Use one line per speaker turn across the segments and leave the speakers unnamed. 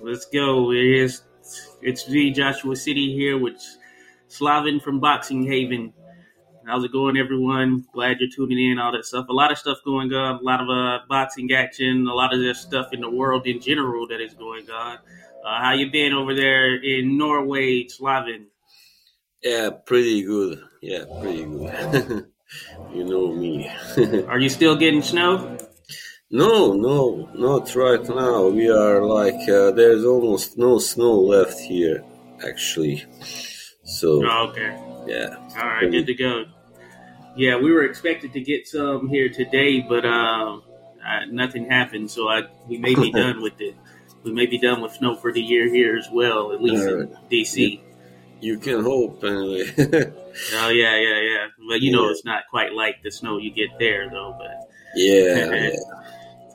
Let's go. It is. It's me, Joshua City, here with Slavin from Boxing Haven. How's it going, everyone? Glad you're tuning in. All that stuff. A lot of stuff going on. A lot of uh, boxing action. A lot of this stuff in the world in general that is going on. Uh, how you been over there in Norway, Slavin?
Yeah, pretty good. Yeah, pretty good. you know me.
Are you still getting snow?
No, no, not right now. We are like uh, there's almost no snow left here, actually. So
Oh, okay.
yeah,
All right, good to go. Yeah, we were expected to get some here today, but uh, uh, nothing happened. So I we may be done with it. We may be done with snow for the year here as well, at least in DC.
you can hope anyway.
Oh yeah, yeah, yeah. But you know, it's not quite like the snow you get there, though. But
yeah, yeah.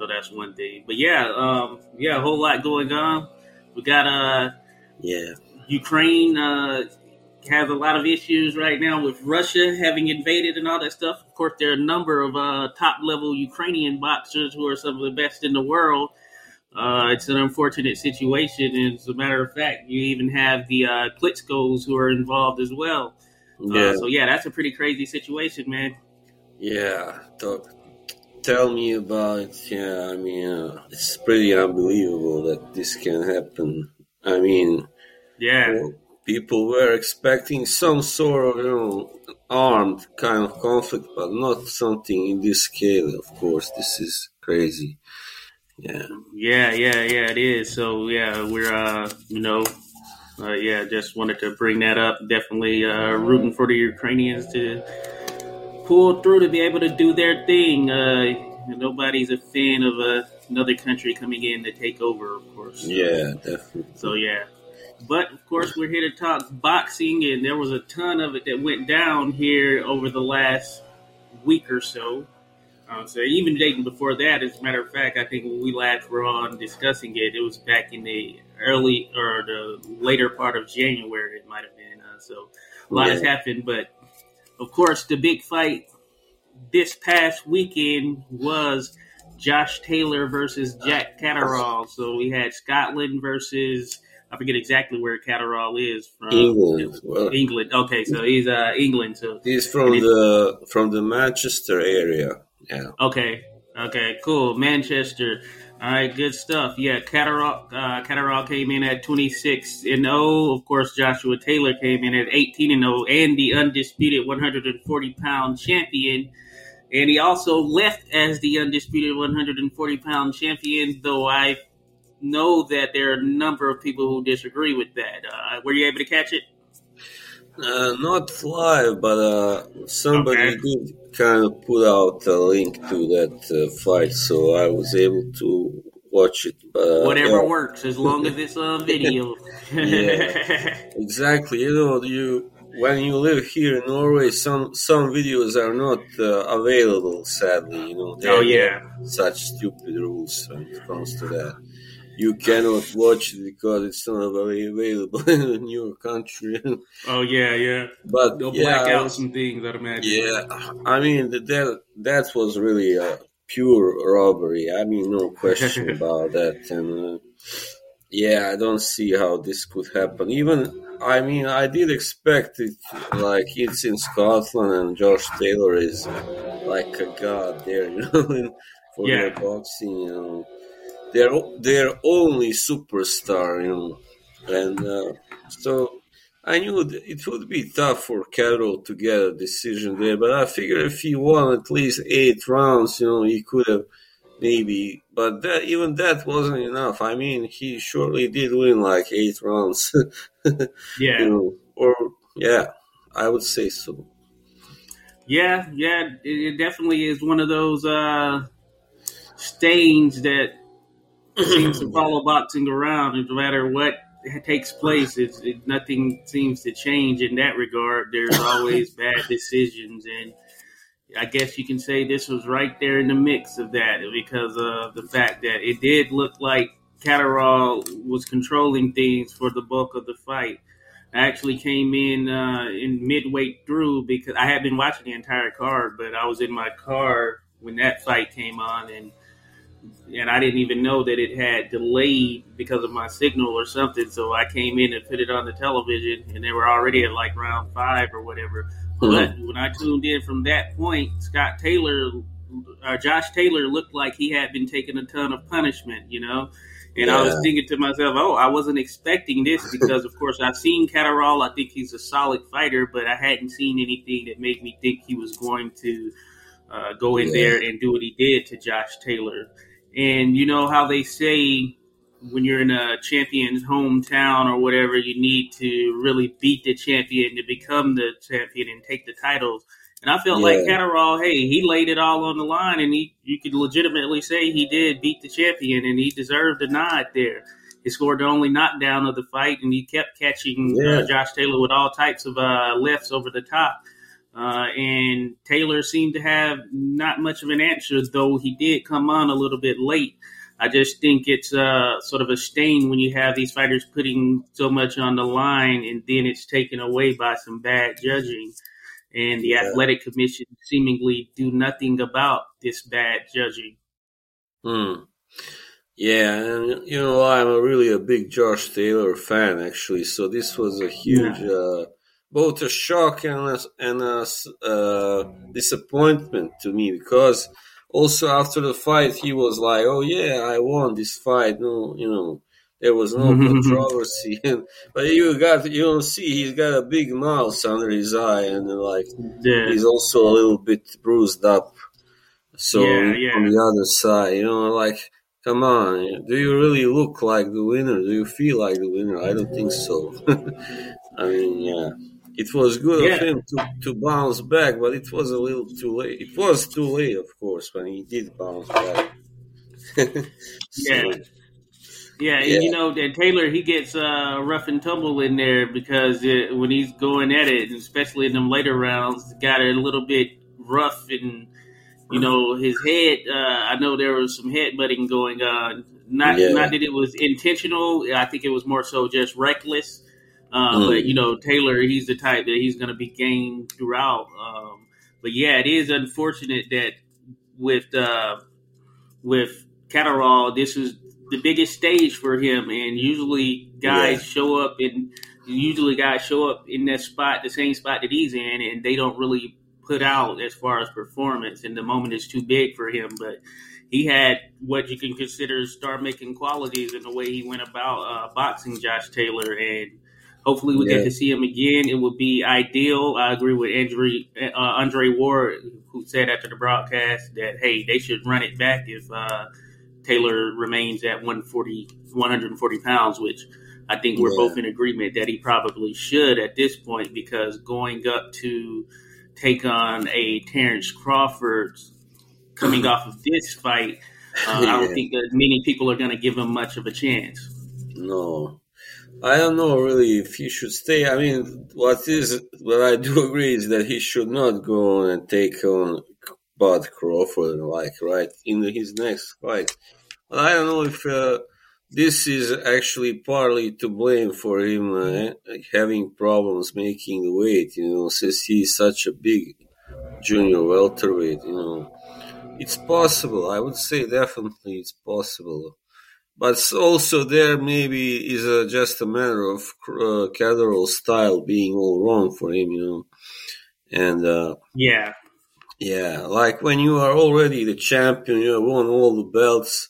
So that's one thing. But yeah, um, yeah, a whole lot going on. We got uh
yeah.
Ukraine uh, has a lot of issues right now with Russia having invaded and all that stuff. Of course, there are a number of uh, top level Ukrainian boxers who are some of the best in the world. Uh, it's an unfortunate situation. And as a matter of fact, you even have the uh, Klitschko's who are involved as well.
Yeah,
Uh, so, yeah, that's a pretty crazy situation, man.
yeah. Tell me about it. Yeah, I mean, uh, it's pretty unbelievable that this can happen. I mean,
Yeah.
well, people were expecting some sort of, you know, armed kind of conflict, but not something in this scale. Of course, this is crazy. Yeah,
Yeah, yeah, yeah, it is. So yeah, we're uh, you know, uh, yeah, just wanted to bring that up. Definitely uh, rooting for the Ukrainians to pull through to be able to do their thing. Uh, nobody's a fan of uh, another country coming in to take over, of course.
yeah, definitely.
So yeah. But of course, we're here to talk boxing, and there was a ton of it that went down here over the last week or so. Um, so even dating before that, as a matter of fact, I think when we last were on discussing it, it was back in the early or the later part of January. It might have been. Uh, so a lot has happened, but of course, the big fight this past weekend was Josh Taylor versus Jack Catterall. So we had Scotland versus I forget exactly where Catterall is from.
England. Well,
England. Okay, so he's uh England. So
he's from the from the Manchester area. Yeah,
okay, okay, cool. Manchester. All right, good stuff. Yeah, Catterall, uh, Catterall came in at 26 and 0. Of course, Joshua Taylor came in at 18 and 0 and the undisputed 140 pound champion. And he also left as the undisputed 140 pound champion, though I know that there are a number of people who disagree with that. Uh, were you able to catch it?
Uh, not live, but uh, somebody
Okay.
did kind of put out a link to that uh, fight, so I was able to watch it. But uh,
Whatever works, as long as it's on video.
Yeah. exactly. You know, you when you live here in Norway, some some videos are not uh, available. Sadly, you know.
Oh yeah.
such stupid rules when it comes to that. You cannot watch it because it's not very available in your country.
oh yeah, yeah.
But
they'll
yeah,
black out some things. I'd imagine.
Yeah, I mean that that was really a pure robbery. I mean, no question about that. And uh, yeah, I don't see how this could happen. Even I mean, I did expect it. Like it's in Scotland, and Josh Taylor is like a god there, you know, for
Yeah.
their boxing. You know, they're they're only superstar, you know, and uh, so I knew it would be tough for Catterall to get a decision there. But I figured if he won at least eight rounds, you know, he could have maybe. But that even that wasn't enough. I mean, he surely did win like eight rounds.
Yeah.
you know, or yeah, I would say so.
Yeah, yeah, it, it definitely is one of those uh, stains that seems to follow boxing around. No matter what takes place, it's, it, nothing seems to change in that regard. There's always bad decisions, and I guess you can say this was right there in the mix of that because of the fact that it did look like Catterall was controlling things for the bulk of the fight. I actually came in uh, in midway through because I had been watching the entire card, but I was in my car when that fight came on, and and I didn't even know that it had delayed because of my signal or something. So I came in and put it on the television, and they were already at like round five or whatever. But when I tuned in from that point, Scott Taylor, uh, Josh Taylor looked like he had been taking a ton of punishment, you know. And I was thinking to myself, oh, I wasn't expecting this because, of course, I've seen Catterall. I think he's a solid fighter, but I hadn't seen anything that made me think he was going to uh, go in
Yeah.
there and do what he did to Josh Taylor. And you know how they say when you're in a champion's hometown or whatever, you need to really beat the champion to become the champion and take the titles. And I felt like
Yeah.
Catterall, hey, he laid it all on the line, and he you could legitimately say he did beat the champion, and he deserved a nod there. He scored the only knockdown of the fight, and he kept catching
Yeah.
uh, Josh Taylor with all types of uh, lefts over the top. Uh, and Taylor seemed to have not much of an answer, though he did come on a little bit late. I just think it's uh, sort of a stain when you have these fighters putting so much on the line and then it's taken away by some bad judging. And the
Yeah.
athletic commission seemingly do nothing about this bad judging.
Hmm. Yeah, and you know I'm a really a big Josh Taylor fan actually, so this was a huge, uh, both a shock and a, and a uh, disappointment to me because also after the fight he was like, "Oh yeah, I won this fight." No, you know there was no controversy, and, but you got you don't see he's got a big mouth under his eye, and like
Yeah.
he's also a little bit bruised up. So
Yeah, yeah.
on the other side, you know, like, come on, do you really look like the winner? Do you feel like the winner? I don't think so. I mean, yeah, it was good of him to, to bounce back, but it was a little too late. It was too late, of course, when he did bounce back. So,
Yeah. Yeah, and
Yeah.
you know that Taylor he gets uh, rough and tumble in there because it, when he's going at it, especially in them later rounds, got it a little bit rough and you know his head. Uh, I know there was some headbutting going on. Not
Yeah.
not that it was intentional. I think it was more so just reckless. Uh,
Mm.
But you know Taylor, he's the type that he's going to be game throughout. Um, but yeah, it is unfortunate that with uh, with Catterall, this is the biggest stage for him, and usually guys
Yeah.
show up and usually guys show up in that spot, the same spot that he's in, and they don't really put out as far as performance, and the moment is too big for him. But he had what you can consider star making qualities in the way he went about uh, boxing Josh Taylor, and hopefully we
Yeah.
get to see him again. It would be ideal. I agree with Andre, uh, Andre Ward, who said after the broadcast that hey, they should run it back if. Uh, Taylor remains at 140, 140 pounds, which I think we're
Yeah.
both in agreement that he probably should at this point because going up to take on a Terrence Crawford coming off of this fight, uh, I don't think that many people are going to give him much of a chance.
No, I don't know really if he should stay. I mean, what is what I do agree is that he should not go on and take on Bud Crawford, like right in his next fight. But I don't know if uh, this is actually partly to blame for him uh, having problems making the weight. You know, since he's such a big junior welterweight. You know, it's possible. I would say definitely it's possible. But also there maybe is a, just a matter of uh, Catterall's style being all wrong for him, you know. And uh,
yeah,
yeah, like when you are already the champion, you have won all the belts.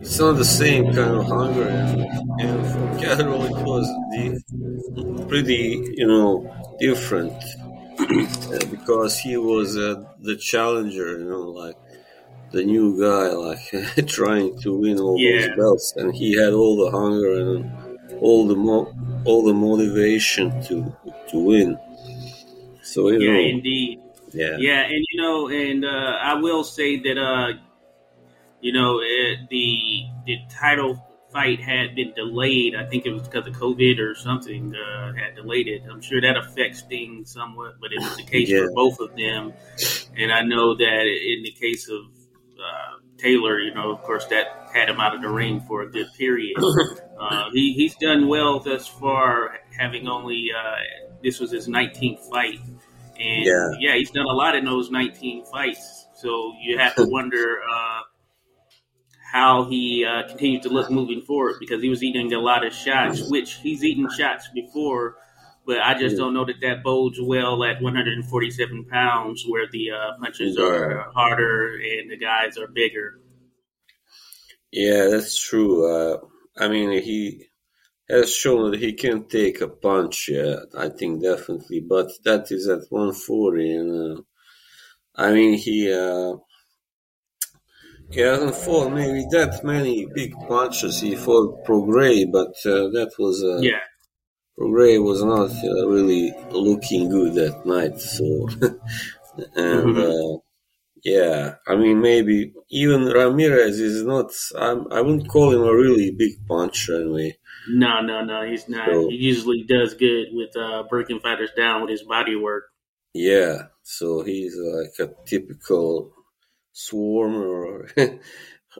It's not the same kind of hunger, and, for Catterall it was the, pretty, you know, different because he was uh, the challenger, you know, like the new guy, like trying to win all yeah. those belts, and he had all the hunger and all the mo- all the motivation to to win. So you
yeah,
know,
indeed,
yeah,
yeah, and you know, and uh, I will say that uh, you know, it, the the title fight had been delayed. I think it was because of COVID or something uh, had delayed it. I'm sure that affects things somewhat, but it was the case yeah. for both of them. And I know that in the case of uh, Taylor, you know, of course, that had him out of the ring for a good period. Uh, he, he's done well thus far, having only uh, this was his 19th fight, and yeah. yeah. he's done a lot in those 19 fights. So you have to wonder uh, how he uh, continues to look moving forward because he was eating a lot of shots, which he's eaten shots before but I just don't know that that bodes well at 147 pounds, where the uh, punches are harder and the guys are bigger.
Yeah, that's true. Uh, I mean, he has shown that he can take a punch. Yeah, I think definitely, but that is at 140, and uh, I mean, he uh, he hasn't fought maybe that many big punches. He fought Prograis, but uh, that was uh,
yeah
Ray was not uh, really looking good that night. So, and mm-hmm. uh, yeah, I mean, maybe even Ramirez is not. I'm, I wouldn't call him a really big puncher anyway.
No, no, no, he's not. So, he usually does good with uh, breaking fighters down with his body work.
Yeah, so he's like a typical swarmer or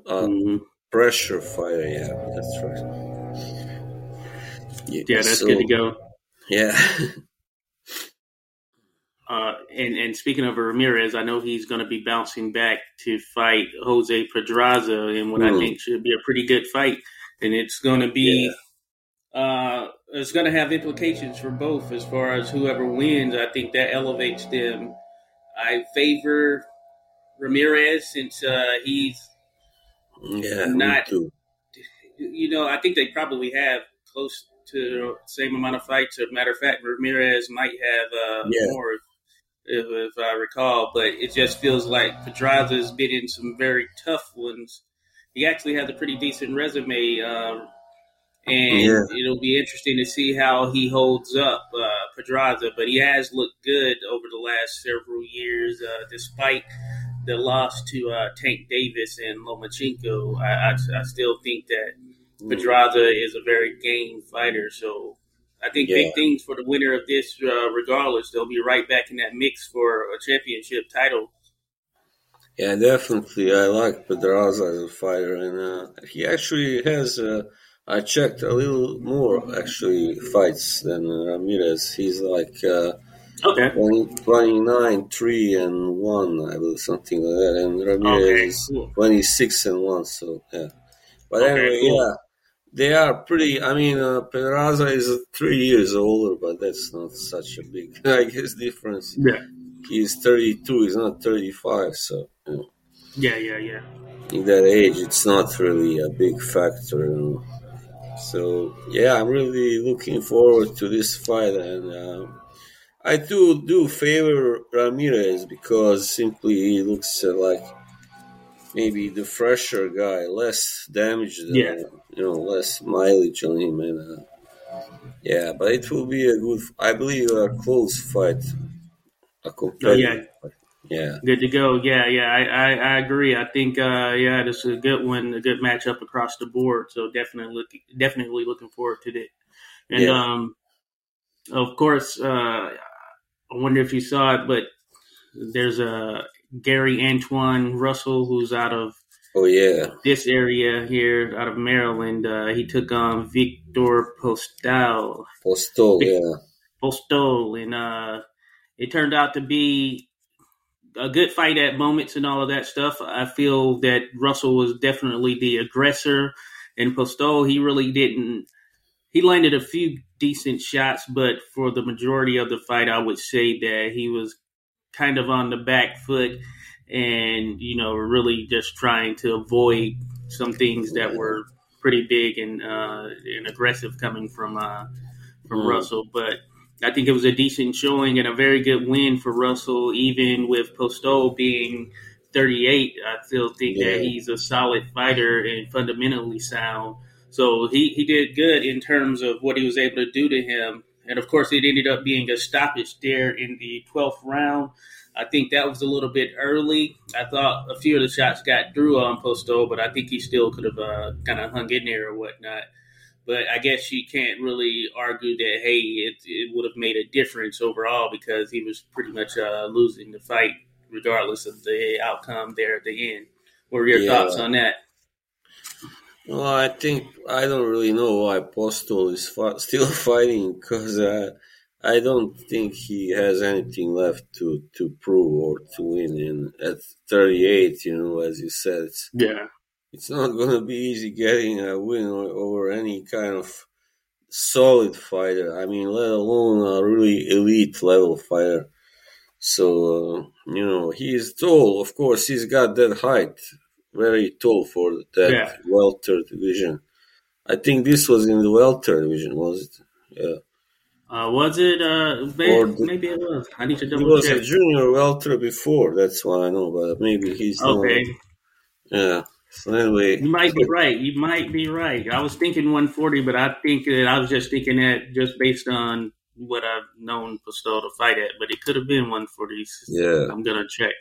mm-hmm. pressure fighter. Yeah, that's right.
Yeah, that's so, good to go.
Yeah.
uh, and and speaking of Ramirez, I know he's going to be bouncing back to fight Jose Pedraza in what mm. I think should be a pretty good fight, and it's going to be. Yeah. Uh, it's going to have implications for both as far as whoever wins. I think that elevates them. I favor Ramirez since uh, he's
yeah,
not. You know, I think they probably have close to same amount of fights. As a matter of fact, Ramirez might have uh, yeah. more, if, if, I recall. But it just feels like Pedraza's been in some very tough ones. He actually has a pretty decent resume, um, and yeah. it'll be interesting to see how he holds up, uh, Pedraza. But he has looked good over the last several years, uh, despite the loss to uh, Tank Davis and Lomachenko. I, I, I still think that Pedraza is a very game fighter, so I think yeah. big things for the winner of this. Uh, regardless, they'll be right back in that mix for a championship title.
Yeah, definitely. I like Pedraza as a fighter, and uh, he actually has. Uh, I checked a little more actually fights than Ramirez. He's like uh,
okay
20, 29, three and one, I believe, something like that. And Ramirez okay, cool. twenty six and one. So yeah. But okay, anyway, cool. yeah they are pretty. I mean, uh, Pedraza is three years older, but that's not such a big, I guess, difference.
Yeah,
he's thirty-two. He's not thirty-five. So
you know, yeah, yeah, yeah.
In that age, it's not really a big factor. You know? So yeah, I'm really looking forward to this fight, and uh, I do do favor Ramirez because simply he looks uh, like maybe the fresher guy, less damage, than, yeah. you know, less mileage on him, and uh, yeah, but it will be a good, I believe, a close fight, a. Oh, yeah. Fight. Yeah,
good to go. Yeah, yeah, I, I, I agree. I think, uh, yeah, this is a good one, a good matchup across the board. So definitely, look, definitely looking forward to it. And yeah. um, of course, uh, I wonder if you saw it, but there's a Gary Antoine Russell, who's out of
Oh yeah,
this area here out of Maryland. Uh, he took on Victor Postol.
Postol, yeah.
Postol, and uh, it turned out to be a good fight at moments and all of that stuff. I feel that Russell was definitely the aggressor, and Postol he really didn't. He landed a few decent shots, but for the majority of the fight, I would say that he was kind of on the back foot and you know really just trying to avoid some things that were pretty big and uh, and aggressive coming from uh, from mm. Russell. But I think it was a decent showing and a very good win for Russell, even with Postol being 38. I still think yeah. that he's a solid fighter and fundamentally sound. So he, he did good in terms of what he was able to do to him. And of course, it ended up being a stoppage there in the 12th round. I think that was a little bit early. I thought a few of the shots got through on Postol, but I think he still could have uh, kind of hung in there or whatnot. But I guess you can't really argue that hey, it, it would have made a difference overall because he was pretty much uh, losing the fight regardless of the outcome there at the end. What are your yeah. thoughts on that?
Well, I think I don't really know why Postol is fa- still fighting because uh, I don't think he has anything left to, to prove or to win. And at 38, you know, as you said, it's,
yeah,
it's not going to be easy getting a win over any kind of solid fighter. I mean, let alone a really elite level fighter. So, uh, you know, he is tall. Of course, he's got that height, very tall for that yeah. welter division. I think this was in the welter division, was it? Yeah.
Uh, was it? Uh, maybe, the, maybe, it was. I need to double
He was
check.
a junior welter before. That's what I know, but maybe he's
okay.
Not, yeah. So anyway,
you might be right. You might be right. I was thinking 140, but I think that I was just thinking that just based on what I've known Postol to fight at, but it could have been 140.
Yeah,
I'm gonna check.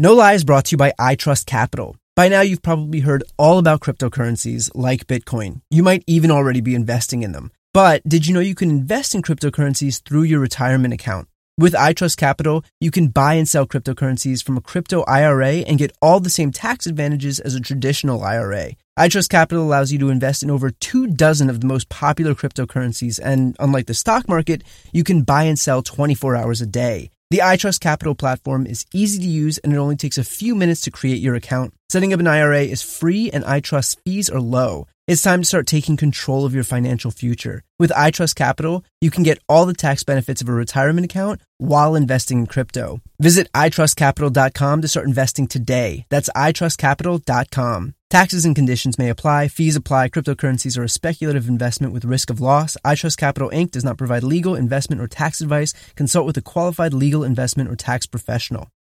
No Lie is brought to you by iTrust Capital. By now, you've probably heard all about cryptocurrencies like Bitcoin. You might even already be investing in them. But did you know you can invest in cryptocurrencies through your retirement account? With iTrust Capital, you can buy and sell cryptocurrencies from a crypto IRA and get all the same tax advantages as a traditional IRA. iTrust Capital allows you to invest in over two dozen of the most popular cryptocurrencies, and unlike the stock market, you can buy and sell 24 hours a day. The iTrust Capital platform is easy to use and it only takes a few minutes to create your account. Setting up an IRA is free and iTrust fees are low. It's time to start taking control of your financial future. With iTrust Capital, you can get all the tax benefits of a retirement account while investing in crypto. Visit itrustcapital.com to start investing today. That's itrustcapital.com. Taxes and conditions may apply. Fees apply. Cryptocurrencies are a speculative investment with risk of loss. iTrust Capital Inc. does not provide legal, investment, or tax advice. Consult with a qualified legal investment or tax professional.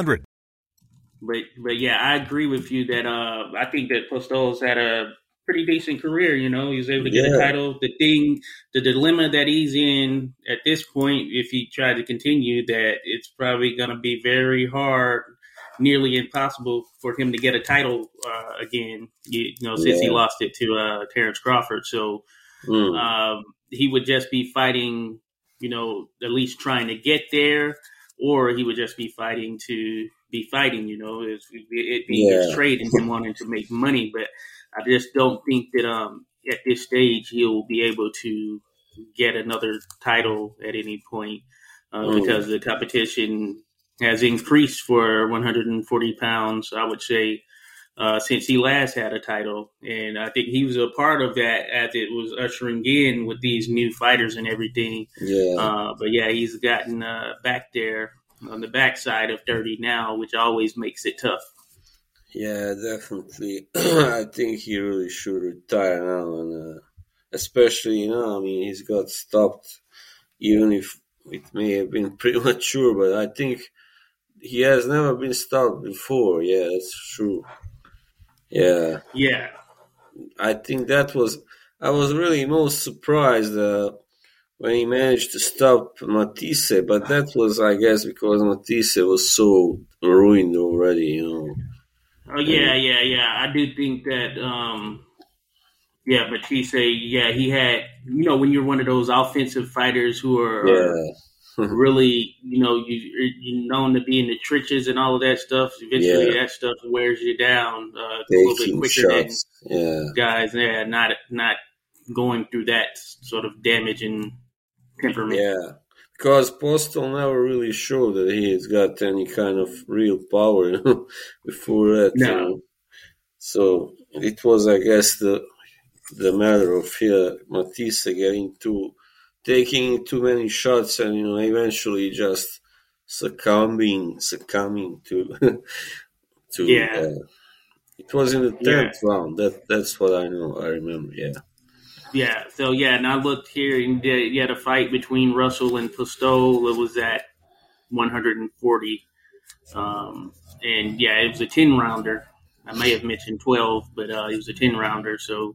hundred.
But but yeah, I agree with you that uh, I think that Postol's had a pretty decent career. You know, he was able to get yeah. a title. The thing, the dilemma that he's in at this point, if he tried to continue, that it's probably going to be very hard, nearly impossible for him to get a title uh, again. You, you, know, since yeah. he lost it to uh, Terrence Crawford, so mm. um, he would just be fighting. You know, at least trying to get there or he would just be fighting to be fighting. You know, it, it being yeah. his trade and him wanting to make money. But I just don't think that um, at this stage he'll be able to get another title at any point uh, mm. because the competition has increased for 140 pounds. I would say uh, since he last had a title. And I think he was a part of that as it was ushering in with these new fighters and everything.
Yeah.
Uh, but yeah, he's gotten uh, back there on the backside of 30 now, which always makes it tough.
Yeah, definitely. I think he really should retire now, and uh, especially you know, I mean, he's got stopped, even if it may have been premature, but I think he has never been stopped before. Yeah, that's true. Yeah.
Yeah.
I think that was I was really most surprised uh, when he managed to stop Matthysse, but that was I guess because Matthysse was so ruined already, you know.
Oh yeah, yeah, yeah. I do think that um yeah, Matthysse, yeah, he had you know, when you're one of those offensive fighters who are,
Yeah.
Really, you know, you you're known to be in the trenches and all of that stuff. Eventually,
Yeah.
that stuff wears you down uh, a little bit quicker than.
Yeah.
guys. Yeah, not not going through that sort of damaging temperament.
Yeah, because Postol never really showed that he has got any kind of real power you know, before that. you
No.
know. So it was, I guess, the the matter of here Matthysse getting too taking too many shots and you know eventually just succumbing succumbing to to
Yeah.
uh, it was in the
Yeah.
round. That that's what I know. I remember. Yeah.
Yeah, so yeah, and I looked here and you had a fight between Russell and Postol. It was at 140. Um, and yeah, it was a 10 rounder. I may have mentioned 12, but uh, it was a 10 rounder. So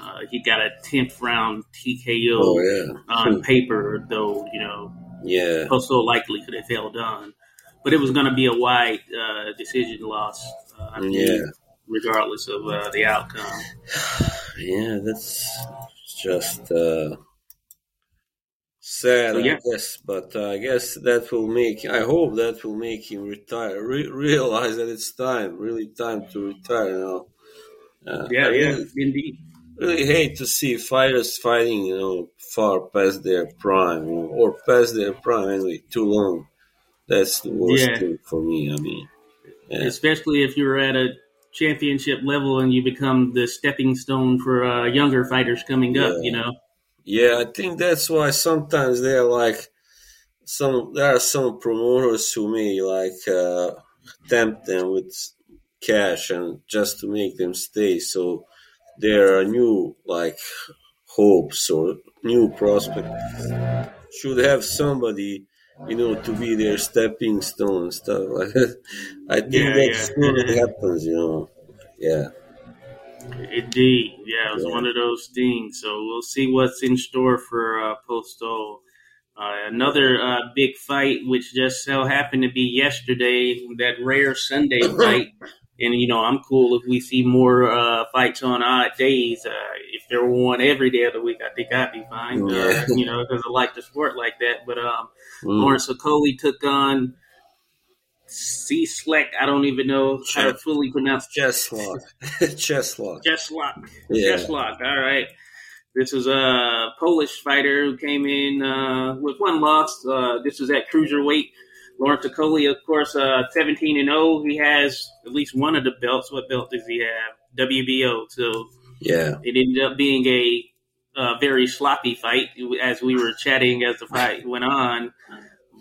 uh, he got a 10th round TKO
Oh yeah.
on paper, though, you know,
Yeah.
Postol likely could have held on. But it was going to be a wide uh, decision loss, uh, believe,
Yeah.
regardless of uh, the outcome.
Yeah, that's just uh, sad,
So, yeah.
I guess. But uh, I guess that will make. I hope that will make him retire. Re- realize that it's time, really time to retire now. Uh,
Yeah, yeah, indeed.
Really hate to see fighters fighting, you know, far past their prime, you know, or past their prime anyway, too long. That's the worst
Yeah.
thing for me. I mean, yeah.
especially if you're at a championship level and you become the stepping stone for uh, younger fighters coming up. You know,
Yeah, I think that's why sometimes they're like some. There are some promoters who may like uh, tempt them with cash and just to make them stay. So there are new like hopes or new prospects. Should have somebody, you know, to be their stepping stone and stuff like that. I think
Yeah,
that's
yeah.
what happens, you know. Yeah.
indeed, yeah, it was
Yeah.
one of those things. So we'll see what's in store for uh, Postol. Uh, another uh, big fight, which just so happened to be yesterday, that rare Sunday fight. And you know, I'm cool if we see more uh, fights on odd days. Uh, if there were one every day of the week, I think I'd be fine.
Yeah.
Uh, you know, because I like the sport like that. But um,
Mm.
Lawrence Okolie took on C Sleck. I don't even know how to fully pronounce
Chess lock. Chess lock.
Cheslock.
Yeah.
Cheslock. All right. This is a Polish fighter who came in uh, with one loss. Uh, this was at cruiserweight. Lawrence Okolie, of course, uh, 17 and 0. He has at least one of the belts. What belt does he have? WBO. So
Yeah.
it ended up being a, uh very sloppy fight as we were chatting as the fight went on.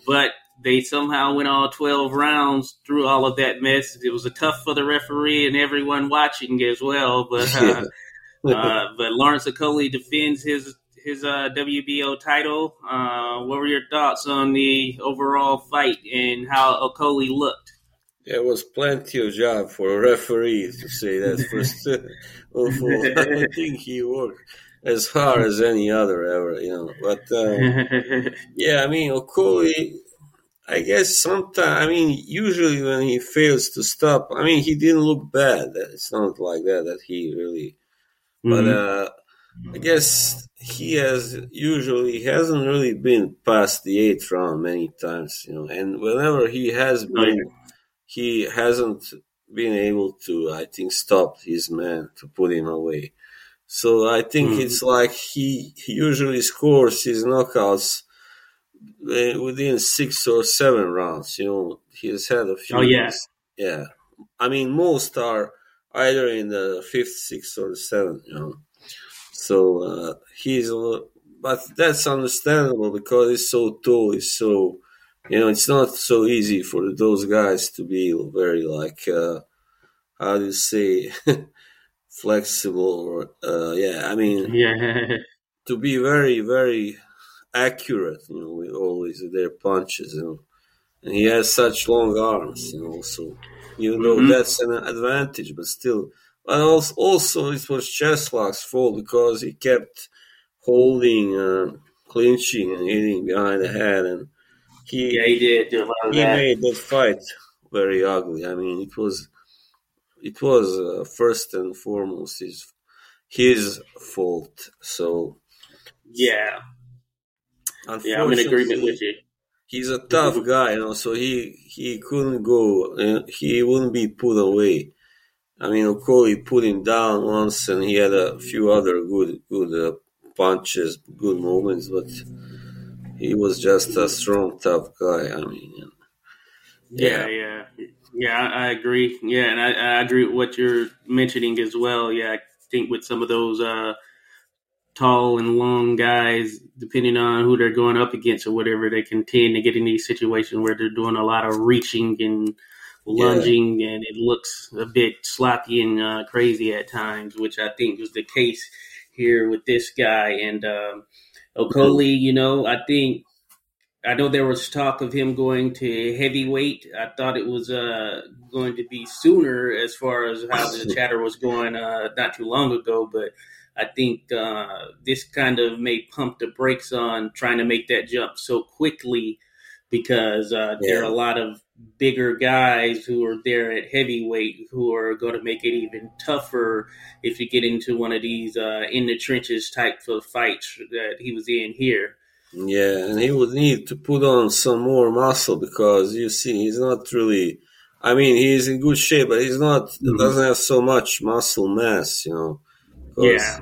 But they somehow went all 12 rounds through all of that mess. It was a tough for the referee and everyone watching as well. But uh, uh, but Lawrence Okolie defends his his uh, WBO title. Uh, what were your thoughts on the overall fight and how Okolie looked?
There was plenty of job for a referee to say that first. I think he worked as hard as any other ever, you know. But uh, yeah, I mean, Okolie, I guess sometimes, I mean, usually when he fails to stop, I mean, he didn't look bad. It's not like that that he really. But uh, I guess he has usually hasn't really been past the eighth round many times, you know. And whenever he has been, he hasn't been able to, I think, stop his man to put him away. So I think
Mhm.
it's like he, he usually scores his knockouts uh, within six or seven rounds. You know, he has had a few.
Oh, yeah.
yeah. I mean, most are either in the fifth, sixth, or the seventh. You know, so uh, he's, but that's understandable because he's so tall. He's so, you know, it's not so easy for those guys to be very like, uh, how do you say, flexible or, uh, yeah. I mean,
yeah,
to be very, very accurate. You know, with always their punches. You know, and he has such long arms. You know, so you know mm-hmm. that's an advantage, but still. But also, it was Cieslak's fault because he kept holding, uh, clinching, and hitting behind the head, and he
yeah he did do
he that. made that fight very ugly. I mean, it was it was uh, first and foremost his his fault. So
yeah, yeah, I'm in agreement with you
he's a tough guy, you know. So he he couldn't go. Uh, he wouldn't be put away. I mean, Okolie put him down once, and he had a few other good good uh, punches, good moments, but he was just a strong, tough guy. I mean,
yeah, yeah, yeah, yeah I, I, agree. Yeah, and I, I agree with what you're mentioning as well. Yeah, I think with some of those. Uh, tall and long guys, depending on who they're going up against or whatever, they can tend to get in these situations where they're doing a lot of reaching and lunging, yeah. and it looks a bit sloppy and uh, crazy at times, which I think was the case here with this guy. And um, Okolie, you know, I think I know there was talk of him going to heavyweight. I thought it was uh, going to be sooner as far as how the chatter was going uh, not too long ago, but I think uh, this kind of may pump the brakes on trying to make that jump so quickly because uh, yeah. there are a lot of bigger guys who are there at heavyweight who are going to make it even tougher if you get into one of these uh, in the trenches type of fights that he was in here.
Yeah, and he would need to put on some more muscle because you see, he's not really. I mean, he's in good shape, but he's not. Mm-hmm. Doesn't have so much muscle mass, you know.
Yeah.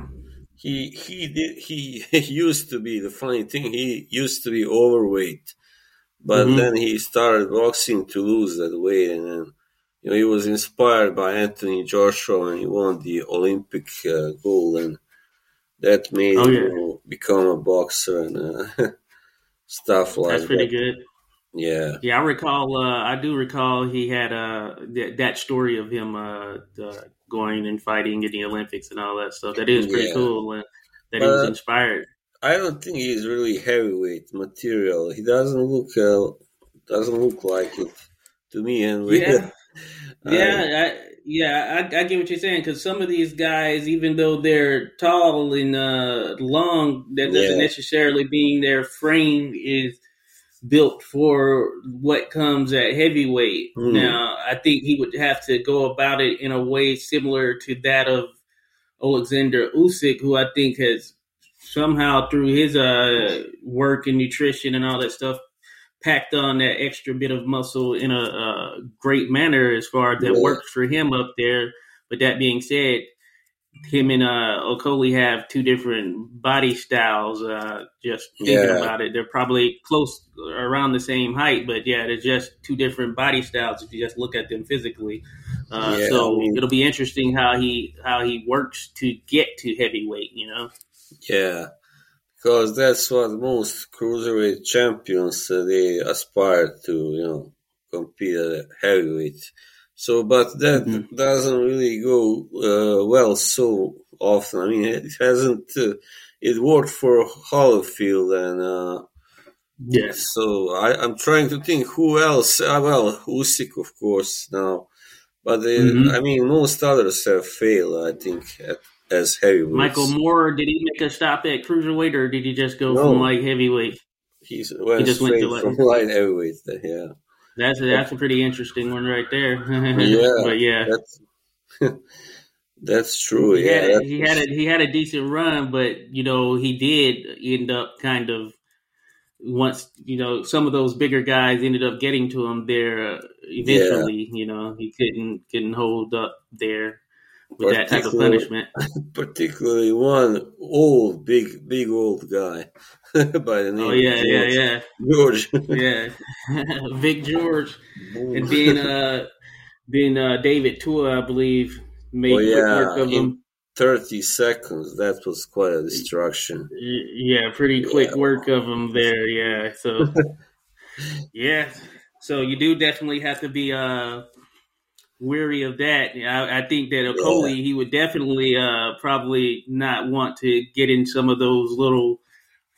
He he did he, used to be the funny thing. He used to be overweight, but mm-hmm. then he started boxing to lose that weight, and then you know he was inspired by Anthony Joshua, and he won the Olympic uh, gold, and that made oh, yeah. him become a boxer and uh, stuff like that.
That's pretty good.
Yeah,
yeah. I recall. Uh, I do recall he had uh, th- that story of him uh, going and fighting in the Olympics and all that stuff. That is pretty yeah. cool. Uh, that he was inspired.
I don't think he's really heavyweight material. He doesn't look uh, doesn't look like it to me. And
yeah, yeah, I, yeah. I, I, get what you're saying because some of these guys, even though they're tall and uh, long, that doesn't yeah. necessarily mean their frame is built for what comes at heavyweight. Mm. Now, I think he would have to go about it in a way similar to that of Alexander Usyk, who I think has somehow through his uh, work and nutrition and all that stuff packed on that extra bit of muscle in a, a great manner as far as that yeah. works for him up there. But that being said, him and uh, Okolie have two different body styles. Uh, just thinking yeah. about it, they're probably close around the same height, but yeah, they're just two different body styles if you just look at them physically. Uh, yeah, so it'll be interesting how he how he works to get to heavyweight. You know.
Yeah, because that's what most cruiserweight champions uh, they aspire to. You know, compete at heavyweight. So, but that mm-hmm. doesn't really go uh, well so often. I mean, it hasn't. Uh, it worked for Holyfield, and uh,
yes.
So I, am trying to think who else. Uh, well, Usyk, of course, now, but they, mm-hmm. I mean, most others have failed. I think at, as heavyweight.
Michael Moorer, did he make a stop at cruiserweight, or did he just go no. from light heavyweight?
He's went he just went to light. from light heavyweight. Yeah.
That's a, that's a pretty interesting one right there. yeah, but yeah,
that's, that's true. He yeah,
had, he had a he had a decent run, but you know he did end up kind of once you know some of those bigger guys ended up getting to him there uh, eventually. Yeah. You know he couldn't couldn't hold up there with that type of punishment.
Particularly one old, big, big old guy by the name. Oh
yeah,
yeah,
yeah,
George.
yeah, Big George, and then uh, then uh, David Tua, I believe, made
Oh, yeah,
work of
in-
him.
30 seconds. That was quite a destruction.
Yeah, pretty quick work of him there. Yeah, so yeah, so you do definitely have to be uh weary of that. I, I think that Okolie he would definitely uh probably not want to get in some of those little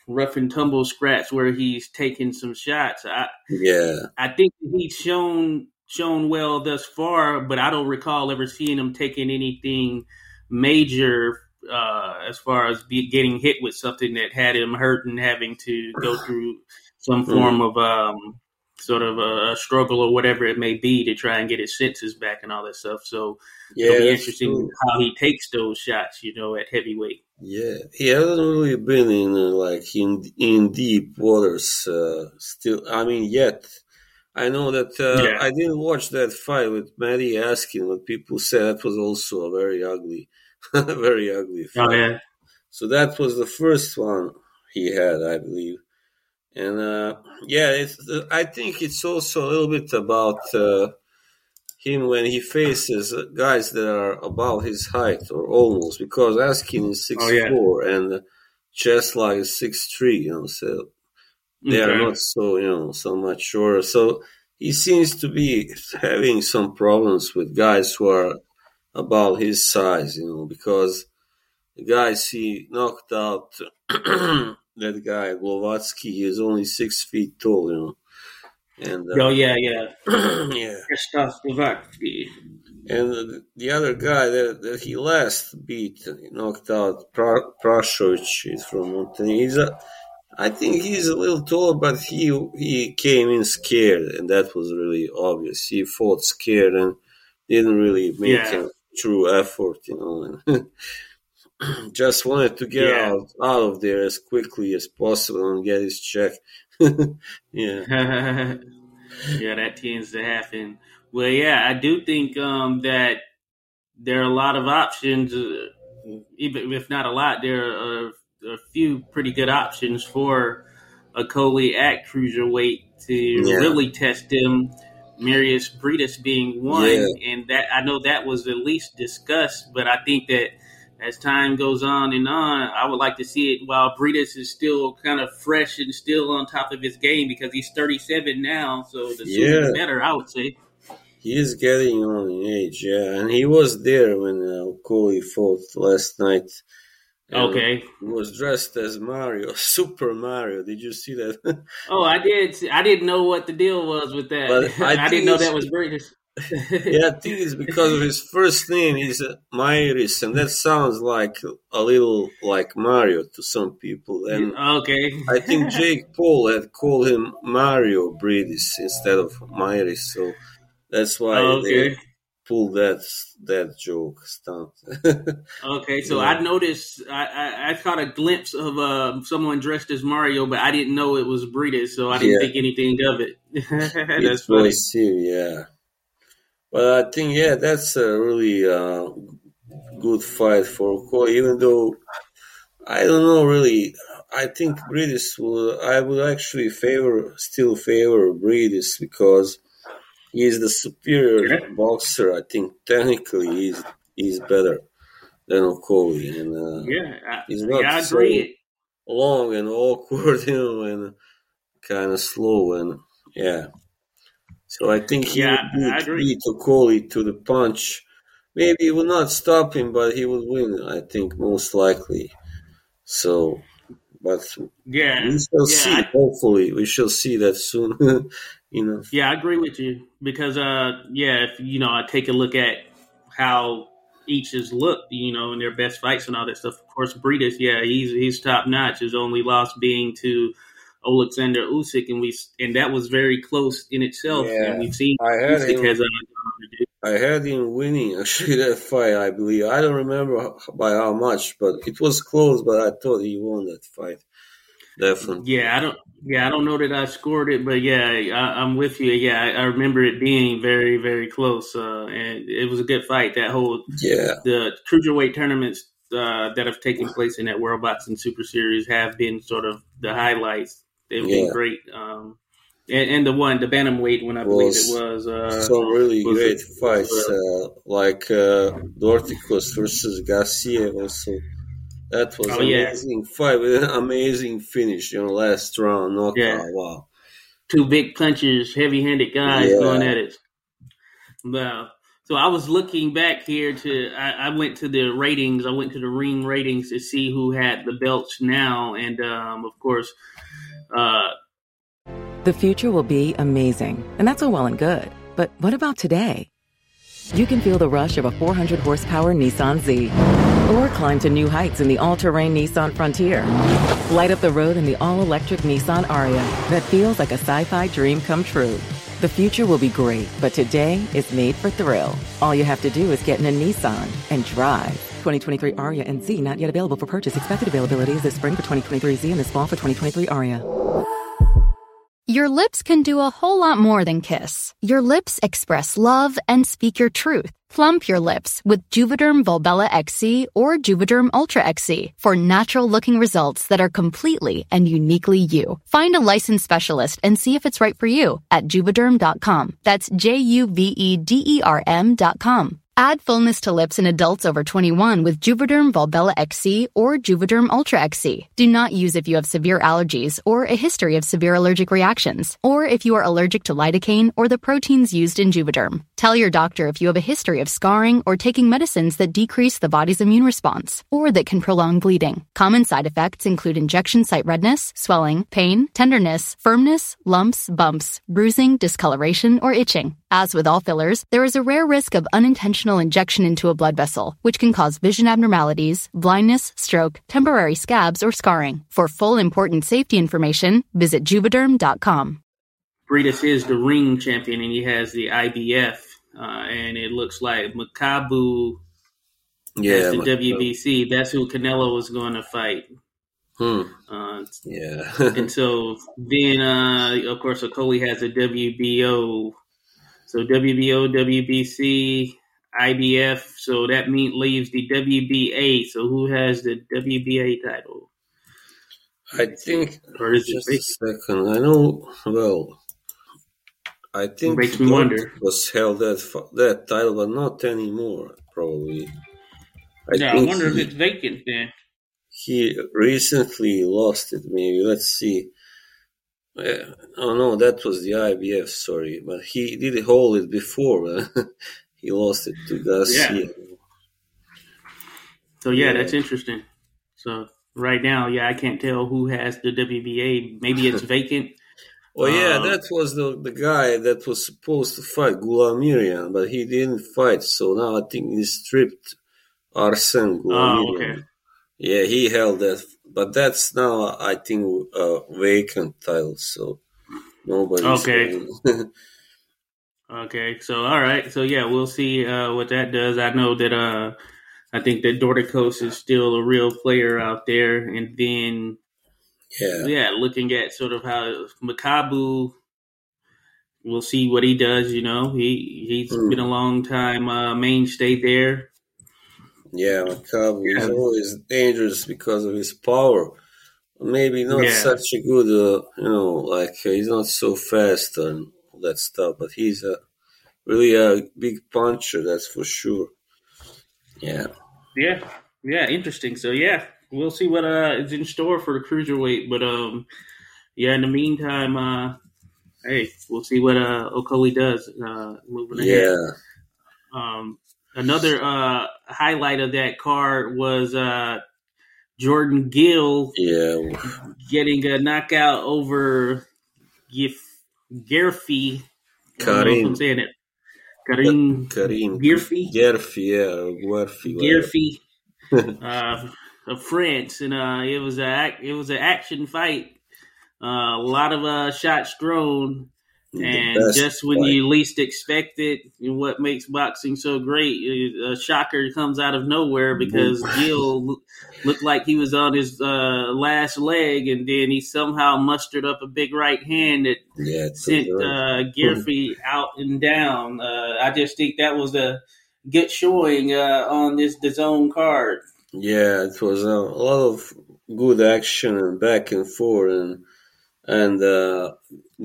rough and tumble scraps where he's taking some shots. I
Yeah.
I think he's shown shown well thus far, but I don't recall ever seeing him taking anything major uh, as far as be, getting hit with something that had him hurt and having to go through some form of um, sort of a, struggle or whatever it may be to try and get his senses back and all that stuff. So
Yeah.
it'll be interesting
true.
how he takes those shots, you know, at heavyweight.
Yeah, he hasn't really been in uh, like in in deep waters uh, still. I mean, yet. I know that uh,
Yeah.
I didn't watch that fight with Matty Askin, but people said that was also a very ugly, very ugly fight.
Oh yeah,
So that was the first one he had, I believe. And uh, yeah, it's, I think it's also a little bit about uh, him when he faces guys that are about his height or almost, because Askin is six
Oh, yeah.
four and Cieslak is six three. You know, so they are not so you know so much shorter. So he seems to be having some problems with guys who are about his size. You know, because the guys he knocked out that guy Glowacki is only six feet tall. You know, and uh,
oh yeah, yeah.
yeah.
Krzysztof Glowacki.
And the- the other guy that, that he last beat, knocked out pra- Prasovic is from Montenegro. He's a, I think he's a little taller, but he he came in scared, and that was really obvious. He fought scared and didn't really make
Yeah.
a true effort, you know, just wanted to get
Yeah.
out out of there as quickly as possible and get his check. yeah,
yeah, that tends to happen. Well, yeah, I do think um, that there are a lot of options, uh, even if not a lot, there are a few pretty good options for Okolie at cruiserweight to
Yeah.
really test him. Marius Briedis being one,
Yeah.
and that I know that was at least discussed, but I think that as time goes on and on, I would like to see it while Briedis is still kind of fresh and still on top of his game because he's 37 now. So the sooner
Yeah.
the better, I would say.
he is getting on in age, yeah, and he was there when uh, fought last night. And
Okay.
He was dressed as Mario, Super Mario. Did you see that?
Oh, I did. I didn't know what the deal was with that.
I
I, didn't know that was Briedis.
Yeah, I think it's because of his first name is Mairis, and that sounds like a little like Mario to some people. And
okay.
I think Jake Paul had called him Mario Briedis instead of Mairis, so that's why
Okay.
they pulled that that joke stunt.
Okay, so
Yeah.
I noticed I, I, I caught a glimpse of uh, someone dressed as Mario, but I didn't know it was Briedis, so I didn't
Yeah.
think anything of it. That's
it
funny.
him, yeah. But I think yeah, that's a really uh, good fight for Koi. Even though I don't know really, I think Briedis will. I would actually favor, still favor Briedis because he is the superior
Yeah.
boxer. I think technically he's he's better than Okolie, and uh,
Yeah, I,
He's not
yeah, I
so- long and awkward, you know, and kind of slow, and yeah. So I think he
Yeah,
would
I
beat,
agree.
beat Okolie to the punch. Maybe he would not stop him, but he would win. I think most likely. So, but
Yeah,
we shall
yeah,
see.
I-
Hopefully, we shall see that soon. you know.
Yeah, I agree with you because, uh, yeah, if you know, I take a look at how each has looked, you know, in their best fights and all that stuff. Of course, Briedis, yeah, he's he's top notch. His only loss being to Alexander Usyk, and we and that was very close in itself.
Yeah,
and we've seen
I had
Usyk
him-
has a
I had him winning actually that fight. I believe I don't remember by how much, but it was close. But I thought he won that fight. Definitely.
Yeah, I don't. Yeah, I don't know that I scored it, but yeah, I, I'm with you. Yeah, I, I remember it being very, very close, uh, and it was a good fight. That whole
Yeah.
the cruiserweight tournaments uh, that have taken place in that World Boxing Super Series have been sort of the highlights. They've been great. Um, and, and the one the bantamweight one I believe it was uh,
some really
was
great
it-
fights, uh, like uh, Dorticos versus Garcia. Also, that was
Oh, yeah.
amazing fight with an amazing finish. You know, last round knockout.
Yeah.
Wow.
two big punchers, heavy handed guys
Yeah.
going at it. Wow. so I was looking back here to I, I went to the ratings. I went to the ring ratings to see who had the belts now, and um, of course, uh,
The future will be amazing, and that's all well and good. But what about today? You can feel the rush of a 400 horsepower Nissan Z, or climb to new heights in the all terrain Nissan Frontier. Light up the road in the all electric Nissan Ariya that feels like a sci fi dream come true. The future will be great, but today is made for thrill. All you have to do is get in a Nissan and drive. 2023 Ariya and Z not yet available for purchase. Expected availability is this spring for 2023 Z and this fall for 2023 Ariya.
Your lips can do a whole lot more than kiss. Your lips express love and speak your truth. Plump your lips with Juvederm Volbella XC or Juvederm Ultra XC for natural looking results that are completely and uniquely you. Find a licensed specialist and see if it's right for you at juvederm.com. That's J U V E D E R M.com. Add fullness to lips in adults over 21 with Juvederm Volbella XC or Juvederm Ultra XC. Do not use if you have severe allergies or a history of severe allergic reactions, or if you are allergic to lidocaine or the proteins used in Juvederm. Tell your doctor if you have a history of scarring or taking medicines that decrease the body's immune response or that can prolong bleeding. Common side effects include injection site redness, swelling, pain, tenderness, firmness, lumps, bumps, bruising, discoloration, or itching. As with all fillers, there is a rare risk of unintentional injection into a blood vessel, which can cause vision abnormalities, blindness, stroke, temporary scabs, or scarring. For full important safety information, visit juvederm.com.
Briedis is the ring champion, and he has the IBF, uh, and it looks like Makabu
Yeah.
has the WBC. That's who Canelo was going to fight.
Hmm.
Uh,
Yeah.
and so then, uh, of course, Okolie has a WBO. So WBO, WBC, IBF. So that mean leaves the WBA. So who has the WBA title?
I think.
Or is it
Just a second. I know. Well, I think
Makes me wonder.
was held that that title, but not anymore. Probably. I
yeah, I
think
wonder if it's vacant then.
he recently lost it maybe let's see Uh, oh no that was the ibf sorry but he did hold it before but he lost it to garcia Yeah.
So yeah,
Yeah.
that's interesting. So right now, yeah, I can't tell who has the WBA. Maybe it's vacant.
Well yeah
Um,
that was the, the guy that was supposed to fight Goulamirian but he didn't fight so now i think he stripped Arsen
Oh, okay.
yeah he held that but that's now i think a vacant title so nobody.
Okay. Okay, so all right, so yeah, we'll see uh, what that does. I know that uh, I think that Dorticos is still a real player out there, and then
yeah
yeah, looking at sort of how Makabu, we'll see what he does. You know, he he's
Hmm.
been a long time uh, mainstay there.
Yeah, Makabu is always dangerous because of his power. Maybe not
Yeah.
such a good, uh, you know, like uh, he's not so fast and all that stuff, but he's a really a big puncher, that's for sure. Yeah,
Yeah, yeah, interesting. So yeah, we'll see what uh is in store for the cruiserweight. But um, yeah, in the meantime, uh, hey, we'll see what uh Okolie does uh moving ahead.
yeah,
Um, another uh highlight of that card was uh Jordan Gill
yeah,
getting a knockout over Gif Gerfi. I don't know if
Karim.
I'm saying it. Karim
Karim.
Girfi?
Gerfi, yeah, or Guerfi.
Gerfi. uh, of France, and uh, it was a it was an action fight. Uh, a lot of uh, shots thrown, and just when
fight.
you least expect it, and what makes boxing so great, a shocker comes out of nowhere because loo- looked like he was on his uh, last leg, and then he somehow mustered up a big right hand that
yeah,
sent uh, Gearfrey out and down. Uh, I just think that was a good showing uh, on this DAZN card.
Yeah, it was a, a lot of good action and back and forth, and And uh,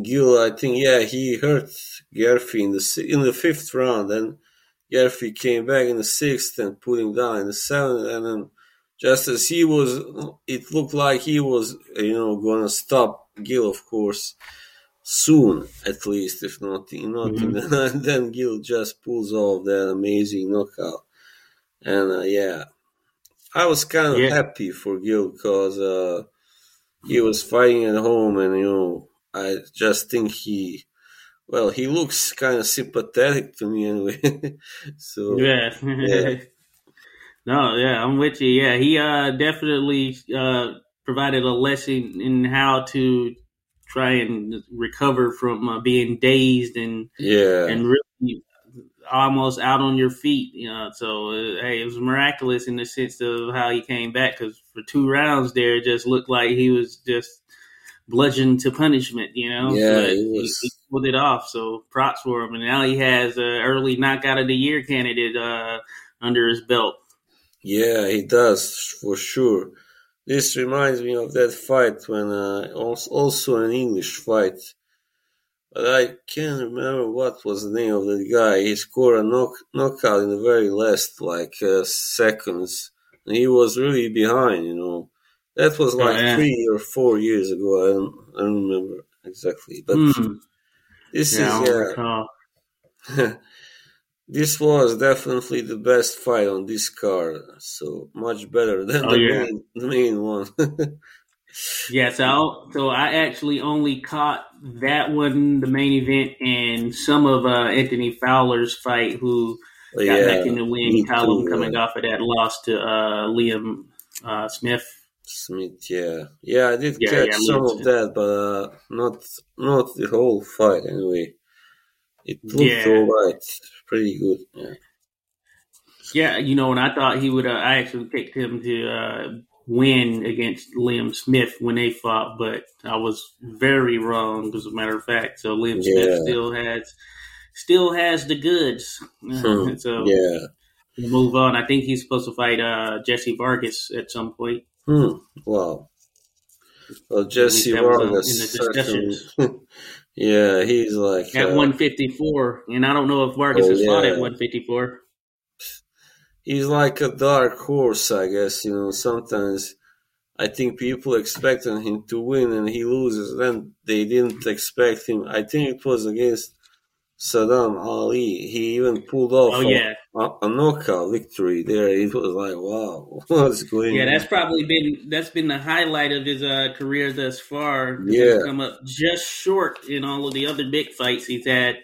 Gil, I think, yeah, he hurt Garfi in the in the fifth round, and Garfi came back in the sixth and put him down in the seventh, and then just as he was, it looked like he was, you know, gonna stop Gil, of course, soon at least, if not, not mm-hmm. and then Gil just pulls off that amazing knockout, and uh, yeah, I was kind of yeah. happy for Gil because uh, he was fighting at home, and you know, I just think he well, he looks kind of sympathetic to me anyway. so
yeah, yeah. no, yeah, I'm with you. Yeah, he uh, definitely uh, provided a lesson in how to try and recover from uh, being dazed and
yeah,
and really almost out on your feet. You know, so uh, hey, it was miraculous in the sense of how he came back because for two rounds there, it just looked like he was just bludgeoned to punishment. You know,
yeah, it was.
He, he pulled it off. So props for him. And now he has an early knockout of the year candidate uh, under his belt.
Yeah, he does for sure. This reminds me of that fight when uh, also an English fight, but I can't remember what was the name of that guy. He scored a knock, knockout in the very last like uh, seconds, and he was really behind. You know, that was like oh, yeah. three or four years ago. I don't, I don't remember exactly, but. Mm. This yeah, is yeah. this was definitely the best fight on this card, so much better than oh, the, yeah. main, the main one.
yeah, so so I actually only caught that one, the main event, and some of uh, Anthony Fowler's fight, who got yeah, back in the win column coming off of that loss to uh, Liam uh, Smith.
Smith, yeah, yeah, I did yeah, catch yeah, some of that, but uh, not not the whole fight. Anyway, it looked alright, pretty good. Yeah.
yeah, you know, and I thought he would. Uh, I actually picked him to uh, win against Liam Smith when they fought, but I was very wrong, as a matter of fact. So Liam Smith still has still has the goods.
Hmm. so yeah,
move on. I think he's supposed to fight uh, Jesse Vargas at some point.
Hmm. Wow. Well, Jesse Vargas. yeah, he's like
at uh, 154, and I don't know if Vargas oh, has yeah. fought at 154.
He's like a dark horse, I guess. You know, sometimes I think people expected him to win, and he loses. Then they didn't expect him. I think it was against Saddam Ali. He even pulled off
oh, yeah.
a, a, knockout victory there. It was like, wow, what's going
yeah, on? That's probably been that's been the highlight of his uh, career thus far.
Yeah,
come up just short in all of the other big fights he's had.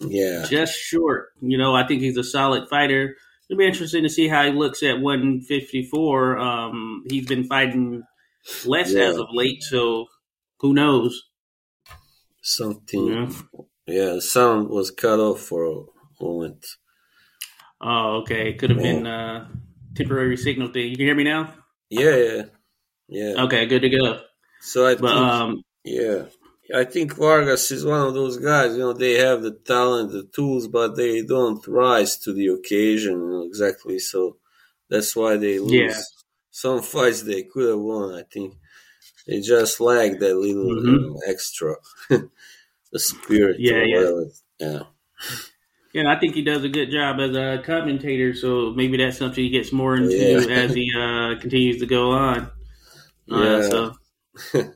Yeah,
just short. You know, I think he's a solid fighter. It'll be interesting to see how he looks at 154. Um, he's been fighting less yeah. as of late, so who knows?
Something. Yeah yeah, the sound was cut off for a moment.
Oh, okay. Could have been a temporary signal thing. You can hear me now?
Yeah, yeah. Yeah.
Okay, good to go.
So I but, think, um, yeah. I think Vargas is one of those guys, you know, they have the talent, the tools, but they don't rise to the occasion you know, exactly. So that's why they lose. Yeah. Some fights they could have won, I think. They just lack that little mm-hmm. you know, extra. the spirit.
Yeah, yeah,
yeah.
Yeah, I think he does a good job as a commentator. So maybe that's something he gets more into yeah. as he uh, continues to go on. Uh, yeah. so
we'll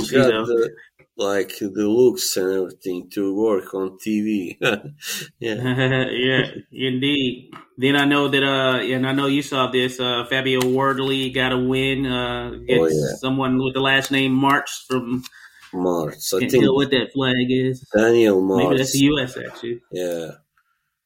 He's got the, like the looks and everything to work on TV.
yeah, yeah, indeed. Then I know that, uh, and I know you saw this. Uh, Fabio Wardley got a win uh, against oh, yeah. someone with the last name March from
Mars. I think
tell what that flag is.
Daniel Mars.
Maybe that's the U.S. actually.
Yeah,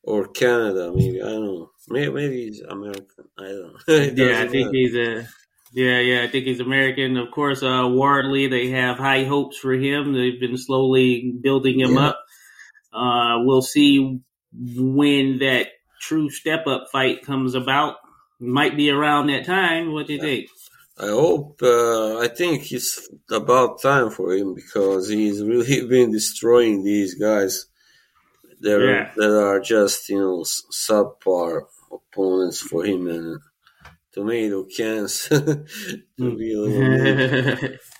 or Canada. Maybe I don't know. Maybe, maybe he's American. I don't know.
yeah, I think matter. he's a. Yeah, yeah, I think he's American. Of course, uh, Wardley. They have high hopes for him. They've been slowly building him yeah. up. Uh, we'll see when that true step up fight comes about. Might be around that time. What do you think?
I hope. Uh, I think it's about time for him because he's really been destroying these guys. That yeah. that are just you know subpar opponents for him, and tomato cans to be a little bit.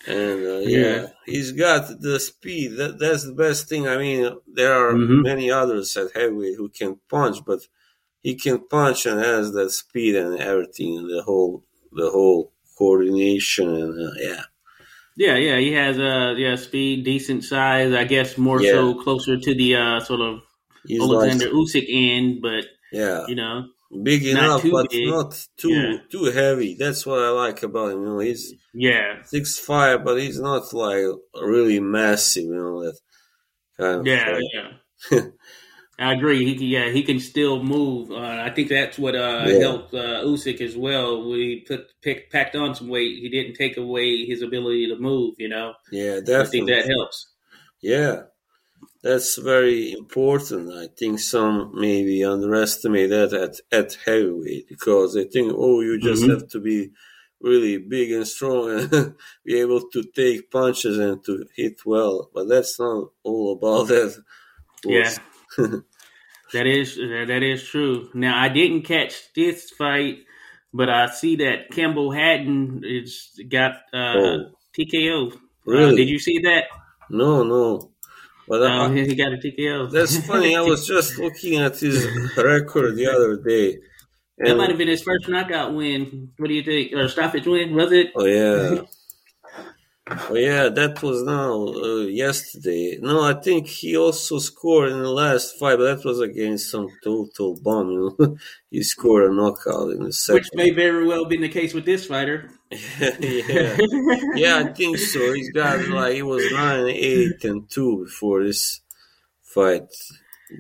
And uh, yeah.
Yeah.
he's got the speed. That that's the best thing. I mean, there are
Mhm.
many others at heavyweight who can punch, but he can punch and has that speed and everything, and the whole the whole coordination and uh, yeah,
Yeah, yeah, he has uh yeah speed, decent size. I guess more
Yeah.
so closer to the uh sort of
he's
Alexander
like
Usyk end, but
yeah,
you know,
big enough, but
big.
not too
Yeah.
too heavy. That's what I like about him. You know, he's
yeah,
six five, but he's not like really massive. You know that kind of
yeah, yeah. I agree. He can, yeah, he can still move. Uh, I think that's what uh,
Yeah.
helped uh, Usyk as well. We put pick, packed on some weight, he didn't take away his ability to move. You know,
yeah,
I
definitely.
think that helps.
Yeah, that's very important. I think some maybe underestimate that at, at heavyweight because they think, oh, you just
Mhm.
have to be really big and strong and be able to take punches and to hit well. But that's not all about that.
Yeah. That is that is true. Now I didn't catch this fight, but I see that Campbell Hatton is got uh,
Oh.
TKO. Uh,
Really?
did you see that?
No, no. But I,
Um, he got a TKO.
that's funny. I was just looking at his record the other day.
that might have been his first knockout win. What do you think? Or stoppage win? Was it?
Oh yeah. Oh yeah, that was now uh, yesterday. No, I think he also scored in the last fight, but that was against some total bomb. You know, he scored a knockout in the second, Which
may very well been the case with this fighter.
yeah, yeah, I think so. He's got like he was nine, eight, and two before this fight.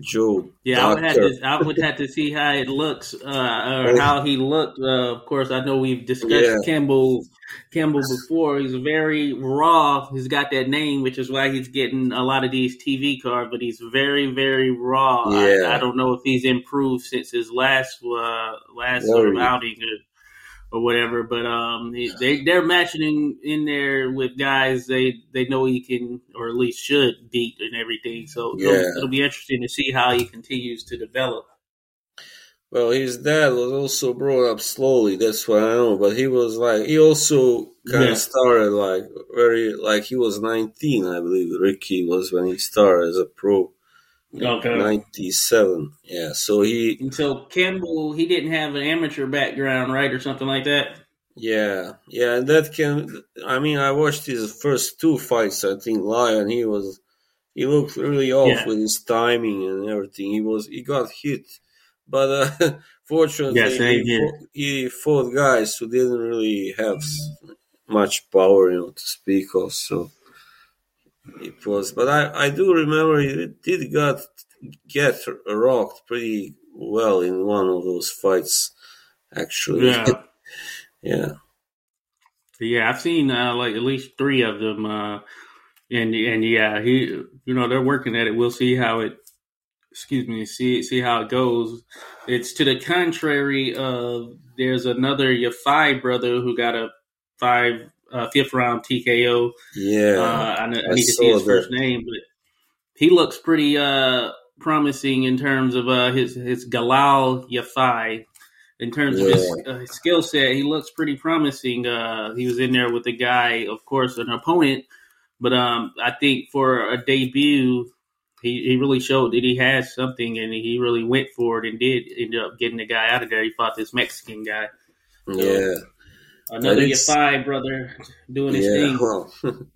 Joe,
Yeah, I would have to. I would have to see how it looks, uh, or how he looked. Uh, of course, I know we've discussed
Yeah.
Campbell Campbell before. He's very raw. He's got that name, which is why he's getting a lot of these TV cards. But he's very, very raw.
Yeah.
I, I don't know if he's improved since his last uh, last sort of outing or, whatever. But um, he, they they're matching in, in there with guys they they know he can or at least should beat and everything. So it'll, it'll be interesting to see how he continues to develop.
Well, his dad was also brought up slowly. That's what I know. But he was like, he also kind
Yeah.
of started like very, like he was 19, I believe. Ricky was when he started as a pro.
Okay.
97. Yeah. So he,
And so Campbell, he didn't have an amateur background, right, or something like that.
yeah, yeah. And that can, I mean, I watched his first two fights, I think, and he was, he looked really off
Yeah.
with his timing and everything. He was, he got hit. But uh, fortunately,
same
he, fought, he fought guys who didn't really have much power, you know, to speak of. So it was, but I, I do remember he did got get rocked pretty well in one of those fights, actually.
Yeah.
yeah.
Yeah, I've seen uh, like at least three of them, uh, and and yeah, he, you know, they're working at it. We'll see how it, excuse me, see see how it goes. It's to the contrary of there's another Yafai brother who got a five uh, fifth round TKO.
Yeah.
Uh, I, I
I
need to see his first name, but he looks pretty uh, promising in terms of uh, his his Galal Yafai. In terms of his uh, skill set, he looks pretty promising. Uh, he was in there with a guy, of course, an opponent, but um, I think for a debut, he, he really showed that he has something, and he really went for it and did end up getting the guy out of there. He fought this Mexican guy,
yeah.
Another Yafai brother doing his
yeah.
thing.
Well,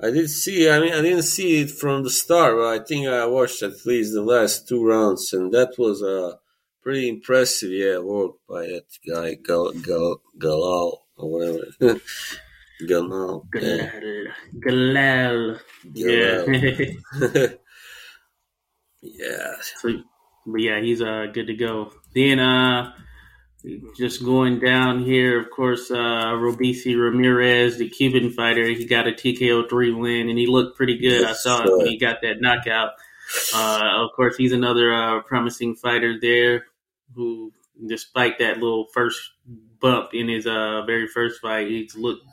I did see. I mean, I didn't see it from the start, but I think I watched at least the last two rounds, and that was a pretty impressive. Yeah, work by that guy Gal Gal Galal or whatever. Galal. Yeah.
Galal. Galal. Yeah.
Yeah.
So, but yeah, he's uh good to go. Then uh just going down here, of course, uh Robeisy Ramirez, the Cuban fighter, he got a TKO three win and he looked pretty good. I
Yes,
saw it when he got that knockout. Uh of course he's another uh promising fighter there who despite that little first bump in his uh very first fight, he's looked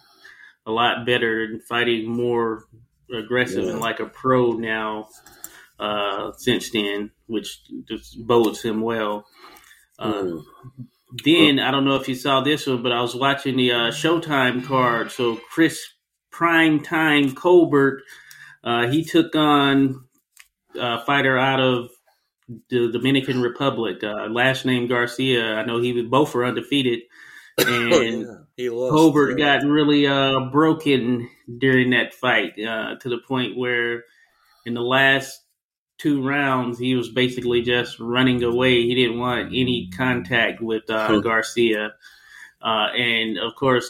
a lot better and fighting more aggressive
Yeah.
and like a pro now uh, since then, which just bodes him well.
Mm.
Then I don't know if you saw this one, but I was watching the uh, Showtime card. So Chris Prime Time Colbert, uh, he took on a fighter out of the Dominican Republic, uh, last name Garcia. I know he was both were undefeated, and
Oh, yeah. He lost.
Colbert
yeah.
got really uh, broken during that fight uh, to the point where in the last two rounds he was basically just running away. He didn't want any contact with uh,
Hmm.
Garcia, uh, and of course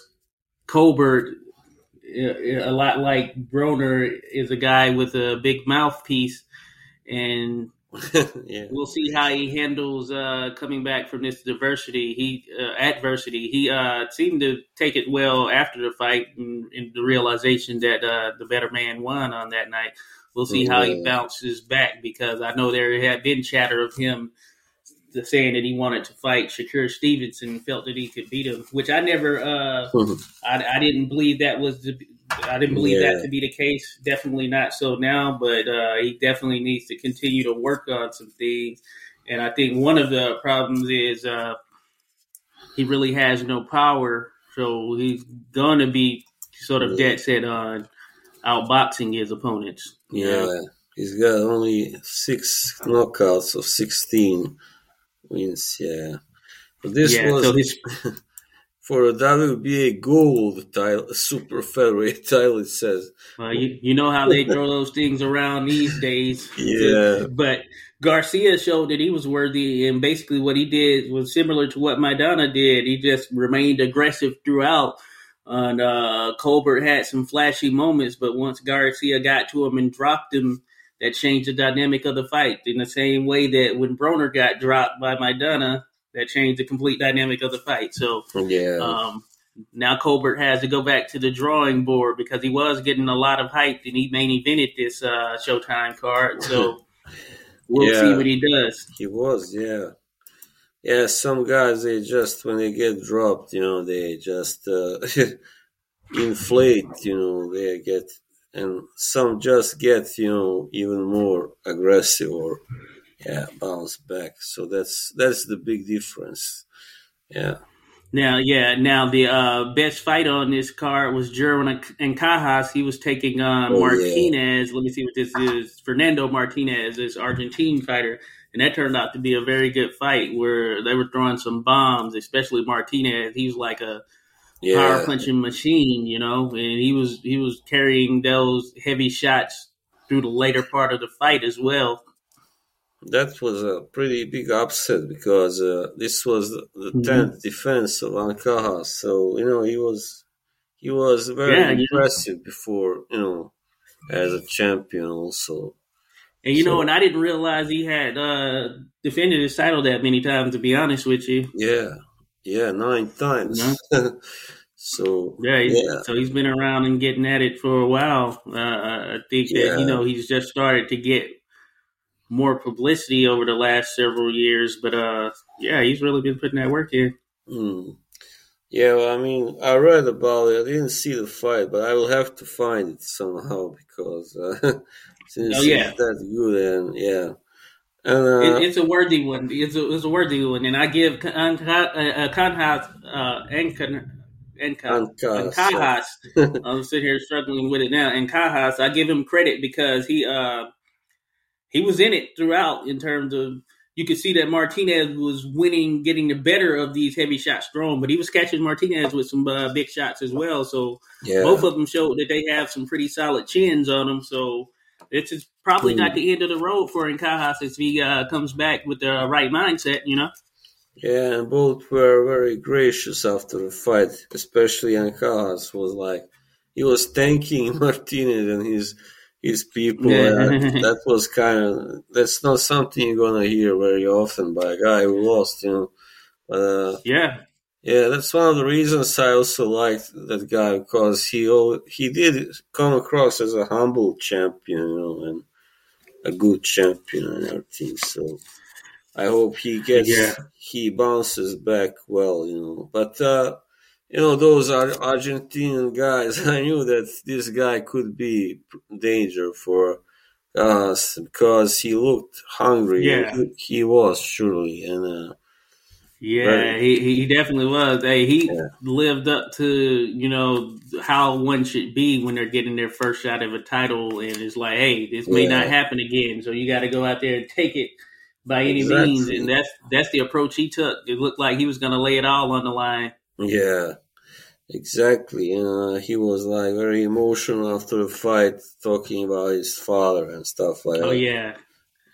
Colbert, uh, a lot like Broner, is a guy with a big mouthpiece, and
yeah.
we'll see how he handles uh, coming back from this diversity. He uh, adversity. He uh, seemed to take it well after the fight, and, and the realization that uh, the better man won on that night. We'll see how he bounces back because I know there had been chatter of him saying that he wanted to fight Shakur Stevenson, felt that he could beat him, which I never. Uh, I, I didn't believe that was the. I didn't believe
Yeah.
that to be the case. Definitely not so now, but uh, he definitely needs to continue to work on some things. And I think one of the problems is uh, he really has no power, so he's going to be sort of
Yeah.
dead set on outboxing his opponents.
Yeah,
know?
he's got only six knockouts of sixteen wins. Yeah, but this
yeah.
was
So his
for a WBA gold title, super featherweight title. It says,
Uh, you, you know how they throw those things around these days.
Yeah.
But Garcia showed that he was worthy, and basically what he did was similar to what Maidana did. He just remained aggressive throughout. And uh, Colbert had some flashy moments, but once Garcia got to him and dropped him, that changed the dynamic of the fight. In the same way that when Broner got dropped by Maidana, that changed the complete dynamic of the fight. So
yeah,
um, now Colbert has to go back to the drawing board because he was getting a lot of hype and he main evented this uh, Showtime card. So we'll
Yeah.
see what he does.
he was. Yeah, yeah. Some guys they just when they get dropped, you know, they just uh, inflate. You know, they get and some just get you know even more aggressive or yeah bounce back. So that's that's the big difference. Yeah.
Now, yeah, now the uh, best fight on this card was Jerwin Ancajas. He was taking on
Oh, yeah.
Martinez. Let me see what this is. Fernando Martinez, this Argentine fighter. And that turned out to be a very good fight where they were throwing some bombs, especially Martinez. He was like a
Yeah.
power punching machine, you know, and he was he was carrying those heavy shots through the later part of the fight as well.
That was a pretty big upset because uh, this was the the
Mhm.
10th defense of Ancaja. So, you know, he was he was very
Yeah,
impressive before, you know, as a champion also.
And you know, and I didn't realize he had uh defended his title that many times. To be honest with you,
Yeah. Yeah, nine times. so,
yeah, he's,
yeah.
so he's been around and getting at it for a while. Uh, I think that you know he's just started to get more publicity over the last several years. But uh, yeah, he's really been putting that work in.
Hmm. Yeah, well, I mean, I read about it. I didn't see the fight, but I will have to find it somehow because uh, since
Oh, yeah.
it's that good and yeah. And uh,
It, it's a worthy one. It's a, it's a worthy one, and I give Con- uh, Conhas uh, and and Con-
Ancajas,
and Cajas. I'm sitting here struggling with it now. Ancajas, I give him credit because he uh he was in it throughout in terms of you could see that Martinez was winning, getting the better of these heavy shots thrown, but he was catching Martinez with some uh, big shots as well. So
yeah.
both of them showed that they have some pretty solid chins on them. So it's is probably not the end of the road for Ancajas if he uh, comes back with the right mindset, you know.
Yeah, and both were very gracious after the fight, especially Ancajas was like he was thanking Martinez and his his people.
Yeah.
that was kind of that's not something you're gonna hear very often by a guy who lost, you know. But uh,
Yeah,
yeah, that's one of the reasons I also liked that guy because he he did come across as a humble champion, you know, and a good champion and everything. So I hope he gets
Yeah.
he bounces back well, you know. But uh, you know, those are Argentinian guys. I knew that this guy could be danger for us because he looked hungry.
Yeah.
he, he was surely, and uh,
Yeah,
Right.
he, he definitely was. Hey, he
Yeah.
lived up to you know how one should be when they're getting their first shot of a title, and it's like, hey, this may
Yeah.
not happen again, so you got to go out there and take it by any
Exactly.
means, and that's that's the approach he took. It looked like he was going to lay it all on the line.
Yeah, exactly. Uh, he was like very emotional after the fight, talking about his father and stuff like
Oh
that.
Oh yeah,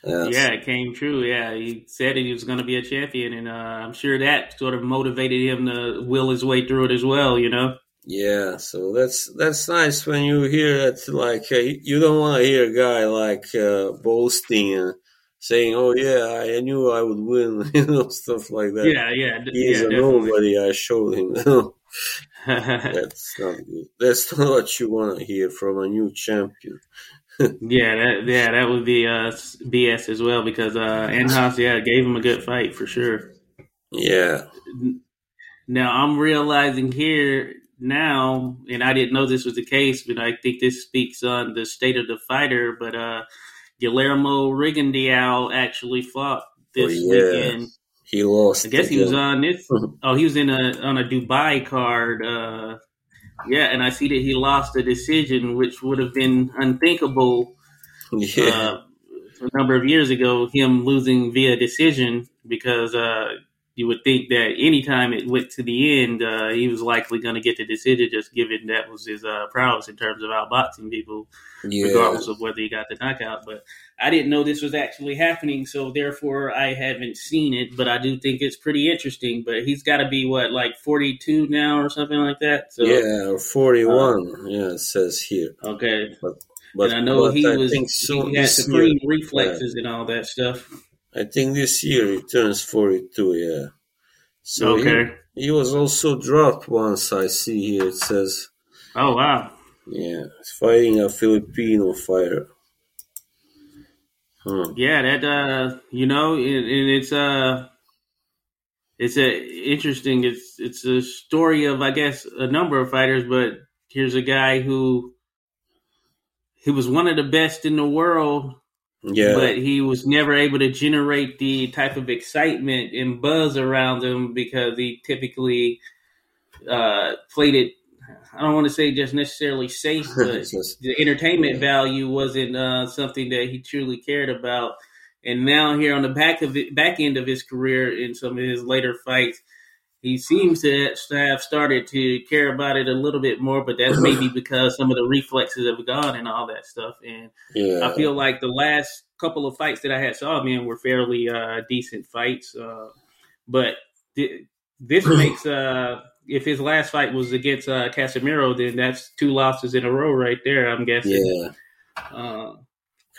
Yes.
yeah, it came true. Yeah, he said he was going to be a champion, and uh, I'm sure that sort of motivated him to will his way through it as well. You know.
Yeah, so that's that's nice when you hear that. Like uh, you don't want to hear a guy like uh, boasting and saying, "Oh yeah, I knew I would win," you know, stuff like that.
Yeah, yeah,
He's
yeah,
a
definitely.
nobody. I showed him. that's not good. That's not what you want to hear from a new champion.
Yeah, that yeah, that would be uh, BS as well because uh, Enhaus, yeah, gave him a good fight for sure.
Yeah,
Now I'm realizing here now, and I didn't know this was the case, but I think this speaks on the state of the fighter. But uh, Guillermo Rigondeaux actually fought this
Oh, yeah.
weekend.
he lost.
I guess he was on this. Oh, he was in a on a Dubai card. Uh, yeah, and I see that he lost a decision, which would have been unthinkable
Yeah,
uh, a number of years ago, him losing via decision because uh, you would think that anytime it went to the end, uh, he was likely going to get the decision, just given that was his uh, prowess in terms of outboxing people,
yeah.
regardless of whether he got the knockout. But I didn't know this was actually happening, so therefore I haven't seen it. But I do think it's pretty interesting. But he's got to be what, like forty-two now or something like that. So
yeah, or forty-one. yeah, it says here.
okay.
But
and I know
but
he
I
was he had supreme reflexes and all that stuff.
I think this year he turns forty-two. Yeah. So he-
Okay.
He, was also dropped once. I see here. It says,
Oh wow.
yeah, he's fighting a Filipino fighter. Hmm.
Yeah, that uh, you know, and, and it's uh, it's a interesting. It's it's a story of I guess a number of fighters, but here's a guy who he was one of the best in the world,
Yeah.
but he was never able to generate the type of excitement and buzz around him because he typically uh, played it. I don't want to say just necessarily safe, but
Just-
the entertainment value wasn't uh, something that he truly cared about. And now here on the back of it, back end of his career in some of his later fights, he seems to have started to care about it a little bit more. But that's maybe because some of the reflexes have gone and all that stuff. And
yeah.
I feel like the last couple of fights that I had saw him in were fairly uh, decent fights. Uh, but th- this makes uh, if his last fight was against uh, Casimero, then that's two losses in a row right there. I'm guessing.
yeah.
Uh,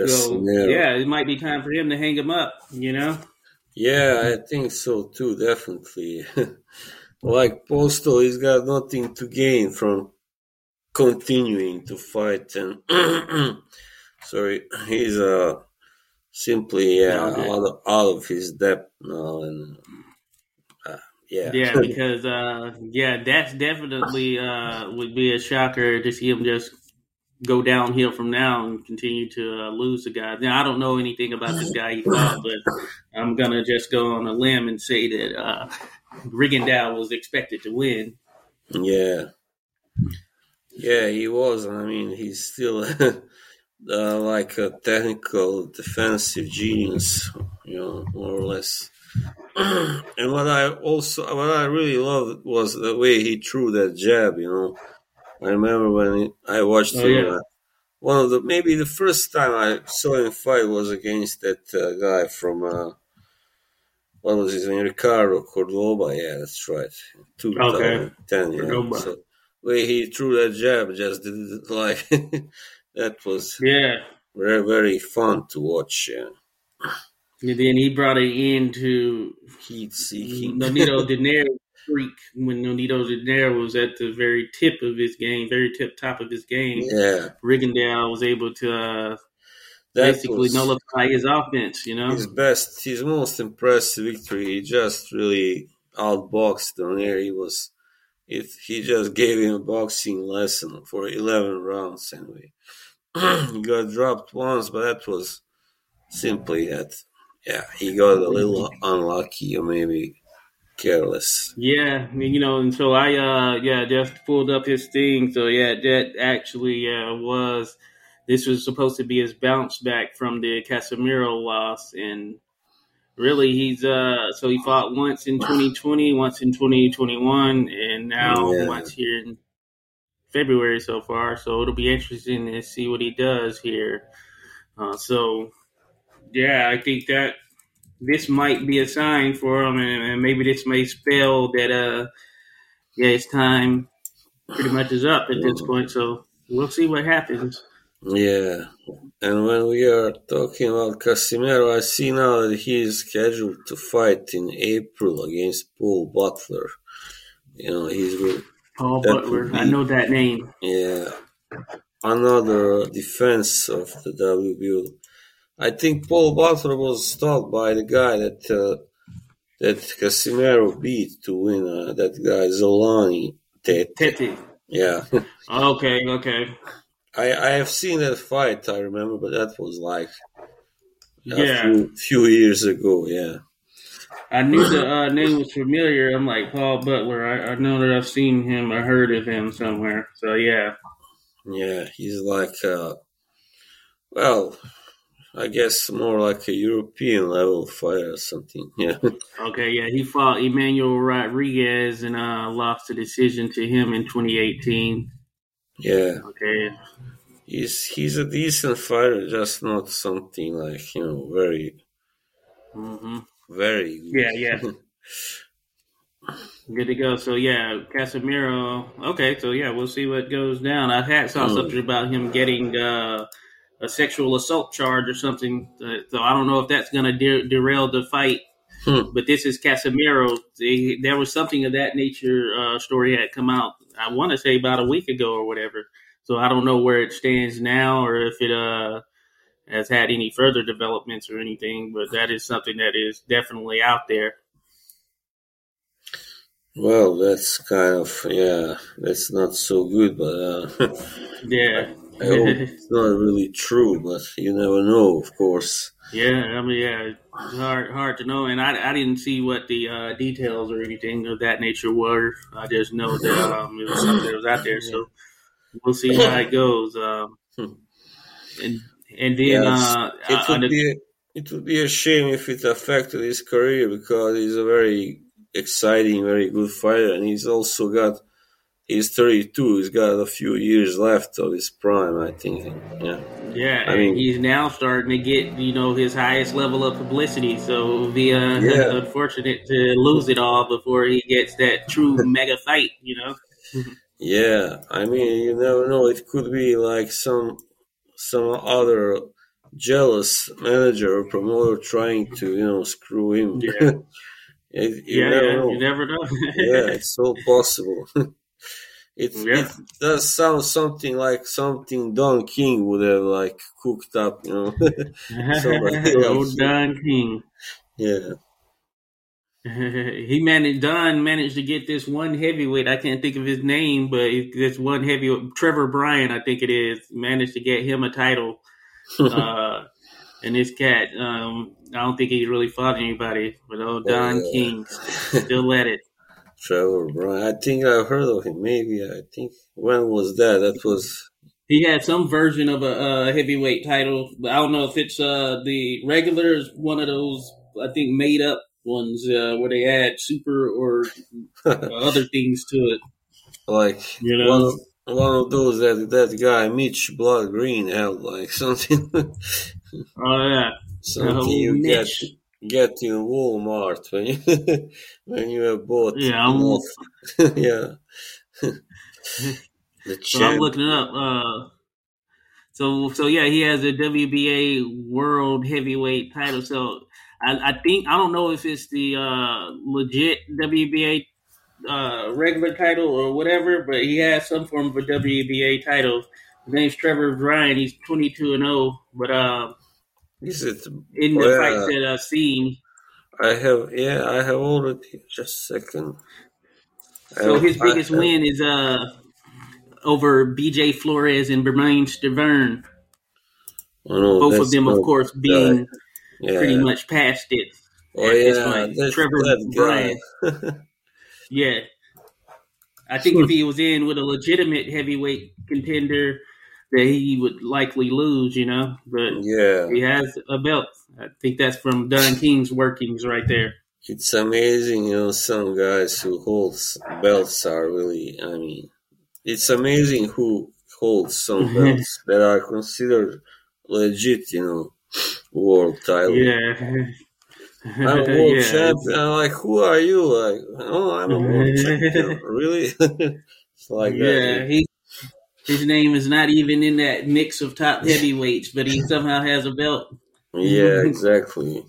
so yeah, it might be time for him to hang him up. You know.
Yeah, I think so too, definitely. like Postol, he's got nothing to gain from continuing to fight, and sorry, he's uh simply yeah
Okay.
out of, out of his depth now, and uh, yeah,
Yeah, because uh, yeah, that's definitely uh, would be a shocker to see him just go downhill from now and continue to uh, lose the guy. Now I don't know anything about this guy but I'm gonna just go on a limb and say that uh, Rigondeaux was expected to win.
yeah, yeah, he was. I mean, he's still. Uh, like a technical defensive genius, you know, more or less. and what I also, what I really loved was the way he threw that jab. You know, I remember when I watched
Oh,
him.
yeah.
uh, one of the maybe the first time I saw him fight was against that uh, guy from uh, what was his name, Ricardo Cordoba. Yeah, that's right. 2010. Yeah.
Cordoba.
So way he threw that jab, just did it like that was
Yeah,
very very fun to watch. Yeah.
and then he brought it into
Heat seeking.
Nonito Donaire streak when Nonito Donaire was at the very tip of his game, very tip top of his game.
yeah,
Rigondeaux was able to uh, basically nullify his offense. You know,
his best, his most impressive victory. He just really outboxed Donaire. He was, it, he just gave him a boxing lesson for eleven rounds. Anyway, he got dropped once, but that was simply that. Yeah, he got a little unlucky, or maybe careless.
Yeah, you know, and so I uh yeah just pulled up his thing. So yeah, that actually uh, was this was supposed to be his bounce back from the Casimero loss, and really he's uh so he fought once in 2020, once in 2021, and now
Yeah.
once here in February so far. So it'll be interesting to see what he does here. Uh, so yeah, I think that this might be a sign for him, and, and maybe this may spell that uh yeah his time pretty much is up at this point. So we'll see what happens.
Yeah, and when we are talking about Casimero, I see now that he is scheduled to fight in April against Paul Butler. You know, he's
Paul Butler,
would
I know that name.
yeah, another defense of the WBO. I think Paul Butler was stopped by the guy that uh, that Casimero beat to win. Uh, that guy Zolani. Tete.
Tete.
Yeah,
Okay, okay.
I I have seen that fight. I remember, but that was like a
Yeah.
few, few years ago. Yeah.
I knew the uh, name was familiar. I'm like Paul Butler. I, I know that I've seen him I heard of him somewhere. So yeah,
Yeah, he's like, uh, well, I guess more like a European level fighter or something. Yeah,
okay, yeah. He fought Emmanuel Rodriguez and uh, lost the decision to him in 2018.
yeah,
Okay,
he's he's a decent fighter, just not something like you know very
hmm
very. Good.
Yeah, yeah. good to go. So yeah, Casimero. Okay, so yeah, we'll see what goes down. I had saw
Hmm.
something about him getting uh, a sexual assault charge or something. Uh, so I don't know if that's going to de- derail the fight.
Hmm.
But this is Casimero. They, there was something of that nature uh, story had come out. I want to say about a week ago or whatever. So I don't know where it stands now or if it uh, has had any further developments or anything. But that is something that is definitely out there.
Well, that's kind of yeah, that's not so good, but uh,
Yeah.
I hope it's not really true. But you never know, of course.
Yeah, I mean, yeah, it's hard, hard to know, and I, I didn't see what the uh, details or anything of that nature were. I just know that um, it was something that was out there, so we'll see how it goes. Um, and and then
Yes,
uh,
it
uh,
would
the-
be it would be a shame if it affected his career because he's a very exciting, very good fighter, and he's also got he's 32. He's got a few years left of his prime, I think. Yeah,
yeah,
I mean-
he's now starting to get you know his highest level of publicity. So it would be uh,
Yeah.
unfortunate to lose it all before he gets that true mega fight. You know.
yeah. I mean, you never know. It could be like some some other jealous manager or promoter trying to you know screw him.
Yeah.
It- you
yeah,
never
yeah,
know.
you never know.
yeah, it's all possible. It,
Yeah.
it does sound something like something Don King would have like cooked up, you know. Else.
Don King.
yeah,
he managed. Don managed to get this one heavyweight. I can't think of his name, but this one heavyweight, Trevor Bryan, I think it is, managed to get him a title. uh, and this cat, um, I don't think he really fought anybody, but old Don
Yeah.
King still at it.
Trevor Bryan. I think I've heard of him. Maybe I think when was that? That was
He had some version of a uh, heavyweight title, but I don't know if it's uh, the regular is one of those I think made up ones uh, where they add super or other things to it.
like
You know?
one of one of those that that guy Mitch Blood Green had like something
Oh yeah,
something
Oh,
you
Mitch.
get get in Walmart when you when you have bought
Yeah, I'm-
yeah. the
So I'm looking it up. Uh, so so yeah, he has a WBA World Heavyweight title. So I, I think I don't know if it's the uh, legit WBA uh, regular title or whatever, but he has some form of a WBA title. His name's Trevor Bryan. He's 22 and 0, but uh,
Is it?
in the fights that I've seen,
I have. Yeah, I have already. Just a second.
so
I-
his biggest win is uh over BJ Flores and Bermane Stiverne.
Oh, no,
Both of them, of course, being
yeah,
pretty much past it.
Oh yeah, that's
Trevor Bryan. Yeah. I think if he was in with a legitimate heavyweight contender, that he would likely lose, you know. But
Yeah,
he has a belt. I think that's from Don King's workings right there.
it's amazing. You know, some guys who holds belts are really. I mean, it's amazing who holds some belts that are considered legit. You know, world title.
Yeah.
I'm a world
Yeah,
champion. I'm like, who are you? Like, oh, I'm a world champion. Really? it's like
yeah,
that.
he his name is not even in that mix of top heavyweights, but he somehow has a belt.
Yeah, exactly.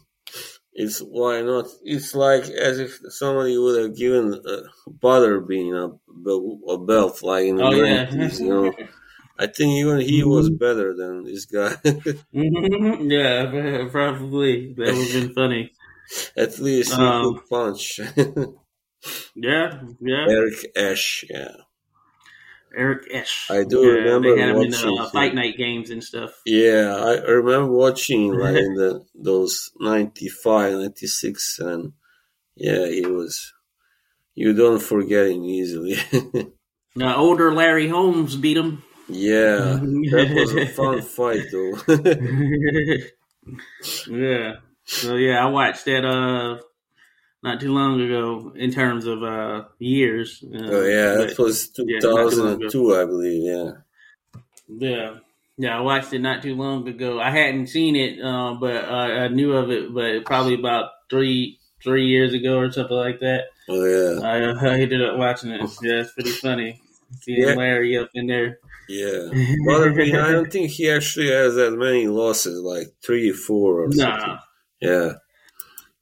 It's why not? It's like as if somebody would have given uh, Butterbean a, a belt, like in the
Oh yeah,
you know. I think even he was better than this guy.
yeah, probably that would have been funny.
At least he
Um,
could punch.
Yeah, yeah.
Eric Esch, yeah.
Eric Esch.
I do
yeah,
remember
they had him in
watching
uh, fight night games and stuff.
Yeah, I I remember watching like in the those 95, 96, and yeah, he was. You don't forget him easily.
Now, older Larry Holmes beat him.
yeah, that was a fun fight though.
yeah. So yeah, I watched that uh not too long ago in terms of uh years. Uh,
oh yeah, that was
yeah, not too long ago.
2002, I believe. Yeah.
Yeah. Yeah, I watched it not too long ago. I hadn't seen it, uh, but uh, I knew of it, but probably about three three years ago or something like that.
Oh yeah,
I, I ended up watching it. Yeah, it's pretty funny. Seeing
Yeah.
Larry up in there.
yeah. But I, mean, I don't think he actually has that many losses, like three, four, or something.
Nah,
Yeah,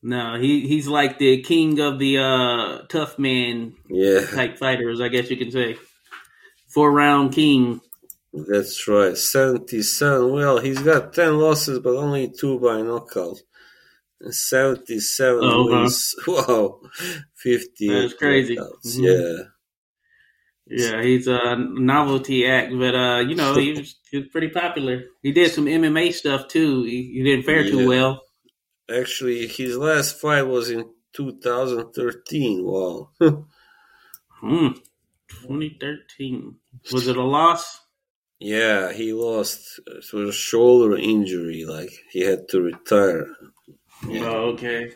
no, he he's like the king of the uh, tough man
yeah,
type fighters, I guess you can say. Four round king.
that's right. Seventy-seven. Well, he's got ten losses, but only two by knockout. And Seventy-seven
Oh, huh.
wins. Wow, fifty.
That's crazy. Mhm.
Yeah.
Yeah, he's a novelty act, but uh, you know, he was, he was pretty popular. He did some MMA stuff too. He, he didn't fare
Yeah.
too well.
Actually, his last fight was in 2013. Wow.
Hmm. 2013. Was it a loss?
yeah, he lost to a shoulder injury. Like he had to retire. Yeah.
Oh, okay.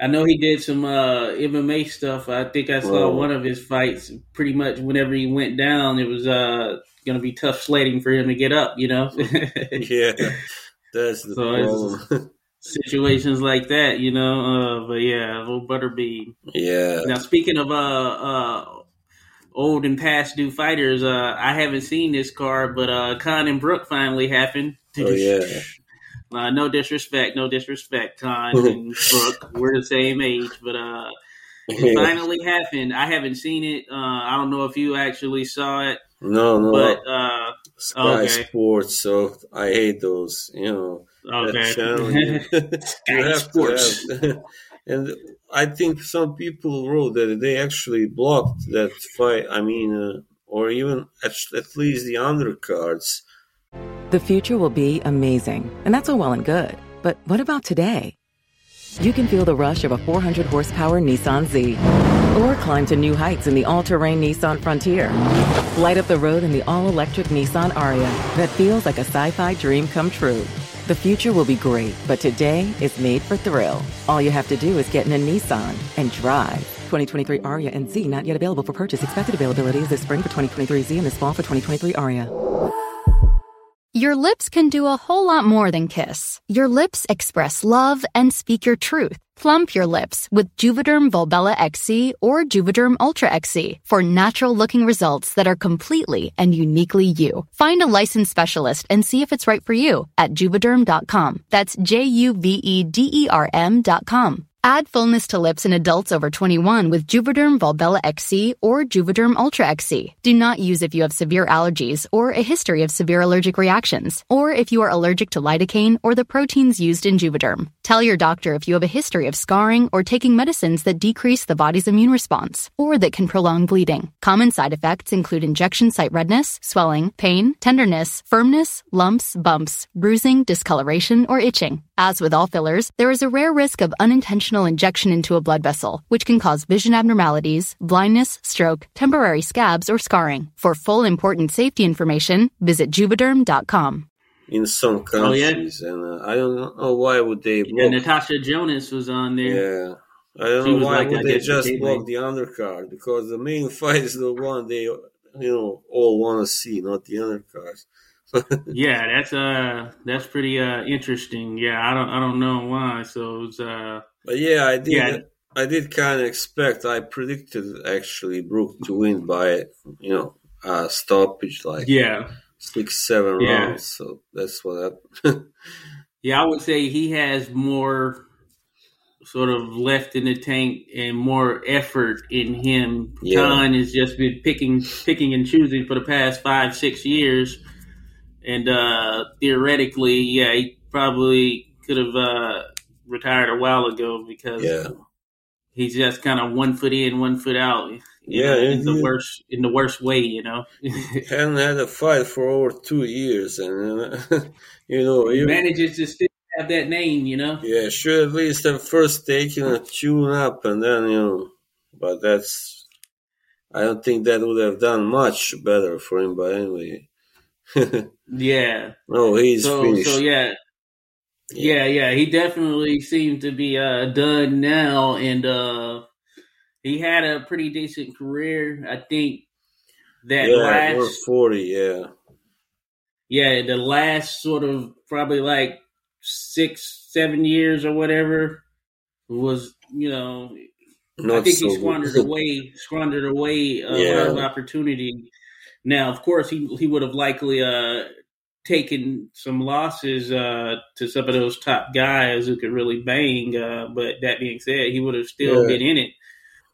I know he did some uh, MMA stuff. I think I saw one of his fights. Pretty much whenever he went down, it was uh, going to be tough sledding for him to get up. You know,
yeah, that's the
So
problem.
situations like that. You know, uh, but yeah, little Butterbean.
yeah.
Now, speaking of uh, uh, old and past due fighters, uh, I haven't seen this card, but uh, Khan and Brook finally happened.
Oh yeah.
Uh, no disrespect, no disrespect, Khan and Brook. We're the same age, but uh, it finally happened. I haven't seen it. Uh, I don't know if you actually saw it,
no, no.
but uh,
Sky
okay.
Sports. So I hate those. You know. That
okay.
channel, you,
Sky
have to have. and I think some people wrote that they actually blocked that fight. I mean, uh, or even at, at least the undercards.
The future will be amazing, and that's all well and good. But what about today? You can feel the rush of a 400 horsepower Nissan Z, or climb to new heights in the all terrain Nissan Frontier. Light up the road in the all electric Nissan Ariya that feels like a sci fi dream come true. The future will be great, but today is made for thrill. All you have to do is get in a Nissan and drive. 2023 Ariya and Z not yet available for purchase. Expected availability is this spring for 2023 Z and this fall for 2023 Ariya.
Your lips can do a whole lot more than kiss. Your lips express love and speak your truth. Plump your lips with Juvederm Volbella XC or Juvederm Ultra XC for natural looking results that are completely and uniquely you. Find a licensed specialist and see if it's right for you at juvederm.com. That's J U V E D E R M.com. Add fullness to lips in adults over 21 with Juvederm Volbella XC or Juvederm Ultra XC. Do not use if you have severe allergies or a history of severe allergic reactions, or if you are allergic to lidocaine or the proteins used in Juvederm. Tell your doctor if you have a history of scarring or taking medicines that decrease the body's immune response or that can prolong bleeding. Common side effects include injection site redness, swelling, pain, tenderness, firmness, lumps, bumps, bruising, discoloration, or itching. As with all fillers, there is a rare risk of unintentional injection into a blood vessel, which can cause vision abnormalities, blindness, stroke, temporary scabs, or scarring. For full important safety information, visit juvederm.com.
In some countries,
Oh, yeah?
and uh, I don't know why would they
Yeah,
block.
Natasha Jonas was on there.
Yeah, I don't
She
know why
like,
would they just
gateway.
block the undercard because the main fight is the one they you know all want to see, not the undercard.
Yeah, that's uh that's pretty uh interesting. Yeah, I don't I don't know why. So it's uh
But yeah, I did.
Yeah.
I did kind of expect. I predicted actually Brook to win by you know uh, stoppage like
yeah.
six seven
Yeah.
rounds. So that's what happened.
Yeah, I would say he has more sort of left in the tank and more effort in him.
Yeah.
Khan has just been picking picking and choosing for the past five, six years. And uh theoretically, yeah, he probably could have uh retired a while ago because
yeah,
he's just kind of one foot in, one foot out.
Yeah,
know, in the
indeed.
worst in the worst way, you know.
hadn't had a fight for over two years, and uh, you know
he manages to still have that name, you know.
yeah, should at least have first taken a tune up, and then you know. But that's. I don't think that would have done much better for him. But anyway,
Yeah.
no, he's
so
finished.
so yeah. Yeah, yeah, he definitely seems to be uh done now and uh he had a pretty decent career. I think that
yeah,
last
140, yeah.
yeah, the last sort of probably like six, seven years or whatever was, you know, I think
so
he
good.
squandered away, squandered away a
Yeah.
lot of opportunity. Now, of course, he he would have likely uh, taken some losses uh, to some of those top guys who could really bang. Uh, but that being said, he would have still
Yeah.
been in it.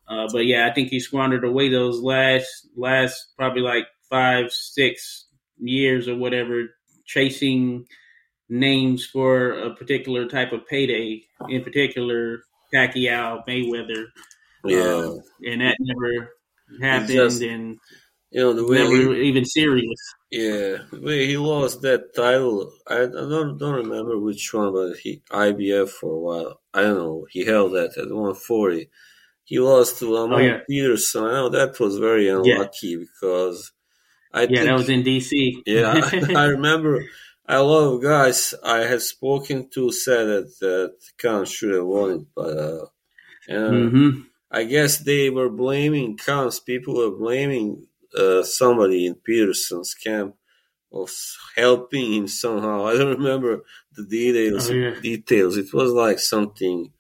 Uh, but yeah, I think he squandered away those last last probably like five, six years or whatever, chasing names for a particular type of payday. In particular, Pacquiao, Mayweather.
yeah.
Um, and that never happened
just-
and
you know, the way
never
he,
even serious.
yeah, the way he lost that title, I, I don't don't remember which one, but he IBF for a while. I don't know. He held that at 140. He lost to Lamont
Oh, yeah.
Peterson. I know that was very unlucky because I
Yeah,
think
that was in DC.
Yeah, I remember a lot of guys I had spoken to said that that Khan should have won it, but uh, and
hmm
I guess they were blaming Khan's people were blaming somebody in Peterson's camp was helping him somehow. I don't remember the details.
Oh, yeah.
Details. It was like something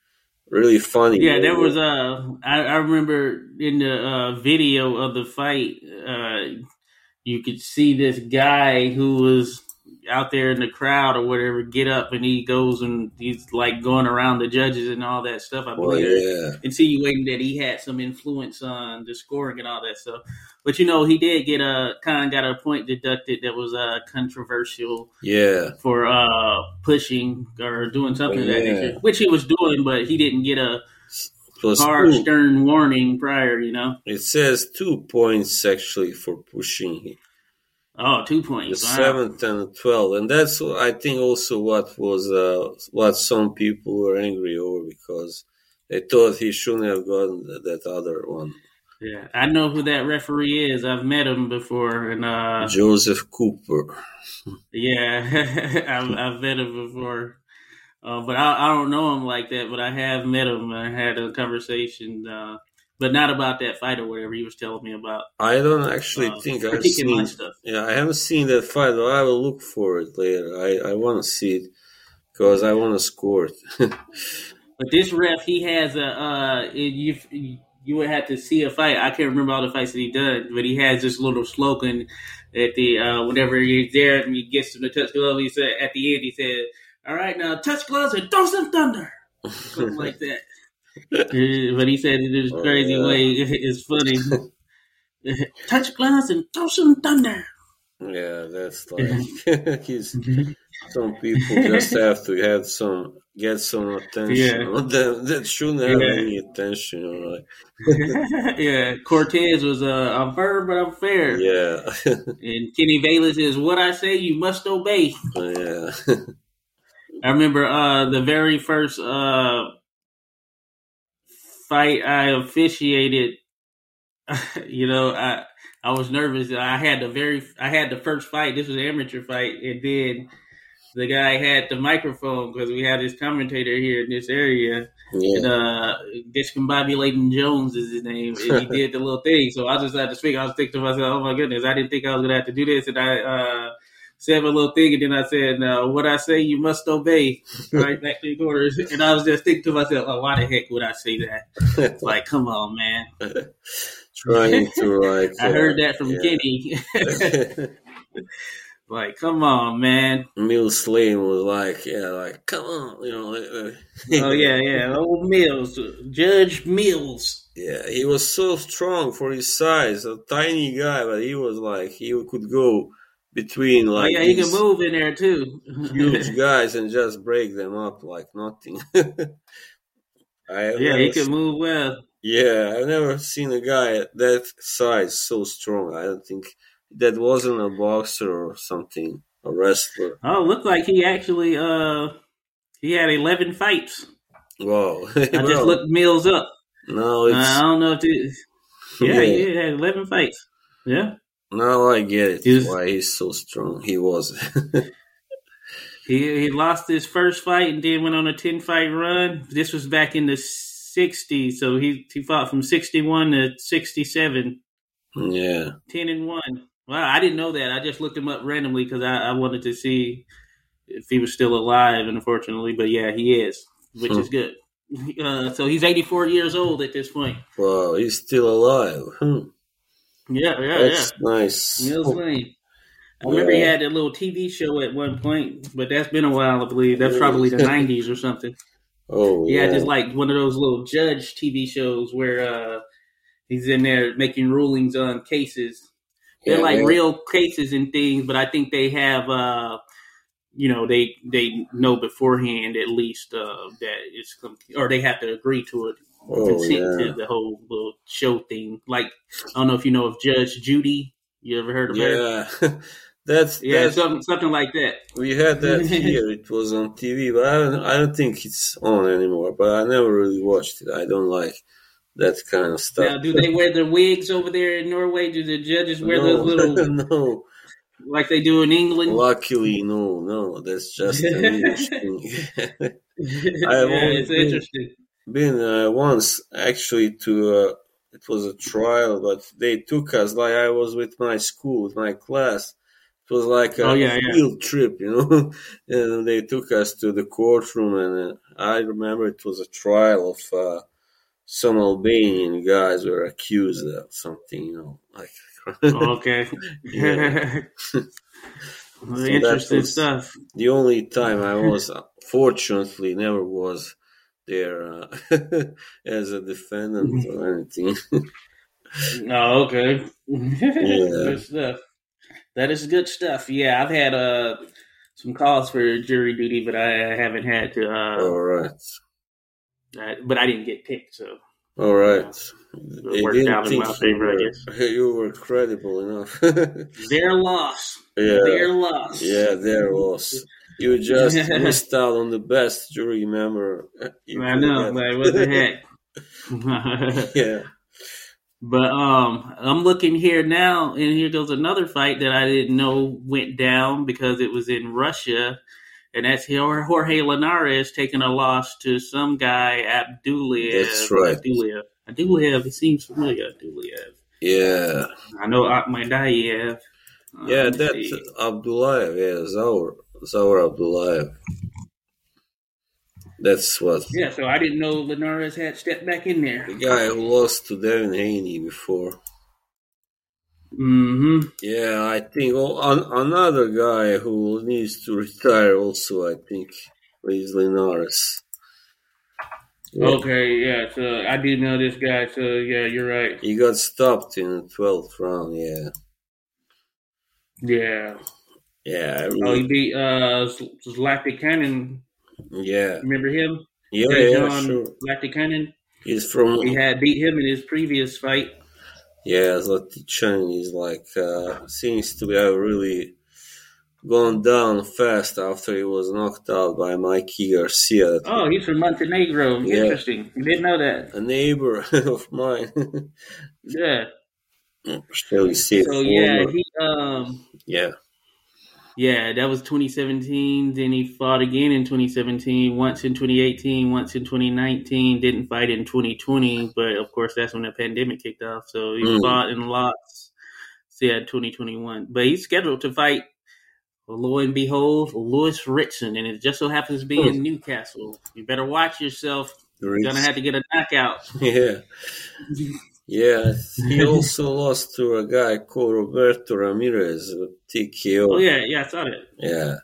really funny.
Yeah, there was uh I, I remember in the uh, video of the fight, uh, you could see this guy who was out there in the crowd or whatever get up and he goes and he's like going around the judges and all that stuff. I
Well,
believe
yeah,
insinuating that he had some influence on the scoring and all that stuff. But you know, he did get a kind of got a point deducted that was uh, controversial
yeah.
for uh, pushing or doing something of that nature, which he was doing, but he didn't get a
was
hard,
two-
stern warning prior. You know,
It says two points actually for pushing
oh, two
the
points. Wow.
seventh and the twelfth, and that's I think also what was uh, what some people were angry over because they thought he shouldn't have gotten that other one,
Yeah, I know who that referee is. I've met him before, and uh,
Joseph Cooper.
Yeah, I've, I've met him before, uh, but I, I don't know him like that. But I have met him. I had a conversation, uh, but not about that fight or whatever he was telling me about.
I don't actually
uh,
think I've seen.
stuff.
Yeah, I haven't seen that fight, but I will look for it later. I, I want to see it because I want to score it.
But this ref, he has a uh, you you would have to see a fight. I can't remember all the fights that he done, but he has this little slogan at the uh, whenever he's there and he gets to touch glove. He said at the end, he said, "All right, now touch gloves and throw some thunder," something like that. but he said in
Oh,
crazy
yeah.
way. It's funny. Touch gloves and throw some thunder.
Yeah, that's like he's. Some people just have to have some get some attention.
Yeah.
that, that shouldn't have
Yeah.
any attention. Like,
yeah, Cortez was uh, I'm firm but I'm fair.
yeah,
And Kenny Bayless is what I say you must obey.
yeah.
I remember uh, the very first uh, fight I officiated. you know, I I was nervous. I had the very I had the first fight. This was an amateur fight, and then the guy had the microphone because we had this commentator here in this area. And,
yeah.
uh, Discombobulating Jones is his name, and he did the little thing. So I just had to speak. I was thinking to myself, "Oh my goodness, I didn't think I was gonna have to do this." And I uh, said my little thing, and then I said, uh, "What I say, you must obey." Right back to the quarters, and I was just thinking to myself, "Oh, why the heck would I say that?" Like, come on, man.
Trying to like.
I
uh,
heard that from
yeah.
Kenny. Like, come on, man.
Mills Lane was like, yeah, like, come on, you know.
Oh yeah, yeah. Old Mills, Judge Mills.
Yeah, he was so strong for his size, a tiny guy, but he was like he could go between
Oh
like
yeah, he can move in there too.
huge guys and just break them up like nothing. I
yeah, he can move well.
Yeah, I've never seen a guy that size so strong. I don't think that wasn't a boxer or something, a wrestler.
Oh, looked like he actually uh he had eleven fights.
Wow!
I just
Well,
looked Mills up.
Now
Uh, I don't know if it, yeah,
Yeah.
he had eleven fights. Yeah,
now I get it
He's-
why he's so strong. He was.
he he lost his first fight and then went on a ten fight run. This was back in the '60s, so he he fought from '61 to '67,
yeah.
10 and one. Wow, I didn't know that. I just looked him up randomly because I, I wanted to see if he was still alive. Unfortunately, but yeah, he is, which
Hmm.
is good. Uh, so he's 84 years old at this point.
Wow, he's still alive. Hmm.
Yeah, yeah,
That's nice.
yeah. Mills Lane. I remember he had that little TV show at one point, but that's been a while, I believe. That's probably the 90s or something.
Oh, yeah.
had just like one of those little judge TV shows where uh, he's in there making rulings on cases. They're
Yeah,
like real cases and things, but I think they have, uh, you know, they they know beforehand at least uh, that it's or they have to agree to it,
Oh,
consent
yeah.
to the whole little show thing. Like I don't know if you know of Judge Judy. You ever heard of her?
Yeah. that's,
Yeah,
that's
something something like that.
we had that here. It was on TV, but I don't, I don't think it's on anymore. But I never really watched it. I don't like that kind of stuff.
Now, do they wear the wigs over there in Norway? Do the judges wear
no,
those little
no.
like they do in England?
Luckily, no, no. That's just an English thing. I have only
it's
been-
interesting.
been uh, once actually to uh, it was a trial, but they took us like I was with my school, with my class. It was like a
Oh, yeah, yeah.
field trip, you know, and they took us to the courtroom, and uh, I remember it was a trial of uh, some Albanian guys were accused of something, you know, like.
okay.
Yeah. That
interesting stuff.
the only time I was, fortunately, never was there uh, as a defendant or anything.
Oh, okay. good stuff. That is good stuff. Yeah, I've had uh some calls for jury duty, but I haven't had to. Uh,
All right.
I- but I didn't get picked, so
All right.
it worked out in my favor, I
were-
guess.
You were credible enough.
Their loss.
yeah.
Their loss.
Yeah, there was. You just missed out on the best jury member. you
I know.
get.
Like, what the heck?
yeah.
But um, I'm looking here now, and here goes another fight that I didn't know went down because it was in Russia, and that's Jorge Linares taking a loss to some guy Abdullayev.
That's right.
Abdullayev. Abdullayev. It seems familiar. Abdullayev.
Yeah.
I know Akhmediev. Uh,
Yeah, that's
see.
Abdullayev. Yeah, Zaur. Zaur Abdullayev. That's what.
Yeah, so I didn't know Linares had stepped back in there.
The guy who lost to Devin Haney before.
Mm-hmm.
Yeah, I think oh, an, another guy who needs to retire also, I think, is Linares.
Okay, yeah. So I did know this guy. So yeah, you're right.
He got stopped in the twelfth round. Yeah,
Yeah.
yeah, I
Oh, he beat uh Zlaticanin.
yeah,
Remember him?
yeah, yeah,
John
sure.
Cannon.
He's from
He had beat him in his previous fight.
Yeah, Zlaticanin is like uh, seems to have really gone down fast after he was knocked out by Mikey Garcia.
Oh, he's from Montenegro.
Yeah.
Interesting. You didn't know that.
A neighbor of mine.
Yeah.
Shall we say
So yeah, he um
yeah.
Yeah, that was 2017. Then he fought again in 2017, once in 2018, once in 2019. Didn't fight in 2020, but of course that's when the pandemic kicked off. So he
Mm.
fought in lost. So yeah, 2021. But he's scheduled to fight. Lo and behold, Lewis Ritson, and it just so happens to be in Newcastle. You better watch yourself. You're gonna have to get a knockout.
Yeah. Yeah, he also lost to a guy called Roberto Ramirez, a TKO.
Oh yeah, yeah, I saw it.
Yeah,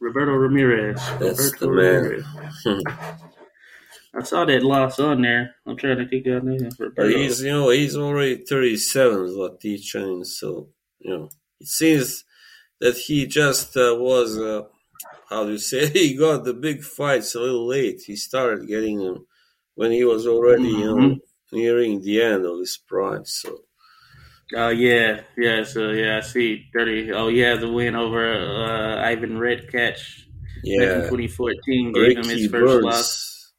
Roberto Ramirez.
that's
Roberto
the man.
Ramirez. I saw that loss on there. I'm trying to think of name. Roberto.
he's, you know, he's already 37, Zlaticanin, so, you know, it seems that he just uh, was, uh, how do you say, he got the big fights a little late. He started getting them when he was already, you know,
Mhm.
Nearing the end of his prime, so.
Oh yeah, yeah. So yeah, I see thirty. Oh yeah, the win over uh, Ivan Redkach back in
Yeah,
2014 gave him his first loss.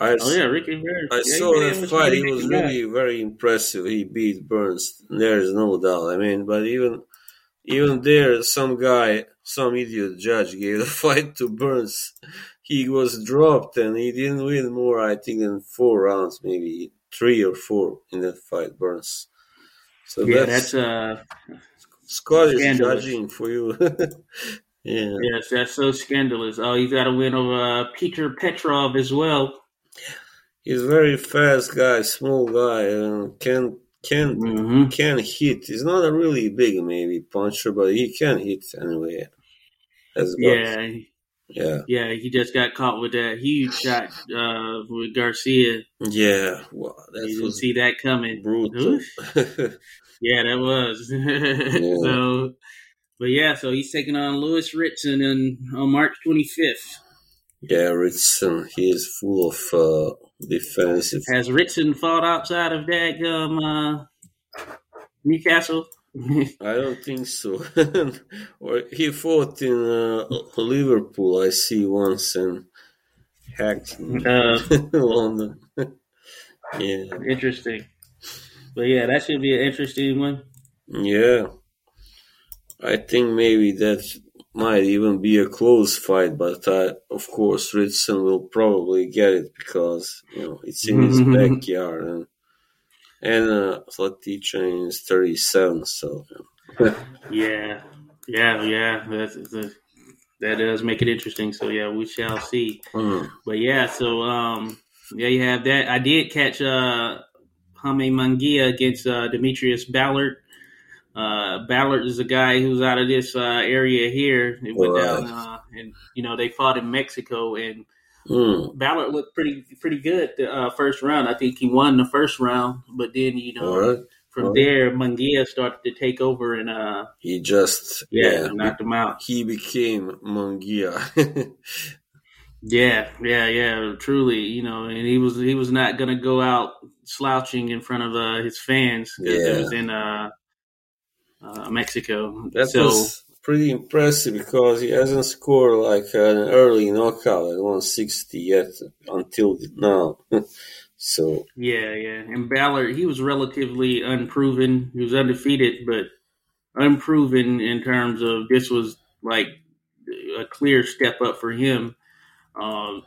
I,
Oh yeah, Ricky Burns.
I
yeah,
saw that fight. He was
guy.
really very impressive. He beat Burns. There's no doubt. I mean, but even even there, some guy, some idiot judge gave the fight to Burns. He was dropped and he didn't win more. I think than four rounds, maybe three or four in that fight. Burns. So
Yeah,
that's,
that's uh,
Scottish
scandalous.
judging for you. yeah.
yes, that's so scandalous. Oh, you got to win over uh, Peter Petrov as well.
He's a very fast guy, small guy, and can can
hmm
can hit. He's not a really big maybe puncher, but he can hit anyway. Got,
Yeah,
yeah,
yeah. He just got caught with that huge shot uh, with Garcia.
yeah. Wow,
You
that
didn't see that coming.
brutal.
Yeah, that was. so, but yeah, so he's taking on Lewis Ritson in, on March 25th.
yeah, Richardson. He is full of uh, defensive.
Has Ritson fought outside of that um, uh, Newcastle?
I don't think so. or he fought in uh, Liverpool. I see once and hacked in
uh,
London. yeah.
interesting. But yeah, that should be an interesting one.
Yeah. I think maybe that might even be a close fight, but uh, of course Richardson will probably get it because you know it's in his backyard and and uh, Zlaticanin is thirty seven, so
Yeah, yeah, yeah. That's, that does make it interesting. So yeah, we shall see.
mm,
But yeah, so um, yeah, you have that. I did catch uh, Jaime Munguia against uh, Demetrius Ballard. Uh, Ballard is a guy who's out of this uh, area here. It went down, uh, and you know they fought in Mexico, and
mm,
Ballard looked pretty pretty good the uh, first round. I think he won the first round, but then you know
right.
from
Right.
there Munguia started to take over and uh,
He just
yeah,
yeah,
knocked him out.
he became Munguia.
Yeah, yeah, yeah. Truly, you know, and he was he was not gonna go out slouching in front of uh, his fans because
Yeah.
it was in uh, uh, Mexico.
That
so
was pretty impressive because he hasn't scored like an early knockout at 160 yet until now. so
yeah, yeah. And Ballard, he was relatively unproven. He was undefeated, but unproven in terms of this was like a clear step up for him. Uh,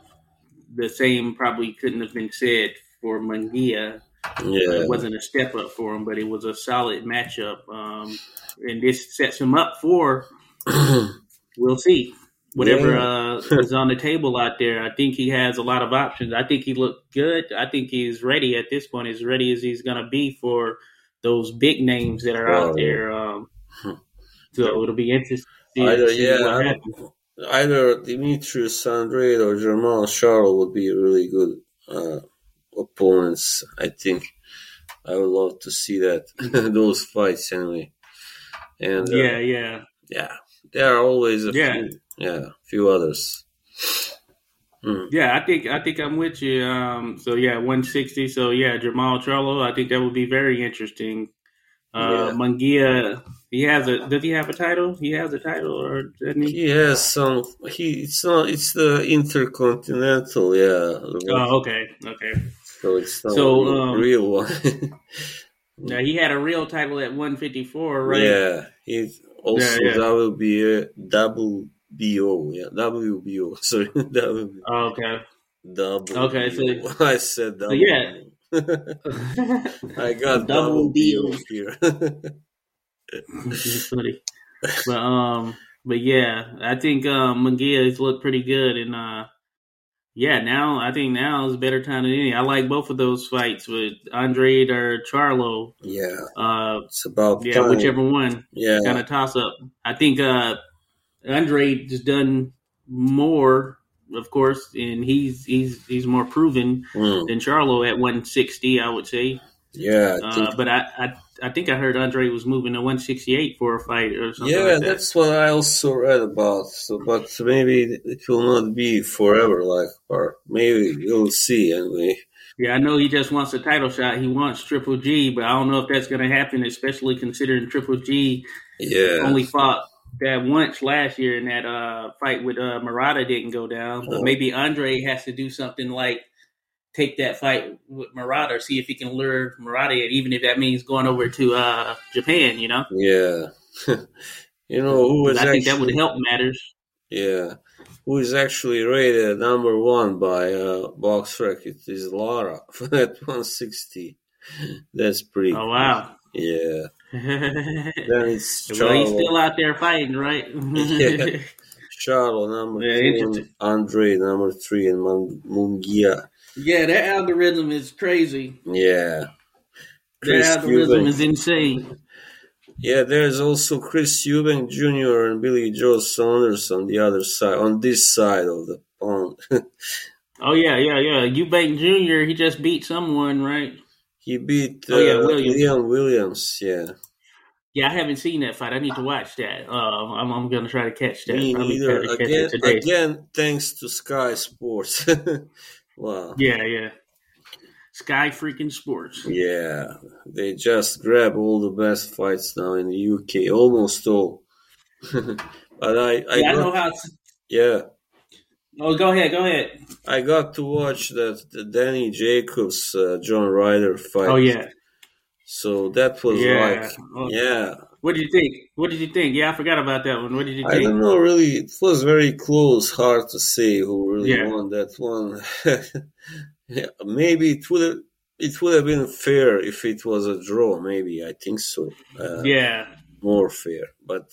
the same probably couldn't have been said for Munguia.
Yeah,
It wasn't a step up for him, but it was a solid matchup. Um, and this sets him up for, we'll see, whatever
Yeah.
uh, is on the table out there. I think he has a lot of options. I think he looked good. I think he's ready at this point, as ready as he's going to be for those big names that are out there. Um, so it'll be interesting. to
either
see
yeah,
what happens.
either Demetrius Andrade or Jermall Charlo would be really good uh, opponents. I think I would love to see that those fights anyway. And uh,
yeah, yeah,
yeah, there are always a
Yeah.
few, yeah, few others. Mm.
yeah. I think I think I'm with you. Um, so yeah, 160. So yeah, Jermall Charlo. I think that would be very interesting. Uh,
Yeah.
Munguia, he has a. Does he have a title? He has a title, or doesn't he?
He has some. He it's not. It's the intercontinental. Yeah.
Oh, okay, okay.
So it's
So, um,
real one.
Now he had a real title at 154, right?
Yeah, he's also
Yeah, yeah.
WBA, WBO, yeah, WBO. Sorry, WBO.
Oh, okay.
WBO.
Okay, so-
I said
so yeah.
I got
Double
double. BO here.
Funny. But um, but yeah, I think um Munguia has looked pretty good, and uh, yeah, now I think now is a better time than any. I like both of those fights with Andrade or Charlo.
yeah,
Uh,
it's about
yeah,
time.
whichever one.
Yeah,
kind of toss up. I think uh Andrade has done more, of course, and he's he's he's more proven
Mm,
than Charlo at 160, I would say.
Yeah, I
Uh, but I, I I think I heard Andrade was moving to 168 for a fight or something
yeah,
like that.
that's what I also read about. So, but maybe it will not be forever, like, or maybe we'll see anyway.
Yeah, I know he just wants a title shot. He wants Triple G, but I don't know if that's going to happen, especially considering Triple G
Yeah,
only fought that once last year, and that uh, fight with uh, Murata didn't go down. But
Oh.
maybe Andrade has to do something like take that fight with Murata, see if he can lure Murata in, even if that means going over to uh, Japan. You know,
yeah. you know who was
I think that would help matters.
Yeah, who is actually rated number one by uh, BoxRec? It is Lara at 160. That's pretty.
Oh
cool.
wow.
Yeah. Then it's
well, he's still out there fighting, right?
Yeah. Charlo number
Yeah,
two, Andrade number three, and Mun- Munguia.
Yeah, that algorithm is crazy.
Yeah.
That algorithm
Eubank.
is insane.
Yeah, there's also Chris Eubank Jr. and Billy Joe Saunders on the other side, on this side of the pond.
Oh yeah, yeah, yeah. Eubank Jr. He just beat someone, right?
he beat uh,
Oh, yeah, Williams.
Liam Williams. Yeah.
Yeah, I haven't seen that fight. I need to watch that. Uh, I'm, I'm gonna try to catch that.
Me neither.
catch
Again, again, thanks to Sky Sports. wow.
Yeah, yeah. Sky freaking Sports.
Yeah, they just grab all the best fights now in the UK, almost all. but I, I,
Yeah, I know how.
yeah,
Oh, go ahead, go ahead.
I got to watch that the Danny Jacobs uh, John Ryder fight.
Oh yeah,
So that was
yeah.
like,
Oh,
yeah,
What did you think? What did you think? Yeah, I forgot about that one. What did you think?
I don't know. Really, it was very close. Hard to say who really
Yeah.
won that one. yeah, maybe it would have. It would have been fair if it was a draw. Maybe I think so. Uh,
Yeah,
more fair. But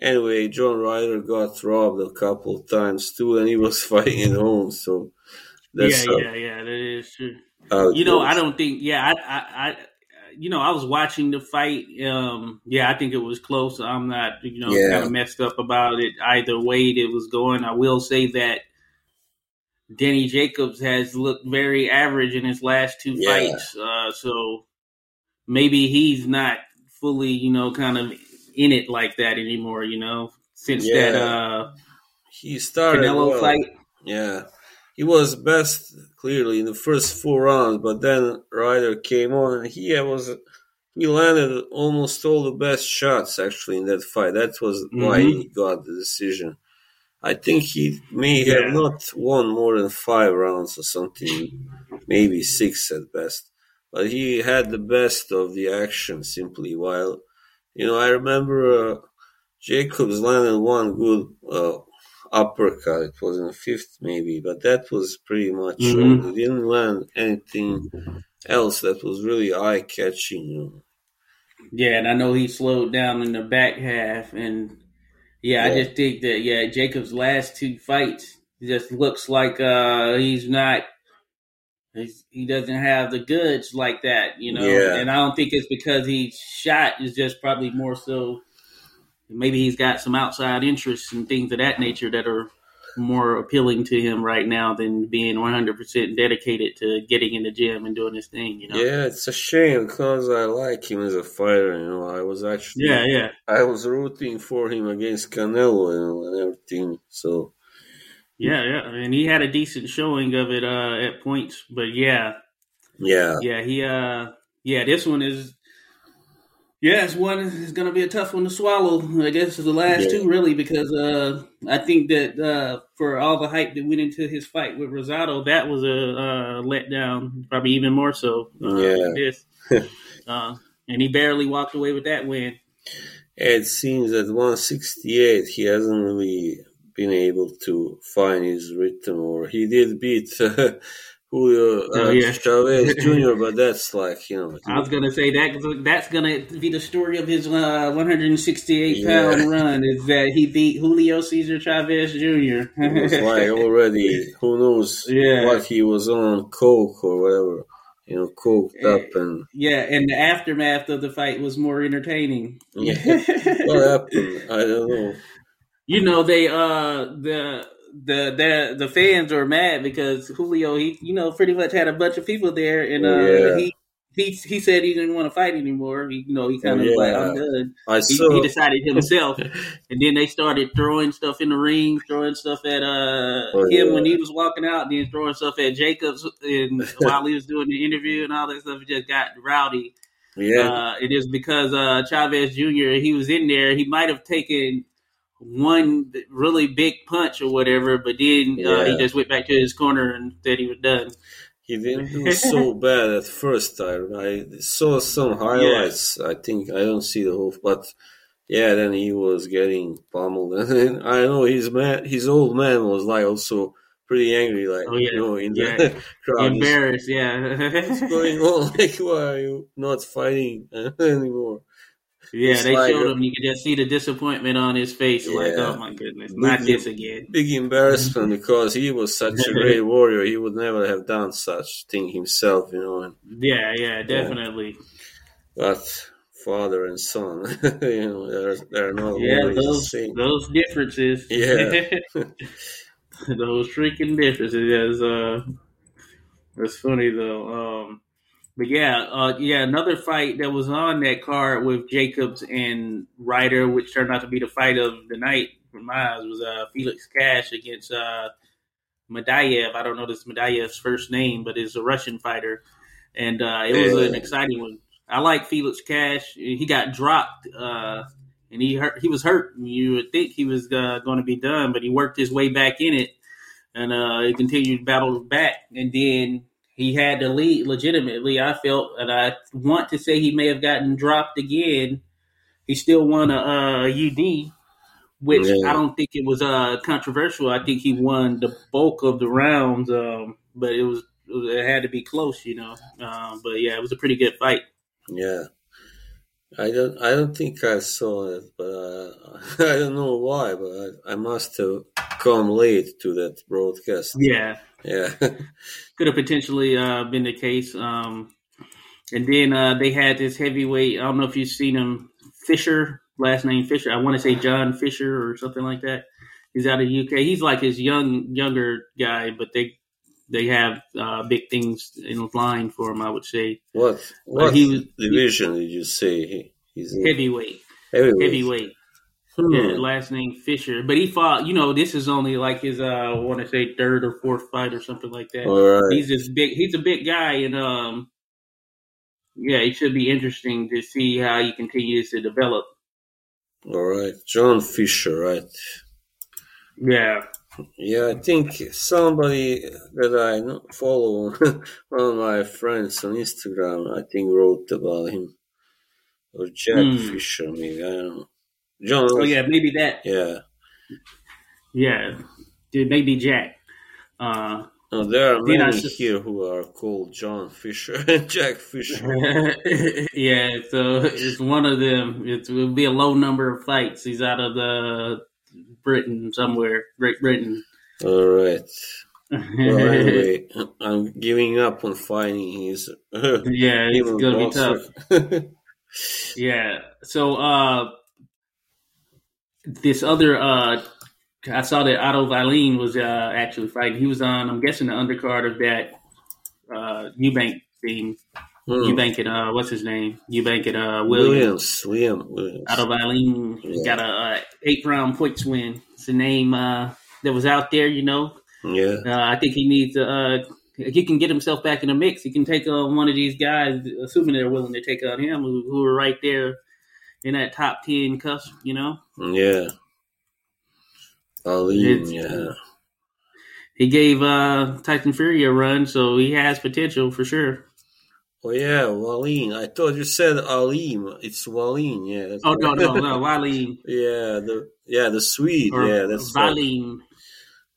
anyway, John Ryder got robbed a couple of times too, and he was fighting at home. So that's
yeah,
how,
yeah, yeah. That is true. You know,
goes.
I don't think. Yeah, I, I, I, you know, I was watching the fight. Um, yeah, I think it was close. I'm not, you know,
Yeah.
kind of messed up about it either way it was going. I will say that Denny Jacobs has looked very average in his last two
Yeah.
fights. Uh, so maybe he's not fully, you know, kind of in it like that anymore. You know, since that uh,
He started
Canelo
well.
fight.
Yeah, he was best clearly in the first four rounds, but then Ryder came on, and he was he landed almost all the best shots actually in that fight. That was why
Mhm.
he got the decision. I think he may
Yeah.
have not won more than five rounds or something, maybe six at best. But he had the best of the action simply. While you know, I remember uh, Jacobs landed one good uh, uppercut. It was in the fifth, maybe, but that was pretty much
Mhm.
He didn't land anything else that was really eye catching.
Yeah, and I know he slowed down in the back half, and yeah, I just think that yeah, Jacob's last two fights just looks like uh he's not. He's, he doesn't have the goods like that, you know.
Yeah.
And I don't think it's because he's shot. It's just probably more so. Maybe he's got some outside interests and things of that nature that are more appealing to him right now than being 100% dedicated to getting in the gym and doing his thing, you know?
Yeah, it's a shame because I like him as a fighter, you know. I was actually
Yeah, yeah.
I was rooting for him against Canelo you know, and everything. So
Yeah, yeah. And he had a decent showing of it uh, at points, but yeah,
yeah.
yeah, he, uh, yeah, this one is, yeah, it's one is going to be a tough one to swallow. I guess the last
Yeah.
two really because uh, I think that uh, for all the hype that went into his fight with Rosado, that was a uh, letdown, probably even more so. Uh,
Yeah.
this. uh, and he barely walked away with that win.
It seems that 168 he hasn't really been able to find his rhythm, or he did beat uh, Julio uh,
Oh, yeah.
Chavez Jr., but that's like you know.
I was gonna say that that's gonna be the story of his uh, 168
Yeah.
run is that he beat Julio Cesar Chavez Jr.
It was like already, who knows
Yeah.
what he was on, coke or whatever, you know, coked up and
yeah, and the aftermath of the fight was more entertaining.
yeah. what happened? I don't know.
you know they uh the the the the fans are mad because Julio he you know pretty much had a bunch of people there and uh
Yeah.
he. He, he said he didn't want to fight anymore. He, you know, he kind of was like, I'm
Yeah.
done. He, he decided himself, and then they started throwing stuff in the ring, throwing stuff at uh
Oh,
him
yeah.
when he was walking out, then throwing stuff at Jacobs, and while he was doing the interview and all that stuff, it just got rowdy.
yeah,
Uh, it is because uh, Chavez Jr. He was in there. He might have taken one really big punch or whatever, but then uh, he just went back to his corner and said he was done.
he didn't do so bad at first. I I saw some highlights. I think I don't see the whole, but yeah, then he was getting pummeled, and then I know his man, his old man was like also pretty angry, like
Oh, yeah.
you know, in the
Yeah.
crowd. just,
Embarrassed, yeah.
What's going on? Like, why are you not fighting anymore?
Yeah,
It's
they
like
showed him. You could just see the disappointment on his face. Like, oh my goodness, not
Big-
this again.
Big embarrassment because he was such a great warrior. He would never have done such thing himself, you know. And,
Yeah, yeah, definitely.
but father and son, you know, they're they're not
Yeah,
always the
those
same.
those differences.
Yeah.
those freaking differences. That's uh, that's funny though. Um, but yeah, uh, yeah, another fight that was on that card with Jacobs and Ryder, which turned out to be the fight of the night from my eyes, was uh Felix Cash against uh Madiyev. I don't know this Madiyev's first name, but it's a Russian fighter, and uh, it was
Yeah.
an exciting one. I like Felix Cash. He got dropped, uh, and he hurt. He was hurt. You would think he was uh, going to be done, but he worked his way back in it, and uh, he continued to battle back. And then he had the lead legitimately. I felt, and I want to say he may have gotten dropped again. He still won a, uh UD, which
Yeah.
I don't think it was uh, controversial. I think he won the bulk of the rounds, um, but it was it had to be close, you know. Um, but yeah, it was a pretty good fight.
Yeah. I don't. I don't think I saw it, but uh, I don't know why. But I, I must have come late to that broadcast.
Yeah,
Yeah.
could have potentially uh, been the case. Um, and then uh, they had this heavyweight. I don't know if you've seen him, Fisher, last name Fisher. I want to say John Fisher or something like that. He's out of the UK. He's like his young, younger guy, but they they have uh, big things in line for him. I would say
what what
he was-
division did you say he, he's
heavyweight,
Heavyweight.
heavyweight.
Hmm.
Yeah, last name Fisher, but he fought. You know, this is only like his uh, I want to say third or fourth fight or something like that.
Right.
he's this big he's a big guy and um yeah it should be interesting to see how he continues to develop
All right. John Fisher, right?
yeah
Yeah, I think somebody that I follow, one of my friends on Instagram, I think wrote about him. Or Jack
Hmm.
Fisher, maybe. I don't know. John.
oh yeah maybe that
Yeah.
yeah Dude, maybe jack uh
No, there are
Then I
many
s-
here who are called John Fisher and Jack Fisher.
yeah so it's one of them it will be a low number of fights he's out of the britain somewhere great britain
All right. Well, anyway, I'm giving up on finding his.
yeah it's gonna be tough Yeah. So uh this other uh I saw that Otto Wallin was uh, actually fighting. He was on, I'm guessing, the undercard of that uh, Eubank thing.
Hmm.
Eubank and uh, what's his name? Eubank and uh, Williams.
Williams, William, Williams.
Otto Wallin
Yeah.
got a uh, eight round points win. It's a name uh, that was out there, you know.
Yeah,
Uh, I think he needs to. Uh, he can get himself back in the mix. He can take on one of these guys, assuming they're willing to take on him, who, who are right there in that top ten cusp. You know,
yeah. Ali, yeah.
he gave uh, Tyson Fury a run, so he has potential for sure.
Oh yeah, Wallin. I thought you said Alim. It's Wallin. Yeah.
Oh no, no, no, Wallin
yeah, the yeah the Swede.
or
yeah, that's right.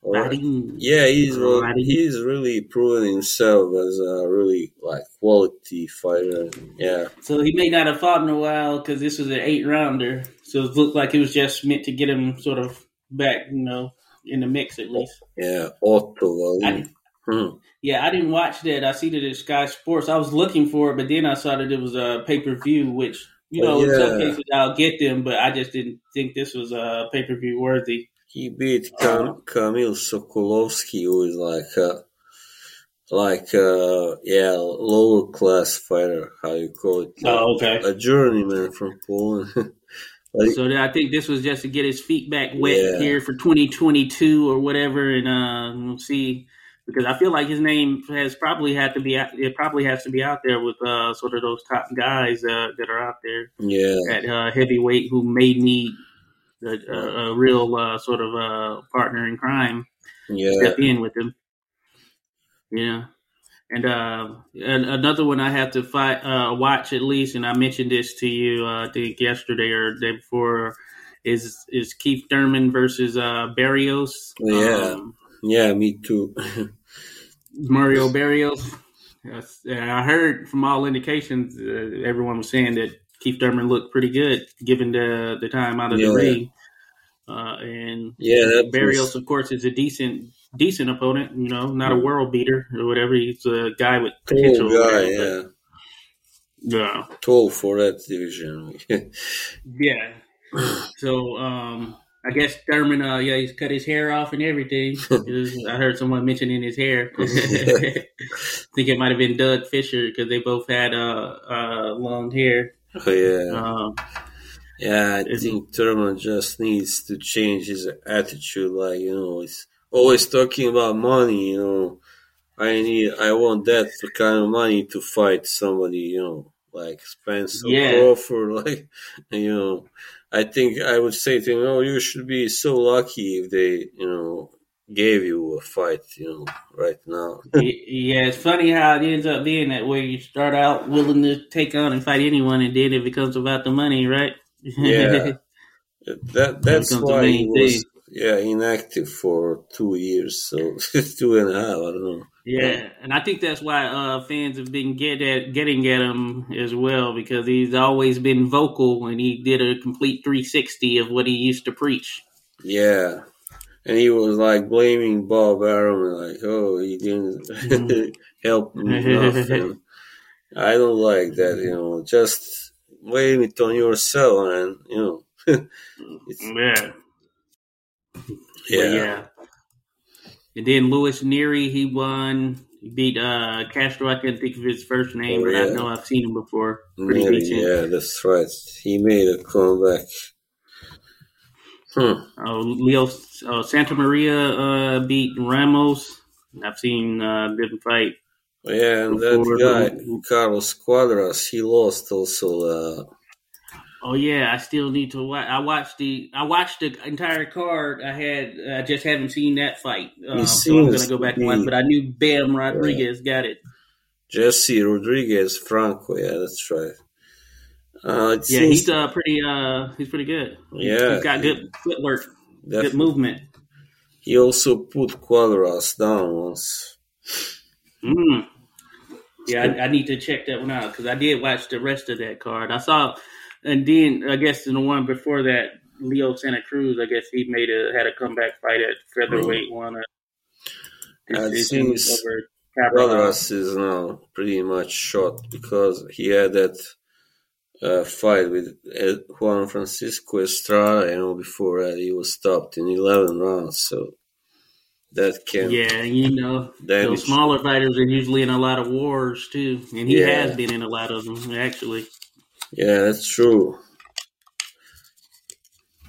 Wallin.
All right.
Wallin.
Yeah, he's he's really proven himself as a really like quality fighter. Yeah,
So he may not have fought in a while because this was an eight rounder. So it looked like it was just meant to get him sort of back, you know, in the mix at least.
yeah. Otto Wallin. Hmm.
Yeah, I didn't watch that. I see that at Sky Sports. I was looking for it, but then I saw that it was a pay per view, which you know,
Oh,
in some cases I'll get them, but I just didn't think this was a pay per view worthy.
He beat Kam- Kamil Sokolowski, who is like a like a yeah lower class fighter. How you call it?
Oh, okay.
A journeyman from Poland. like,
So I think this was just to get his feet back wet
Yeah.
here for 2022 or whatever, and uh, we'll see. Because I feel like his name has probably had to be out, it probably has to be out there with uh, sort of those top guys uh, that are out there
yeah,
at uh, heavyweight who may need a, a, a real uh, sort of uh, partner in crime
yeah,
step in with him. Yeah. And uh, and another one I have to fight, uh, watch at least, and I mentioned this to you, uh, I think yesterday or the day before, is is Keith Thurman versus uh, Barrios.
Yeah.
Um,
yeah. Me too.
Mario Barrios. I heard from all indications, uh, everyone was saying that Keith Thurman looked pretty good given the the time out of
Yeah.
the ring. Uh, and
yeah,
Barrios,
was,
of course, is a decent decent opponent. You know, not a world beater or whatever. He's a guy with potential.
tall guy. Yeah,
yeah,
tall for that division.
yeah. So, um, I guess Thurman, uh, yeah, he's cut his hair off and everything. I heard someone mentioning his hair. I think it might have been Doug Fischer because they both had uh, uh, long hair.
Oh yeah.
Um,
Yeah, I think Thurman just needs to change his attitude. Like you know, he's always talking about money. You know, I need, I want that kind of money to fight somebody. You know, like Spencer
Yeah.
Crawford. Like, you know, I think I would say to him, "Oh, you should be so lucky if they, you know, gave you a fight. You know, right now."
yeah, it's funny how it ends up being that way. You start out willing to take on and fight anyone, and then it becomes about the money, right?
Yeah. That that's why he was
thing.
yeah inactive for two years, so two and a half. I don't know.
Yeah, and I think that's why uh, fans have been get at, getting at him as well because he's always been vocal and he did a complete 360 of what he used to preach.
Yeah. And he was like blaming Bob Arum, like, oh, he didn't help me enough. And I don't like that, you know. Just blame it on yourself, and you know.
Yeah,
yeah.
Yeah. And then Luis Nery, he won. He beat uh, Castro. I couldn't think of his first name,
Oh,
but I know I've seen him before. Decent.
yeah, that's right. He made a comeback. Hmm.
Uh, Leo uh, Santa Maria uh, beat Ramos. I've seen uh, them fight.
Yeah, and
Before-
that guy, Carlos Cuadras, he lost also. Uh,
Oh yeah, I still need to watch. I watched the I watched the entire card. I had I just haven't seen that fight, um, so I'm gonna go back
to
and watch. But I knew Bam Rodriguez got it.
Jesse Rodriguez Franco, yeah, that's right. Uh,
Yeah,
seems-
he's uh pretty uh he's pretty good.
Yeah,
he's got good footwork, good movement.
He also put Cuadras down once.
Mm. Yeah, I, I need to check that one out because I did watch the rest of that card. I saw, and then I guess in the one before that, Leo Santa Cruz. I guess he made a had a comeback fight at featherweight, won a
Uh, it seems. Cuadras is now pretty much shot because he had that fight with Juan Francisco Estrada. You know, before that he was stopped in eleven rounds. So that can
yeah, you know, those smaller fighters are usually in a lot of wars too, and he yeah. has been in a lot of them actually.
Yeah, that's true.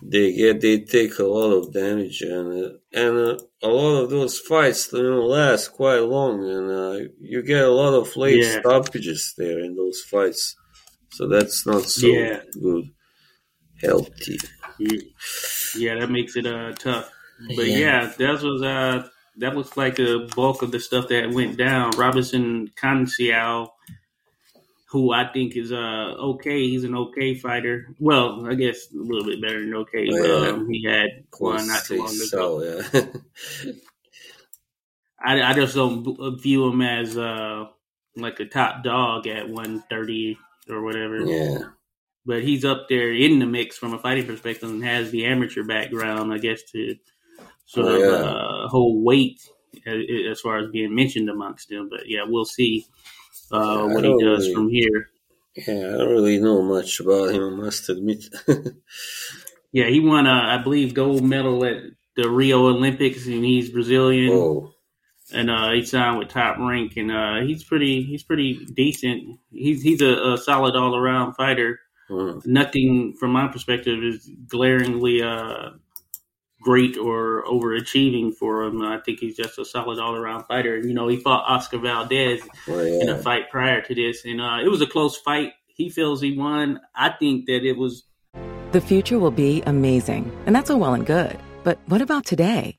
They get they take a lot of damage, and uh, and uh, a lot of those fights you know last quite long, and uh, you get a lot of late yeah. stoppages there in those fights, so that's not so yeah. good, healthy.
Yeah, that makes it uh tough. But yeah, yeah that was uh that looks like the bulk of the stuff that went down. Robinson Conceicao, who I think is uh okay. He's an okay fighter. Well, I guess a little bit better than okay. Oh, yeah. um, he had one not too long ago. So, yeah. I, I just don't view him as uh like a top dog at one thirty or whatever.
Yeah.
But he's up there in the mix from a fighting perspective and has the amateur background, I guess, to sort oh, of uh, hold weight as far as being mentioned amongst them. But yeah, we'll see uh, what he does
really,
from here.
Yeah, I don't really know much about him. I must admit.
yeah, he won, a, I believe, gold medal at the Rio Olympics, and he's Brazilian.
Oh.
And uh, he signed with Top Rank, and uh, he's pretty. He's pretty decent. He's he's a, a solid all around fighter. Mm. Nothing from my perspective is glaringly uh, great or overachieving for him. I think he's just a solid all around fighter. You know, he fought Oscar Valdez oh, yeah. in a fight prior to this, and uh, it was a close fight. He feels he won. I think that it was.
The future will be amazing, and that's all well and good. But what about today?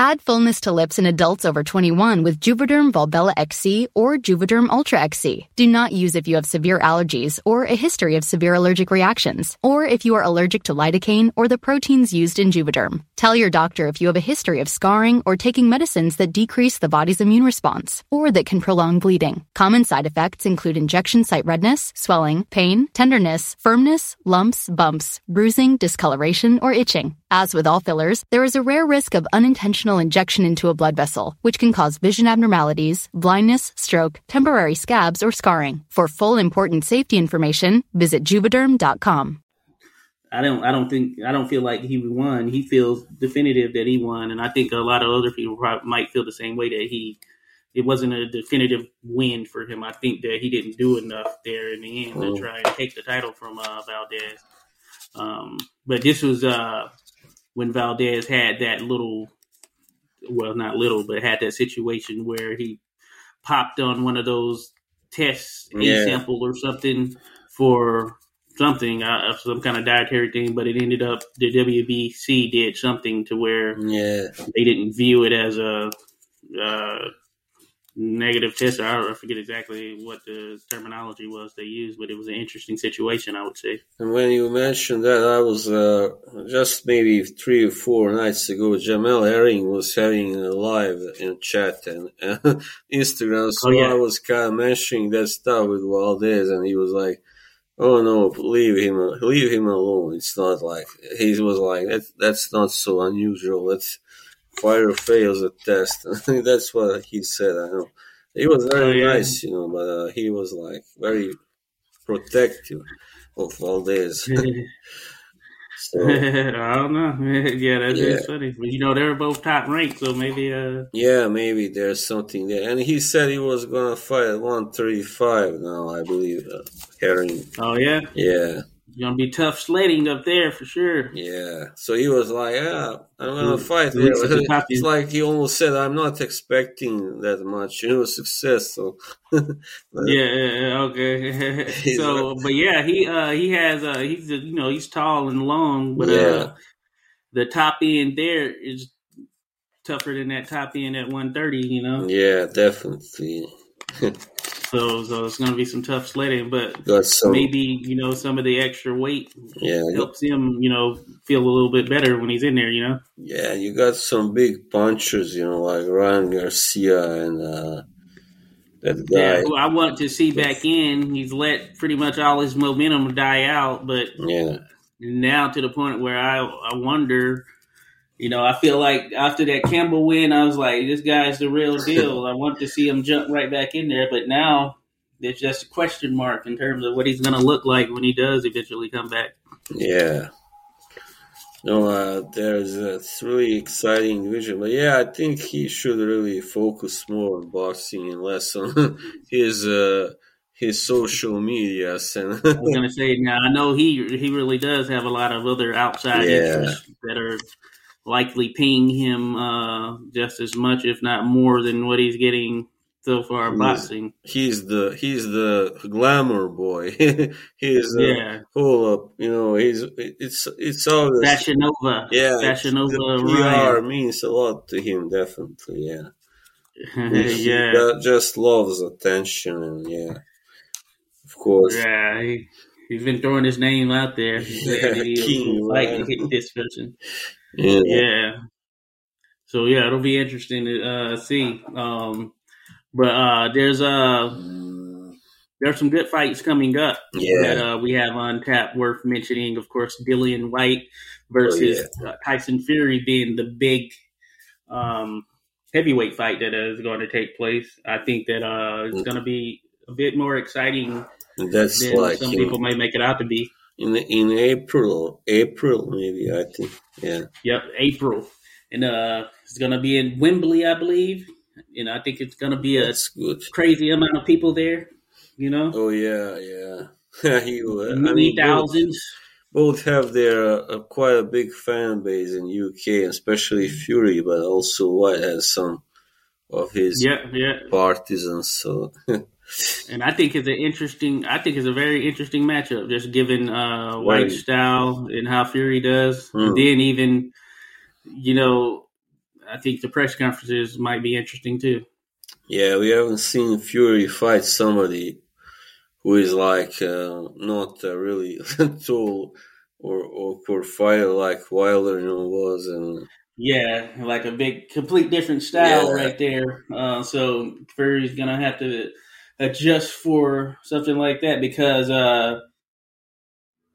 Add fullness to lips in adults over 21 with Juvederm Volbella XC or Juvederm Ultra XC. Do not use if you have severe allergies or a history of severe allergic reactions, or if you are allergic to lidocaine or the proteins used in Juvederm. Tell your doctor if you have a history of scarring or taking medicines that decrease the body's immune response or that can prolong bleeding. Common side effects include injection site redness, swelling, pain, tenderness, firmness, lumps, bumps, bruising, discoloration, or itching. As with all fillers, there is a rare risk of unintentional injection into a blood vessel, which can cause vision abnormalities, blindness, stroke, temporary scabs, or scarring. For full important safety information, visit juvederm.com.
I don't. I don't think. I don't feel like he won. He feels definitive that he won, and I think a lot of other people might feel the same way that he. It wasn't a definitive win for him. I think that he didn't do enough there in the end to mm. try and take the title from uh, Valdez. Um, but this was uh, when Valdez had that little, well, not little, but had that situation where he popped on one of those tests, a yeah. sample or something for something, uh, some kind of dietary thing, but it ended up the WBC did something to where
yeah.
they didn't view it as a uh, negative test. I, forget exactly what the terminology was they used, but it was an interesting situation, I would say.
And when you mentioned that, I was uh, just maybe three or four nights ago. Jamel Herring was having a live in chat and uh, Instagram, so oh, yeah. I was kind of mentioning that stuff with Valdez, and he was like. Oh no! Leave him, leave him alone. It's not like he was like that. That's not so unusual. That's fighter fails a test. That's what he said. I know. He was very oh, nice, you know, but uh, he was like very protective of Valdez.
so, I don't know. yeah, that's yeah. funny. But you know, they're both top ranked, so maybe. Uh...
Yeah, maybe there's something there. And he said he was gonna fight at 135 now, I believe. Uh, Herring.
Oh yeah.
Yeah.
Gonna be tough sledding up there for sure.
Yeah. So he was like, "Yeah, I'm gonna fight."
It's
like he almost said, "I'm not expecting that much, you know, success." So
Yeah, yeah, okay. So, but yeah, he uh he has uh he's you know he's tall and long, but
Yeah.
uh the top end there is tougher than that top end at one thirty. You know,
yeah, definitely
so so it's gonna be some tough sledding, but
some.
maybe you know some of the extra weight
Yeah,
helps him you know feel a little bit better when he's in there. You know.
yeah, you got some big punchers, you know, like Ryan Garcia and uh, that
Yeah,
guy.
who I want to see back in. He's let pretty much all his momentum die out, but
Yeah,
now to the point where I I wonder, you know, I feel like after that Campbell win, I was like, this guy's the real deal. I want to see him jump right back in there, but now there's just a question mark in terms of what he's going to look like when he does eventually come back.
yeah. No, uh, there's a it's really exciting vision, but yeah, I think he should really focus more on boxing and less on his uh, his social medias and
I was going to say now I know he he really does have a lot of other outside
Yeah.
interests that are likely paying him uh, just as much, if not more, than what he's getting so far
He's-
boxing.
he's the he's the glamour boy. he's
Yeah,
full up. you know he's it's it's always
Fashion Nova.
yeah
Fashion
the
Nova
PR
Ryan.
means a lot to him definitely yeah
yeah,
ju- just loves attention and yeah of course
yeah. He, he's been throwing his name out there.
Yeah,
saying that he'll
King
hit this person.
Yeah
Yeah. So yeah, it'll be interesting to uh, see. Um, but uh, there's uh, there's some good fights coming up
Yeah.
that uh, we have on tap. Worth mentioning, of course, Dillian Whyte versus
Oh,
uh, Tyson Fury being the big um, heavyweight fight that is going to take place. I think that uh, it's going to be a bit more exciting
that's
than
like
some people may make it out to be.
In in April April maybe I think yeah
Yep, April, and uh, it's going to be in Wembley, I believe. You know, I think it's going to be a
that's good
crazy amount of people there. You know,
oh yeah yeah will I
many
mean both-
thousands.
both have their uh, quite a big fan base in UK, especially Fury, but also Whyte has some of his
Yeah, yeah.
partisans. So
And I think it's an interesting. I think it's a very interesting matchup, just given uh,
Right.
Whyte's style and how Fury does.
Hmm.
And then even, you know, I think the press conferences might be interesting too.
yeah, we haven't seen Fury fight somebody who is like uh, not uh, really tall or awkward fighter like Wilder you know, was, and
Yeah, like a big, complete different style
Yeah.
right there. Uh, so Fury's gonna have to adjust for something like that because, uh,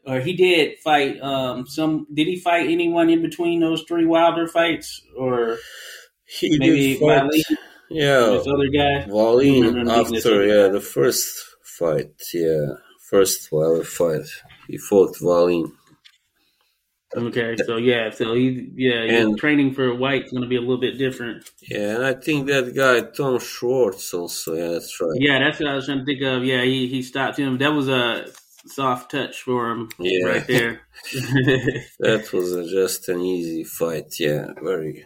or he did fight um, some. Did he fight anyone in between those three Wilder fights, or
he
maybe
did fight.
Waleed,
Yeah,
this other guy?
Wallin
Remember him beating this
after yeah the first fight, yeah, first Wilder fight, he fought Wallin.
Okay, so yeah, so he yeah,
And-
training for Whyte's gonna be a little bit different.
Yeah, and I think that guy Tom Schwartz also. Yeah, that's right.
Yeah, that's what I was trying to think of. Yeah, he he stopped him. That was a soft touch for him
Yeah.
right there.
That was a, just an easy fight. Yeah, very.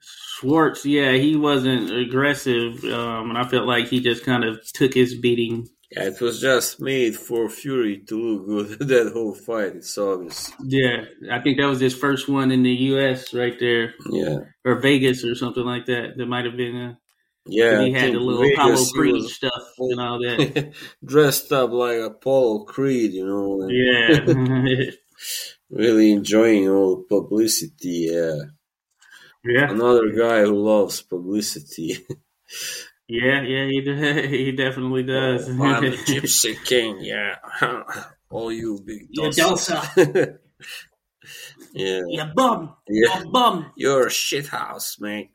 Schwartz, yeah, he wasn't aggressive, um, and I felt like he just kind of took his beating.
Yeah, it was just made for Fury to look good. that whole fight, it's obvious.
Yeah, I think that was his first one in the U.S. right there,
Yeah,
or Vegas or something like that. That might have been. Uh,
yeah.
he
I
had the little
Vegas,
Apollo Creed stuff and all that.
dressed up like Apollo Creed, you know,
yeah,
really enjoying all the publicity. Yeah,
yeah,
another guy who loves publicity.
Yeah, yeah. He de- he definitely does.
Oh, I'm the Gypsy King. Yeah, all you big
You
dossa. yeah,
you bum,
Yeah.
you bum.
you're a shithouse, mate.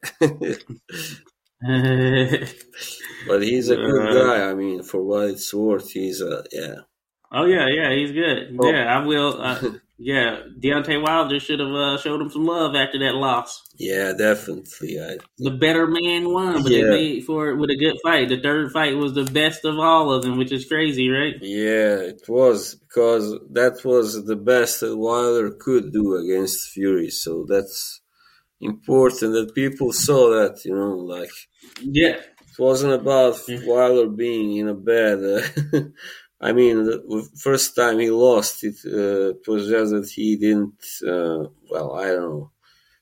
But he's a good
Uh,
guy. I mean, for what it's worth, he's a yeah.
Oh yeah, yeah, he's good.
Oh.
Yeah, I will. Uh, yeah, Deontay Wilder should have uh, showed him some love after that loss.
Yeah, definitely. I,
the better man won, but yeah. they made for it with a good fight. The third fight was the best of all of them, which is crazy, right?
Yeah, it was because that was the best that Wilder could do against Fury. So that's important that people saw that, you know, like
yeah,
it wasn't about Wilder being in a bad. Uh, I mean, the first time he lost, it, uh, it was just that he didn't. Uh, well, I don't know.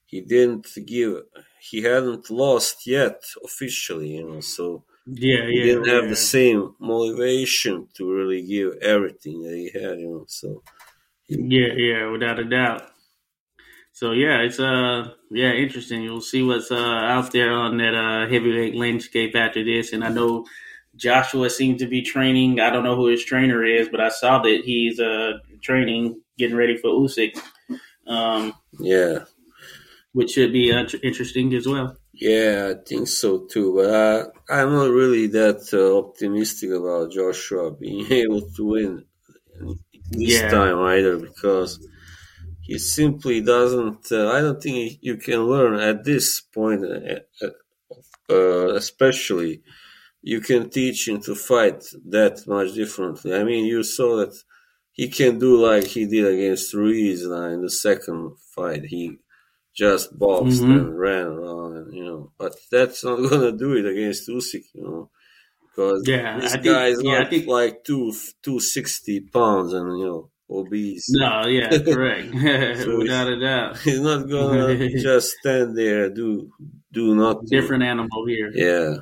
He didn't give. He hadn't lost yet officially, you know. So
yeah,
he
yeah,
didn't
yeah,
have
yeah.
the same motivation to really give everything that he had, you know. So
yeah, yeah, without a doubt. So yeah, it's uh yeah interesting. You'll see what's uh out there on that uh heavyweight landscape after this, and I know Joshua seems to be training. I don't know who his trainer is, but I saw that he's uh training, getting ready for Usyk. Um,
yeah,
which should be uh, interesting as well.
Yeah, I think so too. But uh, I'm not really that uh, optimistic about Joshua being able to win this
Yeah.
time either because he simply doesn't. Uh, I don't think you can learn at this point, uh, uh, especially. You can teach him to fight that much differently. I mean, you saw that he can do like he did against Ruiz uh, in the second fight. He just boxed
Mhm.
and ran around, and, you know. But that's not gonna do it against Usyk, you know, because
Yeah,
this
I think-
guy is
yeah,
not
think-
like two two sixty pounds and you know obese.
No, yeah, correct,
So
without a doubt.
He's not gonna just stand there do do nothing.
Different animal here.
Yeah,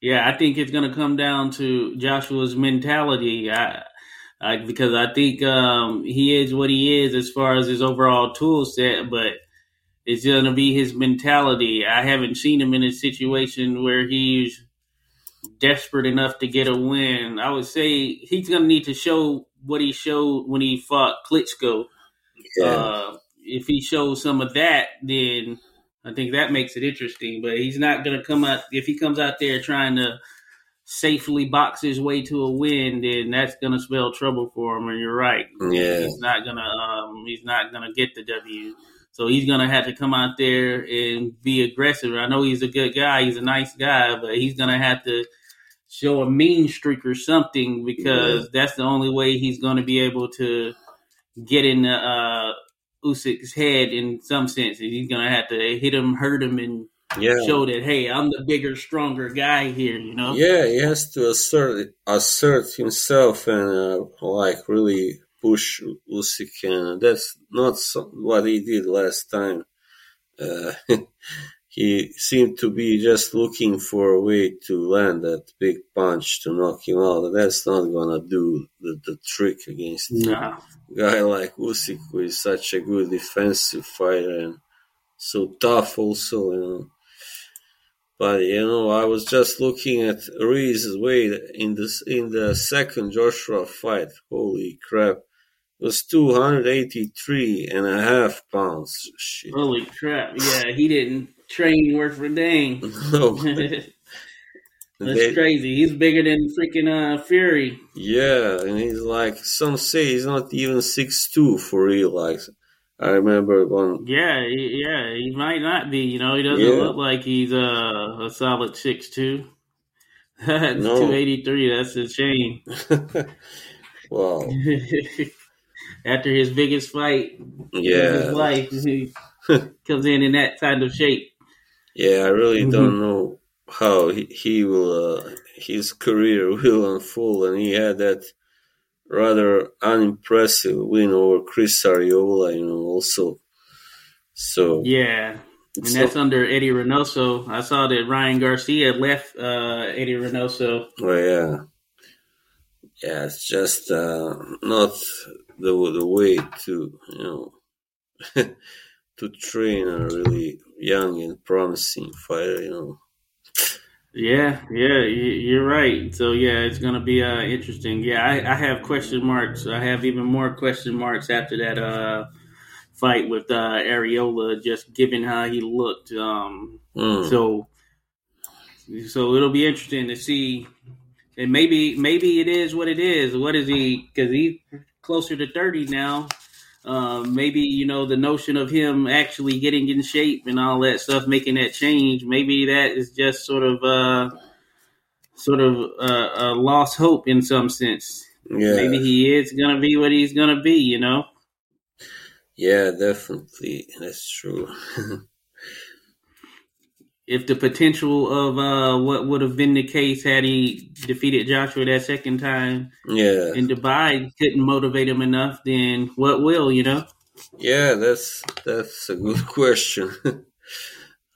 Yeah, I think it's going to come down to Joshua's mentality. I, I, because I think um, he is what he is as far as his overall tool set, but it's going to be his mentality. I haven't seen him in a situation where he's desperate enough to get a win. I would say he's going to need to show what he showed when he fought Klitschko.
yeah,
Uh, if he shows some of that, then I think that makes it interesting. But he's not going to come out if he comes out there trying to safely box his way to a win. Then that's going to spell trouble for him. And you're right.
Yeah.
he's not gonna um, he's not gonna get the W. So he's gonna have to come out there and be aggressive. I know he's a good guy. He's a nice guy, but he's gonna have to show a mean streak or something because that's the only way he's gonna be able to get in the uh, Usyk's head in some sense. He's gonna have to hit him, hurt him, and
yeah.
show that hey, I'm the bigger, stronger guy here. You know?
Yeah, he has to assert assert himself and uh, like really push Usyk, and that's not so, what he did last time. Uh, he seemed to be just looking for a way to land that big punch to knock him out. That's not gonna do the, the trick against
Nah.
a guy like Usyk, who is such a good defensive fighter and so tough, also. You know. But you know, I was just looking at Ruiz's weight in this in the second Joshua fight. Holy crap! Was 283 and a half pounds. Shit.
Holy crap! Yeah, he didn't train worth for a dang.
No.
That's
They-
crazy. He's bigger than freaking uh, Fury.
yeah, and he's like some say he's not even six two for real. Like I remember one.
Yeah, he, yeah, he might not be. You know, he doesn't
Yeah.
look like he's uh, a solid six two. That's
No.
two eighty three. That's a shame.
wow.
After his biggest fight of his
Yeah.
life, he comes in in that kind of shape.
Yeah, I really
Mhm.
don't know how he, he will uh, his career will unfold, and he had that rather unimpressive win over Chris Arreola, you know, also. So
Yeah, and
so-
that's under Eddie Reynoso. I saw that Ryan Garcia left uh, Eddie Reynoso.
well, yeah, yeah, it's just uh, not the the way to you know to train a really young and promising fighter, you know.
Yeah, yeah, you're right. So yeah, it's gonna be uh, interesting. Yeah, I, I have question marks. I have even more question marks after that uh, fight with uh, Arreola, just given how he looked. Um,
Mm.
So, so it'll be interesting to see, and maybe maybe it is what it is. What is he? Because he's closer to thirty now. uh, maybe you know the notion of him actually getting in shape and all that stuff, making that change. Maybe that is just sort of uh, sort of uh, a lost hope in some sense.
Yeah.
Maybe he is gonna be what he's gonna be. You know.
Yeah, definitely. That's true.
if the potential of uh, what would have been the case had he defeated Joshua that second time
yeah.
in Dubai couldn't motivate him enough, then what will, you know?
Yeah, that's that's a good question.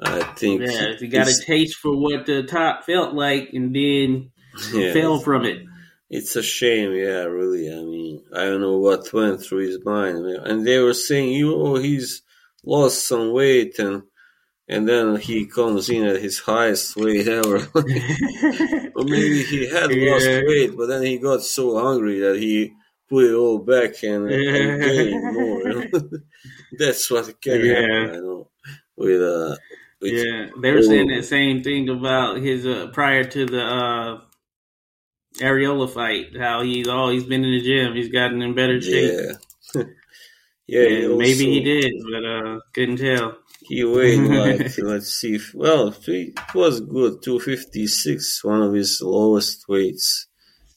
I think
Yeah, if you got a taste for what the top felt like and then
yeah,
fell from it.
It's a shame, yeah, really. I mean, I don't know what went through his mind. And they were saying, you oh, he's lost some weight and and then he comes in at his highest weight ever. or maybe he had lost weight, but then he got so hungry that he put it all back and, and gained more. That's what can
Yeah.
happen, I know. With uh with
Yeah, they were saying that same thing about his uh, prior to the uh, Arreola fight. How he's oh he's been in the gym, he's gotten in better shape.
Yeah. yeah, he
And maybe he did, but uh, couldn't tell.
He weighed like let's see, if, well, it was good, two fifty six, one of his lowest weights.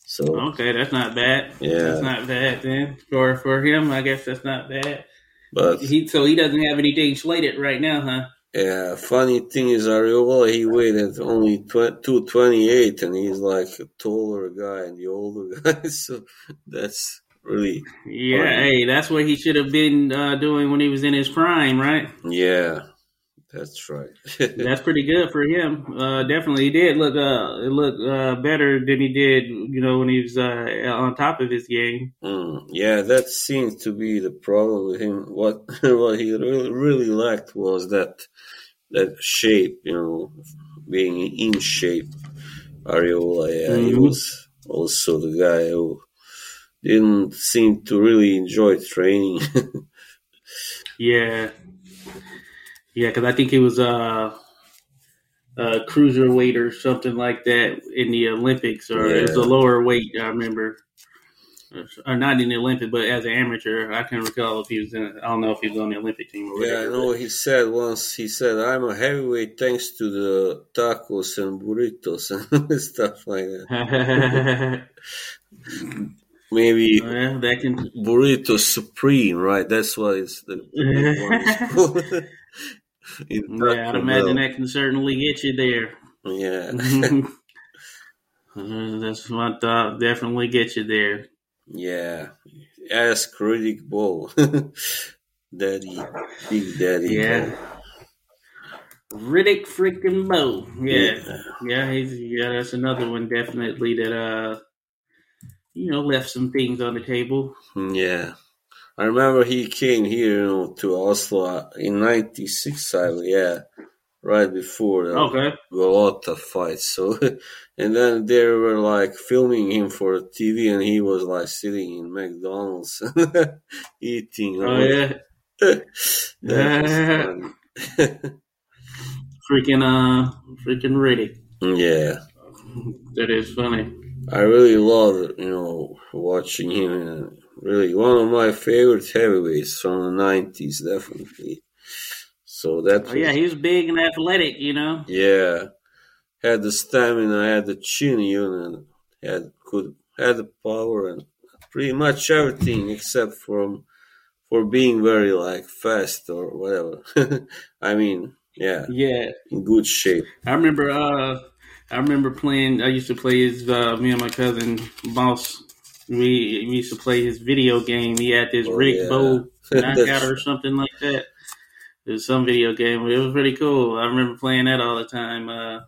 So
Okay, that's not bad.
Yeah.
that's not bad then for for him. I guess that's not bad.
but
He so he doesn't have anything slated right now, huh?
yeah, funny thing is Arreola he weighed at only two twenty eight, and he's like a taller guy and the older guy. So that's really
Yeah,
Right.
hey, that's what he should have been uh, doing when he was in his prime, right?
yeah, that's right.
That's pretty good for him. Uh, definitely, he did look uh look uh, better than he did, you know, when he was uh, on top of his game.
Mm, yeah, that seems to be the problem with him. What what he really really lacked was that that shape, you know, being in shape. Arreola, yeah, he
Mhm.
was also the guy who didn't seem to really enjoy training.
Yeah, yeah, because I think he was uh, a cruiserweight or something like that in the Olympics, or it was a lower weight. I remember, or not in the Olympics, but as an amateur, I can recall if he was in. I don't know if he was on the Olympic team or
yeah, I
whatever.
know he said once. He said, "I'm a heavyweight thanks to the tacos and burritos and stuff like that." Maybe
well, that can
Burrito Supreme, right? That's what it's the, the big one is called. In
Yeah, I'd imagine that can certainly get you there.
Yeah,
That's what thought. Definitely get you there.
yeah. Ask Riddick Bowe, Daddy, Big Daddy.
Yeah.
Bowe.
Riddick freaking Bowe. Yeah.
Yeah.
Yeah, he's yeah, that's another one definitely that uh you know, left some things on the table.
Yeah. I remember he came here, you know, to Oslo in '96. I yeah, right before the
Okay.
Golota fight. So, and then they were like filming him for TV, and he was like sitting in McDonald's eating.
Oh yeah.
that.
Freaking uh freaking ready.
yeah,
That is funny.
I really love you know watching him. And really, one of my favorite heavyweights from the '90s, definitely. So that
Oh yeah, he was big and athletic, you know.
Yeah, had the stamina, had the chin, even, and had could had the power and pretty much everything except from for being very like fast or whatever. I mean, yeah,
Yeah.
in good shape.
I remember uh I remember playing I used to play his uh me and my cousin Mouse we we used to play his video game. He had this
Oh,
Rick
yeah.
Bowe knockout or something like that. It was some video game. It was pretty cool. I remember playing that all the time. Uh,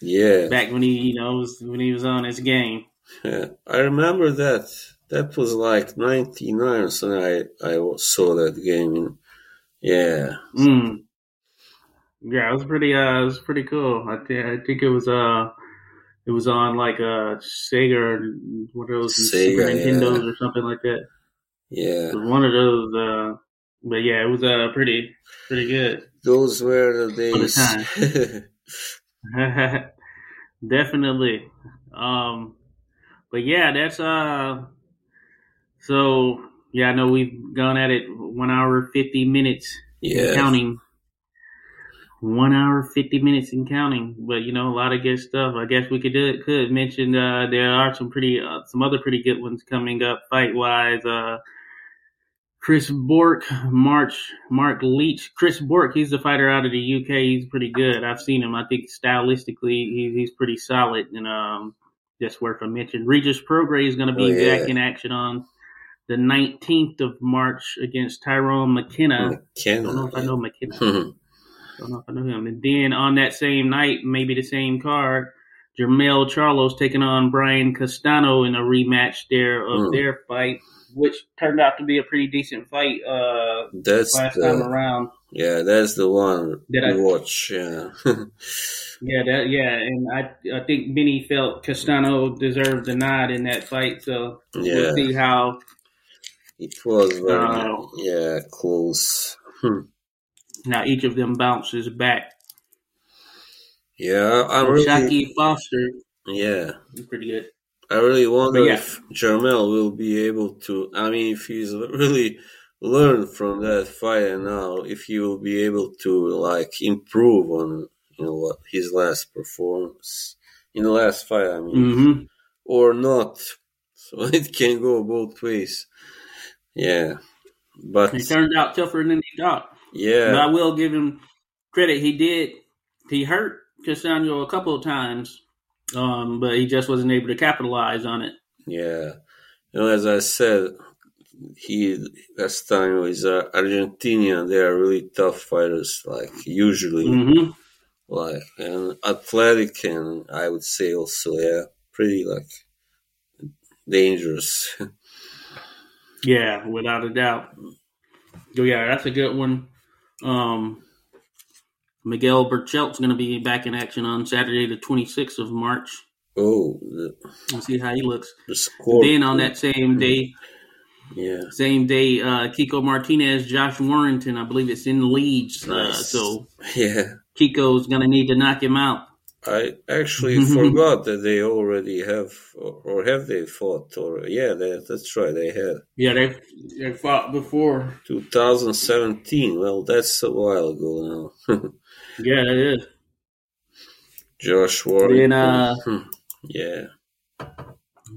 Yeah,
back when he, you know, was when he was on his game.
yeah. I remember that. That was like '99 or something. I I saw that game. Yeah,
Mm. Yeah, it was pretty. Uh, it was pretty cool. I think. I think it was. Uh, it was on like a Sega or one of those Super
Sega,
Nintendos
yeah.
or something like that.
yeah.
It was one of those. Uh, but yeah, it was uh pretty pretty good.
Those were the
For the
days.
Definitely. Um, but yeah, that's uh. So yeah, I know we've gone at it one hour fifty minutes
Yeah.
counting. One hour fifty minutes and counting, but you know a lot of good stuff. I guess we could do it. Could mention uh, there are some pretty, uh, some other pretty good ones coming up fight wise. Uh, Chris Bork, March, Mark Leach. Chris Bork, he's a fighter out of the UK. He's pretty good. I've seen him. I think stylistically, he, he's pretty solid, and um, just worth a mention. Regis Prograis is going to be
Oh, yeah.
back in action on the 19th of March against Tyrone McKenna. I don't know if I know McKenna. Don't know if I know him. And then on that same night, maybe the same card, Jermell Charlo's taking on Brian Castano in a rematch there of
Hmm.
their fight, which turned out to be a pretty decent fight uh,
That's
last time
the
around.
yeah, that's the one we
I-
watch. Yeah,
Yeah, that yeah, and I I think Benny felt Castano deserved the nod in that fight, so
Yeah.
we'll see how
it was very
Oh.
yeah close. Hmm.
Now each of them bounces back.
Yeah,
So
really
Shaki Foster,
yeah.
pretty good.
I really wonder
yeah.
if Jermell will be able to. I mean, if he's really learned from that fight and now, if he will be able to like improve on you know what his last performance in the last fight. I mean,
hmm
or not. So it can go both ways. Yeah, but
He turned out tougher than he thought. But I will give him credit. He did. He hurt Cassandro a couple of times, um, but he just wasn't able to capitalize on it.
yeah. You know, as I said, he last time was uh, Argentinian. They are really tough fighters. Like usually,
hmm
like and athletic, and I would say also, yeah, pretty like dangerous.
Yeah, without a doubt. Yeah, that's a good one. Um, Miguel Berchelt's going to be back in action on Saturday, the 26th of March.
oh, the,
We'll see how he looks.
the.
Then on that same day,
yeah,
same day, uh, Kiko Martinez, Josh Warrington, I believe it's in Leeds. Uh, so
yeah.
Kiko's going to need to knock him out.
I actually forgot that they already have, or, have they fought? Or yeah, they, that's right, they had
Yeah, they they fought before.
2017. Well, that's a while ago now.
Yeah, that is.
Josh Warrington.
Then, uh,
Hmm. yeah,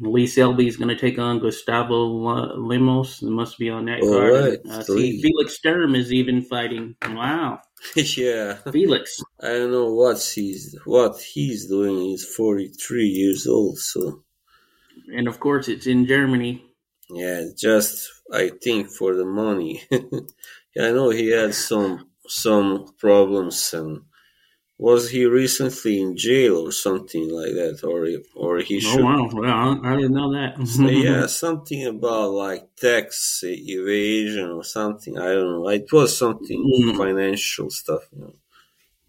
Lee Selby is going to take on Gustavo uh, Lemos. It must be on that
All
card.
right,
Uh, see, Felix Sturm is even fighting. Wow,
yeah.
Felix.
I don't know what he's what he's doing. He's 43 years old, so
And of course, it's in Germany.
yeah, just I think for the money. yeah, I know he had some some problems and was he recently in jail or something like that, or or he should
Oh wow, well, I, I didn't know that.
So, yeah, something about like tax evasion or something. I don't know. It was something
Mm.
financial stuff. You know.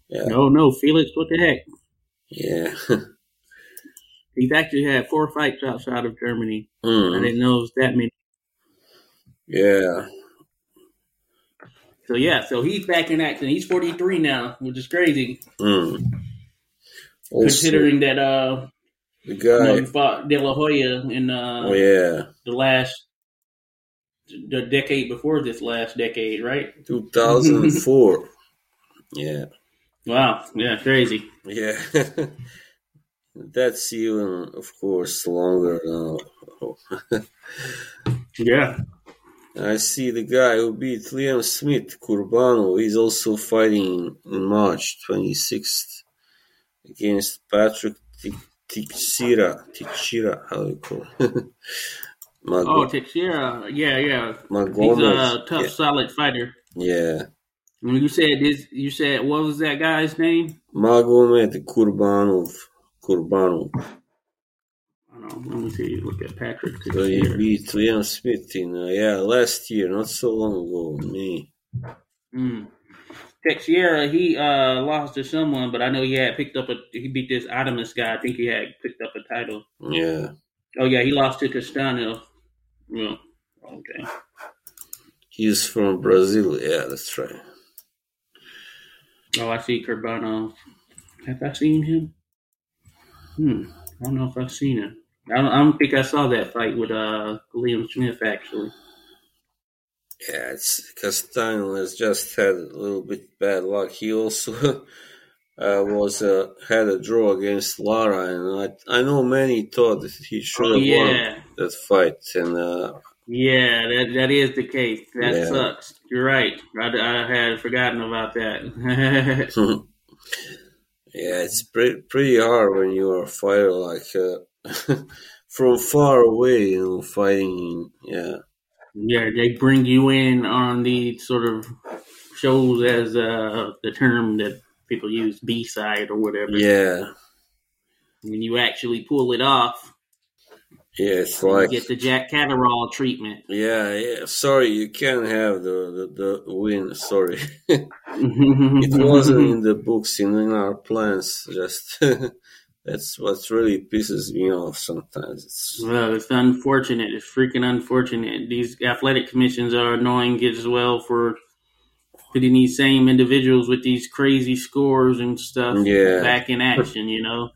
Yeah,
No, no, Felix. What the heck?
yeah.
He's actually had four fights outside of Germany. I
Mm,
didn't know it was that many.
yeah,
So yeah, so he's back in action. He's 43 now, which is crazy
mm.
Considering that uh,
the
you know,
guy.
fought De La Hoya in uh,
Oh yeah,
the last the decade before this last decade, right?
2004. yeah,
Wow, yeah, crazy.
yeah. That's even, of course, longer now.
Yeah,
I see the guy who beat Liam Smith, Kurbanov. is also fighting in March 26th against Patrick Ti- Teixeira. Teixeira, how do you call it? Mag-
Oh, Teixeira, yeah, yeah. He's
Magomed.
a tough, solid fighter.
yeah.
When you said this, you said what was that guy's name?
Magomed Kurbanov. Kurbanov.
Hold on, let me see. Look at Patrick
So he
Teixeira.
beat Liam Smith in, uh, yeah, last year, not so long ago. Me.
Mm. Teixeira, he uh, lost to someone, but I know he had picked up a. He beat this Adames guy. I think he had picked up a title.
Yeah.
Oh yeah, he lost to Castano. Yeah. Okay.
He's from Brazil. Yeah, that's right.
Oh, I see Kurbanov. Have I seen him? Hmm. I don't know if I've seen him. I don't, I don't think I saw that fight with uh Liam Smith actually.
Yeah, it's Castano has just had a little bit bad luck. He also uh, was uh, had a draw against Lara, and I I know many thought that he should
Oh,
have
yeah.
won that fight, and uh,
Yeah, that that is the case. That
Yeah.
sucks. You're right. I, I had forgotten about that.
yeah, it's pretty pretty hard when you are a fighter like uh, from far away, you know, fighting. Yeah,
yeah, they bring you in on the sort of shows as uh, the term that people use, B side or whatever.
yeah,
When you actually pull it off,
yeah. It's like
get the Jack Catterall treatment.
yeah, yeah. Sorry, you can't have the the, the win. Sorry. it wasn't in the books in, in our plans just that's what really pisses me off sometimes it's,
Well, it's unfortunate. It's freaking unfortunate. These athletic commissions are annoying as well for putting these same individuals with these crazy scores and stuff
Yeah.
back in action, you know?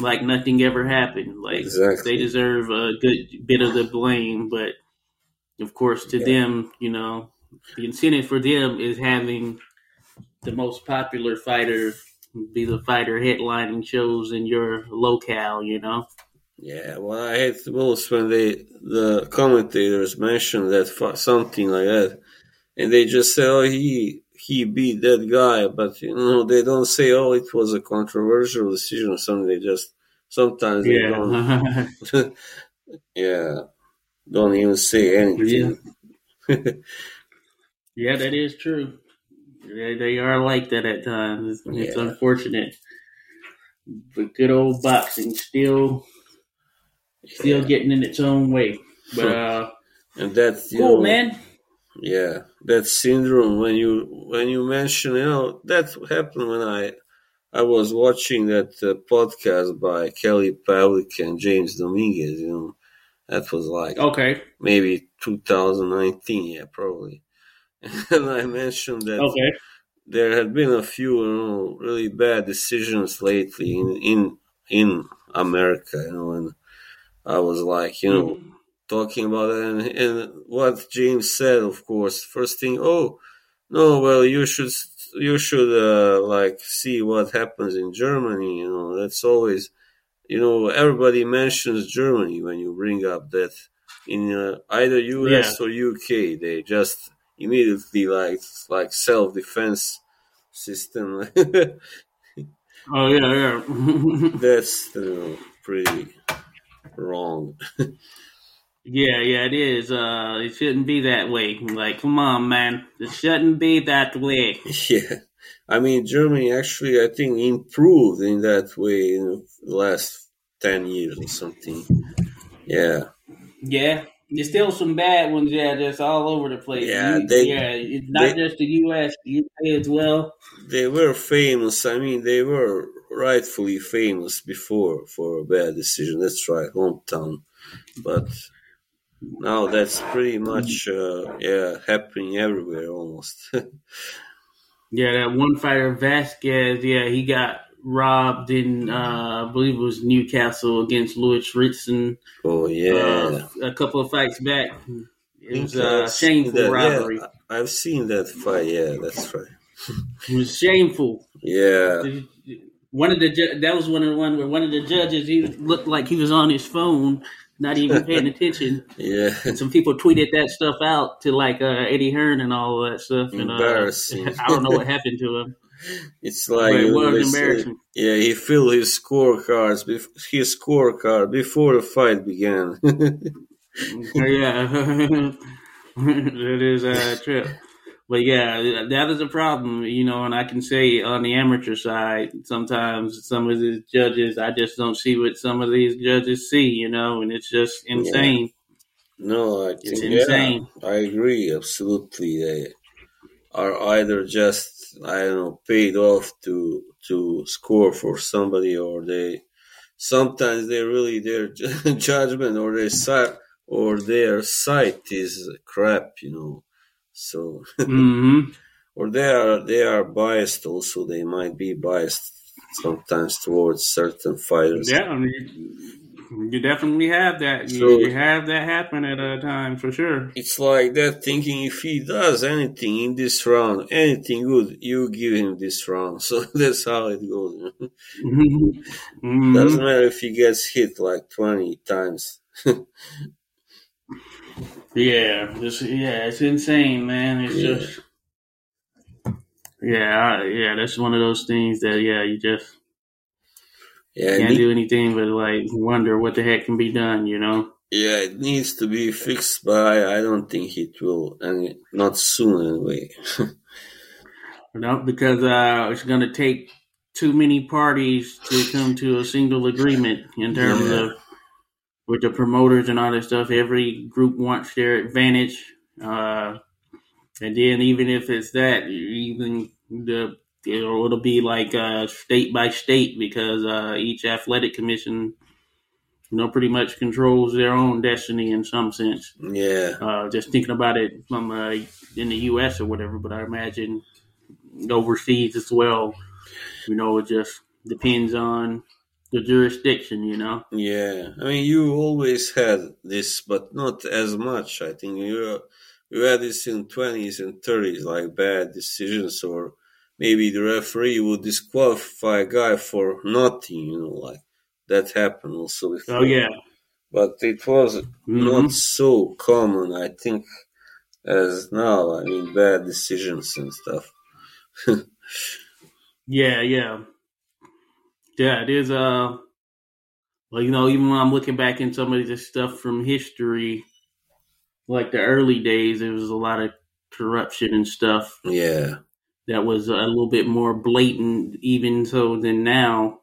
Like nothing ever happened. Like
Exactly.
they deserve a good bit of the blame, but of course to
Yeah.
them, you know, the incentive for them is having the most popular fighter be the fighter headlining shows in your locale, you know?
yeah well, i hate the most when they the commentators mention that something like that and they just say oh he he beat that guy but you know they don't say oh it was a controversial decision or something they just sometimes they don't
Yeah.
yeah don't even say anything
yeah, that is true. They, they are like that at times. It's, it's
Yeah.
unfortunate. But good old boxing still still getting in its own way. But uh
and that
cool
know,
man.
Yeah, that syndrome when you when you mention you know that happened when I I was watching that uh, podcast by Kelly Pavlik and James Dominguez. You know, that was like
Okay.
maybe 2019. Yeah, probably. And I mentioned that
Okay.
there had been a few you know really bad decisions lately in in in America. You know, and I was like, you know talking about it and, and what James said, of course, first thing, oh, no, well, you should, you should, uh, like, see what happens in Germany, you know, that's always, you know, everybody mentions Germany when you bring up that in uh, either US or UK, they just immediately, like, like self-defense system.
Oh yeah, yeah.
that's, know, pretty wrong.
yeah, yeah, it is. Uh it shouldn't be that way. Like, come on, man. It shouldn't be that way.
Yeah, I mean Germany actually I think improved in that way in the last ten years or something. Yeah,
Yeah. There's still some bad ones, yeah, just all over the place.
Yeah,
You-
they-
yeah, it's not
they-
just the US, the UK as well.
they were famous. I mean they were rightfully famous before for a bad decision. That's right, hometown. But now that's pretty much uh, yeah happening everywhere almost.
Yeah, that one fighter Vasquez, yeah, he got robbed in uh I believe it was Newcastle against Lewis Ritson
oh yeah.
uh, a couple of fights back. It was
think
uh, shameful
that.
robbery.
Yeah, I've seen that fight. Yeah, that's right.
It was shameful.
Yeah,
One of the ju- that was one of the one where one of the judges he looked like he was on his phone, not even paying attention.
yeah.
And some people tweeted that stuff out to like uh, Eddie Hearn and all of that stuff. And, uh,
Embarrassing.
I don't know what happened to him.
It's like
But it was
they
embarrassing.
yeah, he filled his scorecards, his scorecard before the fight began.
yeah, it is a trip. But yeah, that is a problem, you know. And I can say on the amateur side, sometimes some of these judges, I just don't see what some of these judges see, you know, and it's just insane.
no, I
It's insane.
yeah, I agree absolutely. They are either just I don't know paid off to to score for somebody, or they sometimes they really their judgment or their sight or their sight is crap, you know. So
hmm
or they are they are biased also they might be biased sometimes towards certain fighters
Yeah, I mean, You definitely have that. You,
So-
you have that happen at a time for sure.
It's like that thinking if he does anything in this round, anything good, you give him this round. So that's how it goes.
Mhm.
Doesn't matter if he gets hit like 20 times.
Yeah, just yeah, it's insane, man. It's
Yeah.
just yeah, I, yeah. That's one of those things that yeah, you just
Yeah,
can't
need-
do anything but like wonder what the heck can be done. You know?
yeah, it needs to be fixed, but I, I don't think it will, and not soon anyway.
No, because uh, it's going to take too many parties to come to a single agreement in terms
Yeah.
of with the promoters and all that stuff. Every group wants their advantage, uh, and then even if it's that, even the it'll, it'll be like uh, state by state because uh, each athletic commission, you know, pretty much controls their own destiny in some sense
yeah,
uh, just thinking about it from uh, in the U.S. or whatever. But I imagine overseas as well. You know, it just depends on the jurisdiction. You know.
yeah. I mean, you always had this, but not as much. I think you you had this in 20s and 30s, like bad decisions, or maybe the referee would disqualify a guy for nothing. You know, like that happened also. Before.
Oh yeah.
but it was
Mhm.
not so common, I think, as now. I mean, bad decisions and stuff.
Yeah, yeah, yeah. It is. Uh, well, you know, even when I'm looking back in some of this stuff from history, like the early days, there was a lot of corruption and stuff
Yeah,
that was a little bit more blatant, even so than now.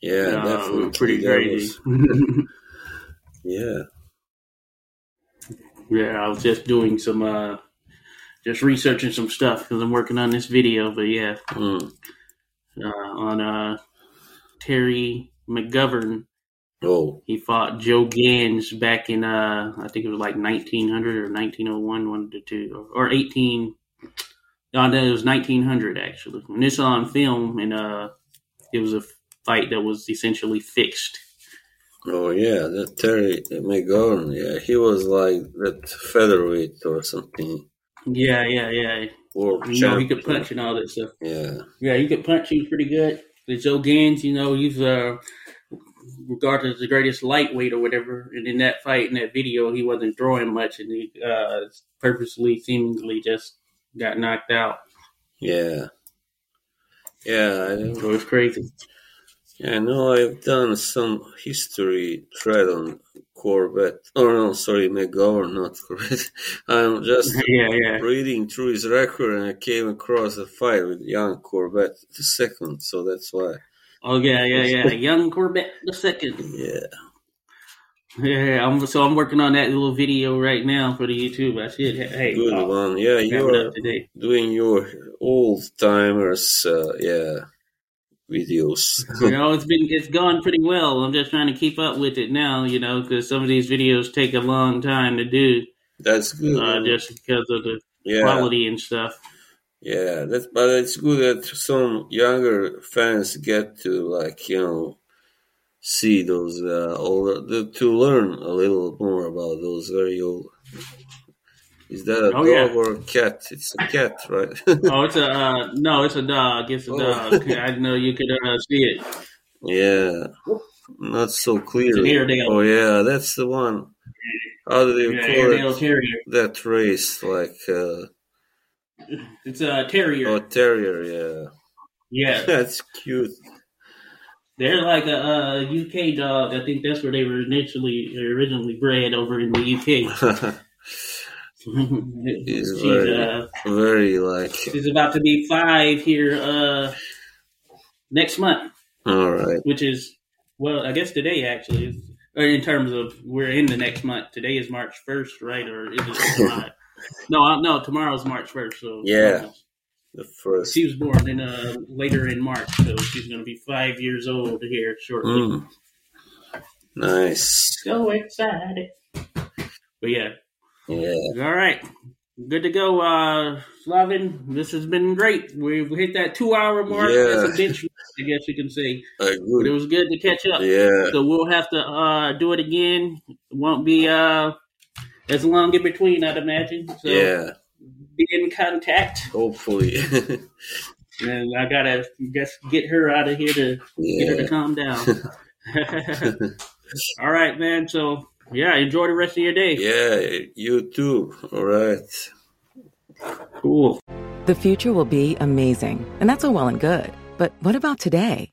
yeah,
Uh,
definitely.
pretty crazy.
yeah,
Yeah, I was just doing some, uh, just researching some stuff because I'm working on this video. But yeah,
Mm.
uh, on uh, Terry McGovern,
Oh,
he fought Joe Gans back in, uh, I think it was like 1900 or 1901, one the two, or, or 18. No, it was 1900 actually. And this on film, and uh, it was a fight that was essentially fixed.
oh, yeah. That Terry McGovern. Yeah, he was like that featherweight or something.
Yeah, yeah, yeah.
Or
You know, he could punch and all that stuff.
Yeah,
Yeah, he could punch. He was pretty good. The Joe Gans, you know, he's uh, regarded as the greatest lightweight or whatever. And in that fight, in that video, he wasn't throwing much, and he uh, purposely, seemingly, just got knocked out.
yeah, yeah. I
So it's crazy.
Yeah, I know I've done some history thread on Corbett. Oh no, sorry, McGovern, not Corbett. I'm just
Yeah, yeah.
reading through his record and I came across a fight with young Corbett the second, so that's why.
Oh yeah, yeah, yeah. Young Corbett the second.
Yeah.
Yeah, I'm, so I'm working on that little video right now for the YouTube. I should. Hey,
Good
I'll
one. Yeah, you're
today.
doing your old timers, uh, yeah, videos.
You know, it's been it's gone pretty well. I'm just trying to keep up with it now. You know, because some of these videos take a long time to do,
that's good.
uh, just because of the
yeah.
quality and stuff.
Yeah, that's but it's good that some younger fans get to like you know see those uh, older to learn a little more about those very old. Is that a
Oh,
dog
yeah.
or a cat? It's a cat, right?
Oh, it's a uh, no, it's a dog. It's a
Oh.
dog. I didn't know you could uh, see it.
yeah, not so clear.
It's an Airedale.
Oh yeah, that's the one. How do they
Yeah,
call
Airedale
it?
Terrier.
That race, like uh,
It's a terrier.
oh terrier. Yeah,
yeah,
that's cute.
They're like a, uh UK dog. I think that's where they were initially originally bred over in the UK. She's
very-
uh,
very like.
she's about to be five here uh, next month,
All right.
which is well, I guess today actually. is- Or in terms of we're in the next month. Today is March first, right? Or is it not? no, no. Tomorrow's March first. So
Yeah. The first.
She was born in uh, later in March, so she's going to be five years old here shortly.
Mm. Nice.
So excited! But yeah,
Yeah.
all right. Good to go, uh, Slavin. This has been great. We've hit that two hour mark.
Yeah.
That's a bench, I guess you can say.
I
But it was good to catch up.
Yeah.
So we'll have to uh, do it again. It won't be uh, as long in between, I'd imagine. So
Yeah.
Be in contact.
Hopefully.
And I gotta guess get her out of here to get her to calm down. All right, man. So yeah, enjoy the rest of your day.
yeah. You too. All right.
Cool.
The future will be amazing, and that's all well and good. But what about today?